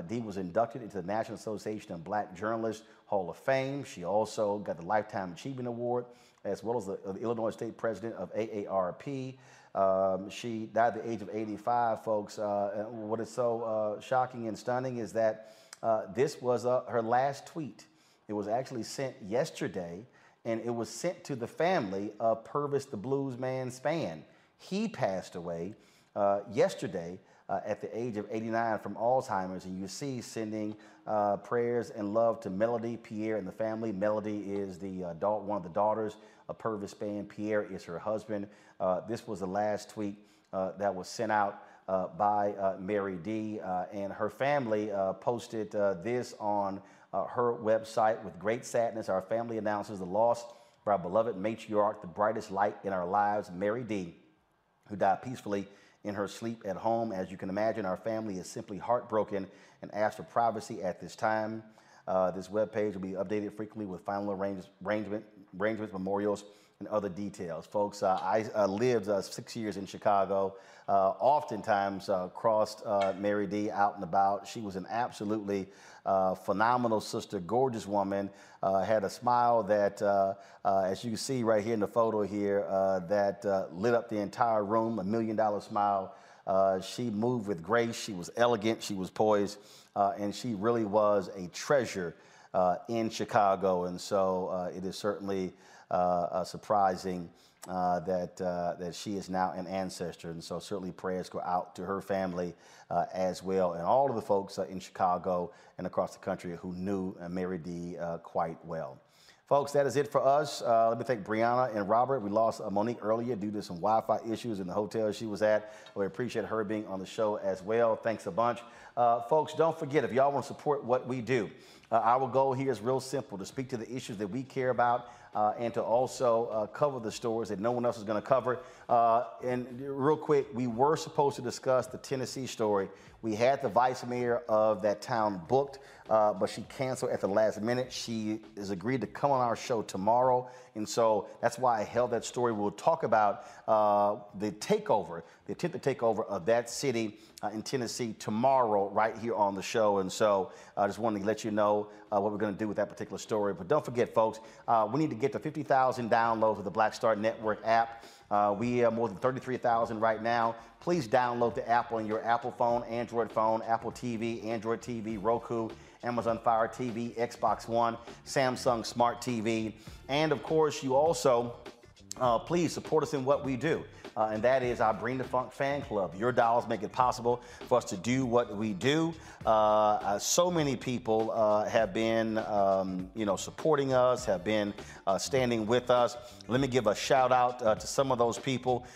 Dee was inducted into the National Association of Black Journalists Hall of Fame. She also got the Lifetime Achievement Award, as well as the, the Illinois State President of AARP. Um, she died at the age of 85, folks. Uh, what is so uh, shocking and stunning is that uh, this was uh, her last tweet. It was actually sent yesterday, and it was sent to the family of Pervis the Blues Man Spann. He passed away uh, yesterday uh, at the age of 89 from Alzheimer's, and you see sending prayers and love to Melody, Pierre, and the family. Melody is the one of the daughters of Pervis Spann. Pierre is her husband. Uh, this was the last tweet uh, that was sent out uh, by Merri Dee. and her family posted this on her website with great sadness. Our family announces the loss of our beloved matriarch, the brightest light in our lives, Merri Dee., who died peacefully in her sleep at home. As you can imagine, our family is simply heartbroken and asks for privacy at this time. Uh, this webpage will be updated frequently with final arrangement, arrangements, memorials, and other details. Folks, uh, I uh, lived uh, six years in Chicago, uh, oftentimes uh, crossed uh, Merri Dee out and about. She was an absolutely phenomenal sister, gorgeous woman, had a smile that, as you can see right here in the photo here, that lit up the entire room, a million dollar smile. she moved with grace, she was elegant, she was poised, and she really was a treasure in Chicago. And so it is certainly uh, uh, surprising uh, that, that she is now an ancestor. And so certainly prayers go out to her family as well and all of the folks in Chicago and across the country who knew Merri Dee quite well. Folks, that is it for us. Uh, let me thank Brianna and Robert. We lost uh, Monique earlier due to some Wi Fi issues in the hotel she was at. We appreciate her being on the show as well. Thanks a bunch. Uh, folks, don't forget if y'all want to support what we do, our goal here is real simple to speak to the issues that we care about uh, and to also uh, cover the stories that no one else is going to cover. Uh, and real quick, we were supposed to discuss the Tennessee story. We had the vice mayor of that town booked, uh, but she canceled at the last minute. She has agreed to come on our show tomorrow, and so that's why I held that story. We'll talk about uh, the takeover, the attempted takeover of that city uh, in Tennessee tomorrow, right here on the show. And so I just wanted to let you know uh, what we're going to do with that particular story. But don't forget, folks, uh, we need to get to 50,000 downloads of the Black Star Network app. Uh, we have more than 33,000 right now. Please download the app on your Apple phone, Android phone, Apple TV, Android TV, Roku, Amazon Fire TV, Xbox One, Samsung Smart TV. And of course, you also uh, please support us in what we do. Uh, and that is our Bring the Funk fan club. Your dollars make it possible for us to do what we do. Uh, uh, so many people uh, have been, um, you know, supporting us, have been uh, standing with us. Let me give a shout out to some of those people.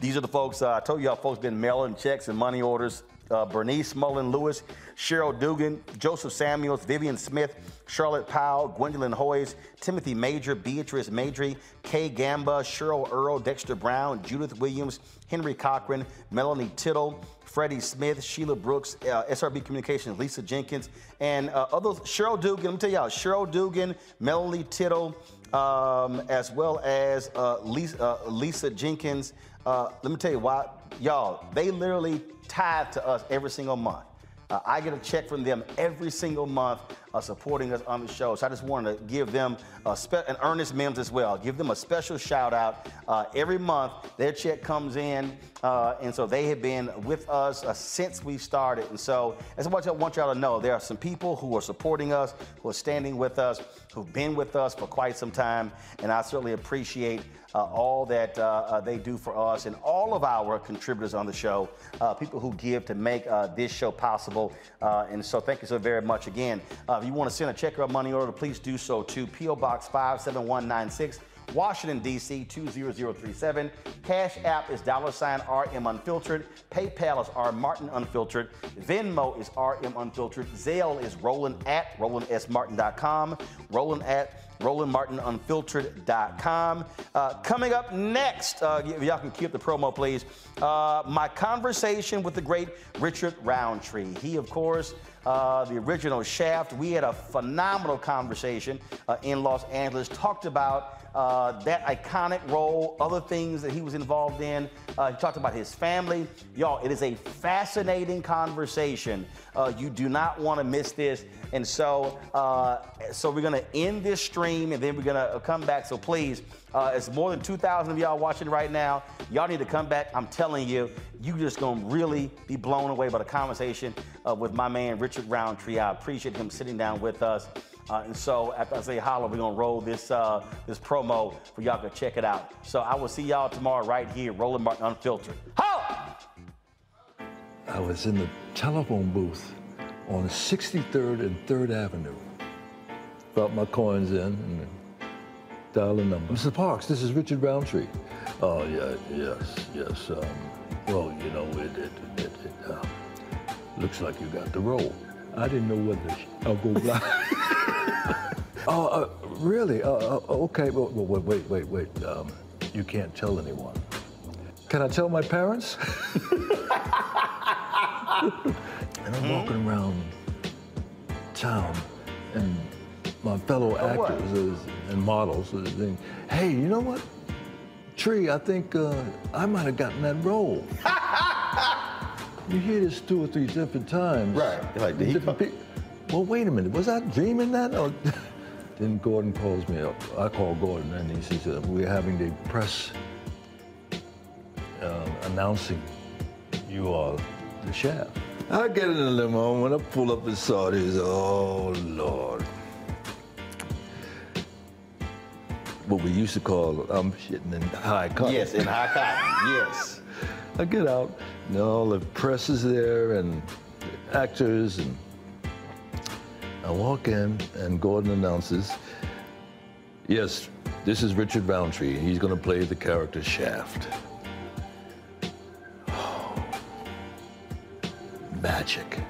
these are the folks I told you, all folks been mailing checks and money orders uh, Bernice Mullen Lewis, Cheryl Dugan, Joseph Samuels, Vivian Smith, Charlotte Powell, Gwendolyn Hoyes, Timothy Major, Beatrice Madry, Kay Gamba, Cheryl Earl, Dexter Brown, Judith Williams, Henry Cochran, Melanie Tittle, Freddie Smith, Sheila Brooks, uh, SRB Communications, Lisa Jenkins, and uh. Cheryl Dugan, let me tell y'all, Cheryl Dugan, Melanie Tittle, um, as well as uh, Lisa, uh, Lisa, Jenkins. Uh, let me tell you why, y'all, they literally tithe to us every single month. Uh, I get a check from them every single month uh, supporting us on the show. So I just wanted to give them a spe- and Mims as well. Give them a special shout out. Uh, every month their check comes in, uh, and so they have been with us uh, since we started. And so as that's what I want y'all to know. There are some people who are supporting us, who are standing with us, who've been with us for quite some time, and I certainly appreciate all that uh, uh, they do for us and all of our contributors on the show, uh, people who give to make uh, this show possible. Uh, and so thank you so very much again. if you want to send a check or a money order, please do so to P.O. Box 57196. Washington, D.C. 20037. Cash App is dollar sign RM Unfiltered. PayPal is R Martin Unfiltered. Venmo is RM Unfiltered. Zelle is Roland at RolandSMartin.com. Roland at RolandMartinUnfiltered.com. Uh, coming up next, uh, y'all can keep the promo, please. Uh, my conversation with the great Richard Roundtree. He, of course, uh, the original Shaft. We had a phenomenal conversation uh, in Los Angeles, talked about uh, that iconic role, other things that he was involved in. Uh, he talked about his family. Y'all, it is a fascinating conversation. Uh, you do not want to miss this. And so, uh, so we're going to end this stream and then we're going to come back. So please, uh, it's more than 2,000 of y'all watching right now. Y'all need to come back. I'm telling you, you just to really be blown away by the conversation uh, with my man, Richard Roundtree. I appreciate him sitting down with us. Uh, and so after I say holla, we're gonna roll this uh, this promo for y'all to check it out. So I will see y'all tomorrow right here, Roland Martin Unfiltered. Ho! I was in the telephone booth on 63rd and 3rd Avenue. Brought my coins in and dial a number. Mr. Parks, this is Richard Roundtree. Oh, yeah, yes, yes. Um, well, you know, it, it, it, it uh, looks like you got the role. I didn't know whether I'll go blind. oh, uh, really? Uh, uh, okay, well, wait, wait, wait, wait. Um, you can't tell anyone. Can I tell my parents? And I'm walking hmm? around town, and my fellow actors is, and models saying, "Hey, you know what? Tree, I think uh, I might have gotten that role." you hear this two or three different times. Right. Like, did he come? Well, wait a minute. Was I dreaming that? Or then Gordon calls me up. I call Gordon, and he says, uh, "We're having the press uh, announcing you are the chef." I get in the limo, and when I pull up and saw this, oh Lord. What we used to call, um, I'm shitting in high cotton. Yes, in high cotton, yes. I get out, and all the press is there, and actors, and I walk in, and Gordon announces, yes, this is Richard Roundtree. He's going to play the character Shaft. magic.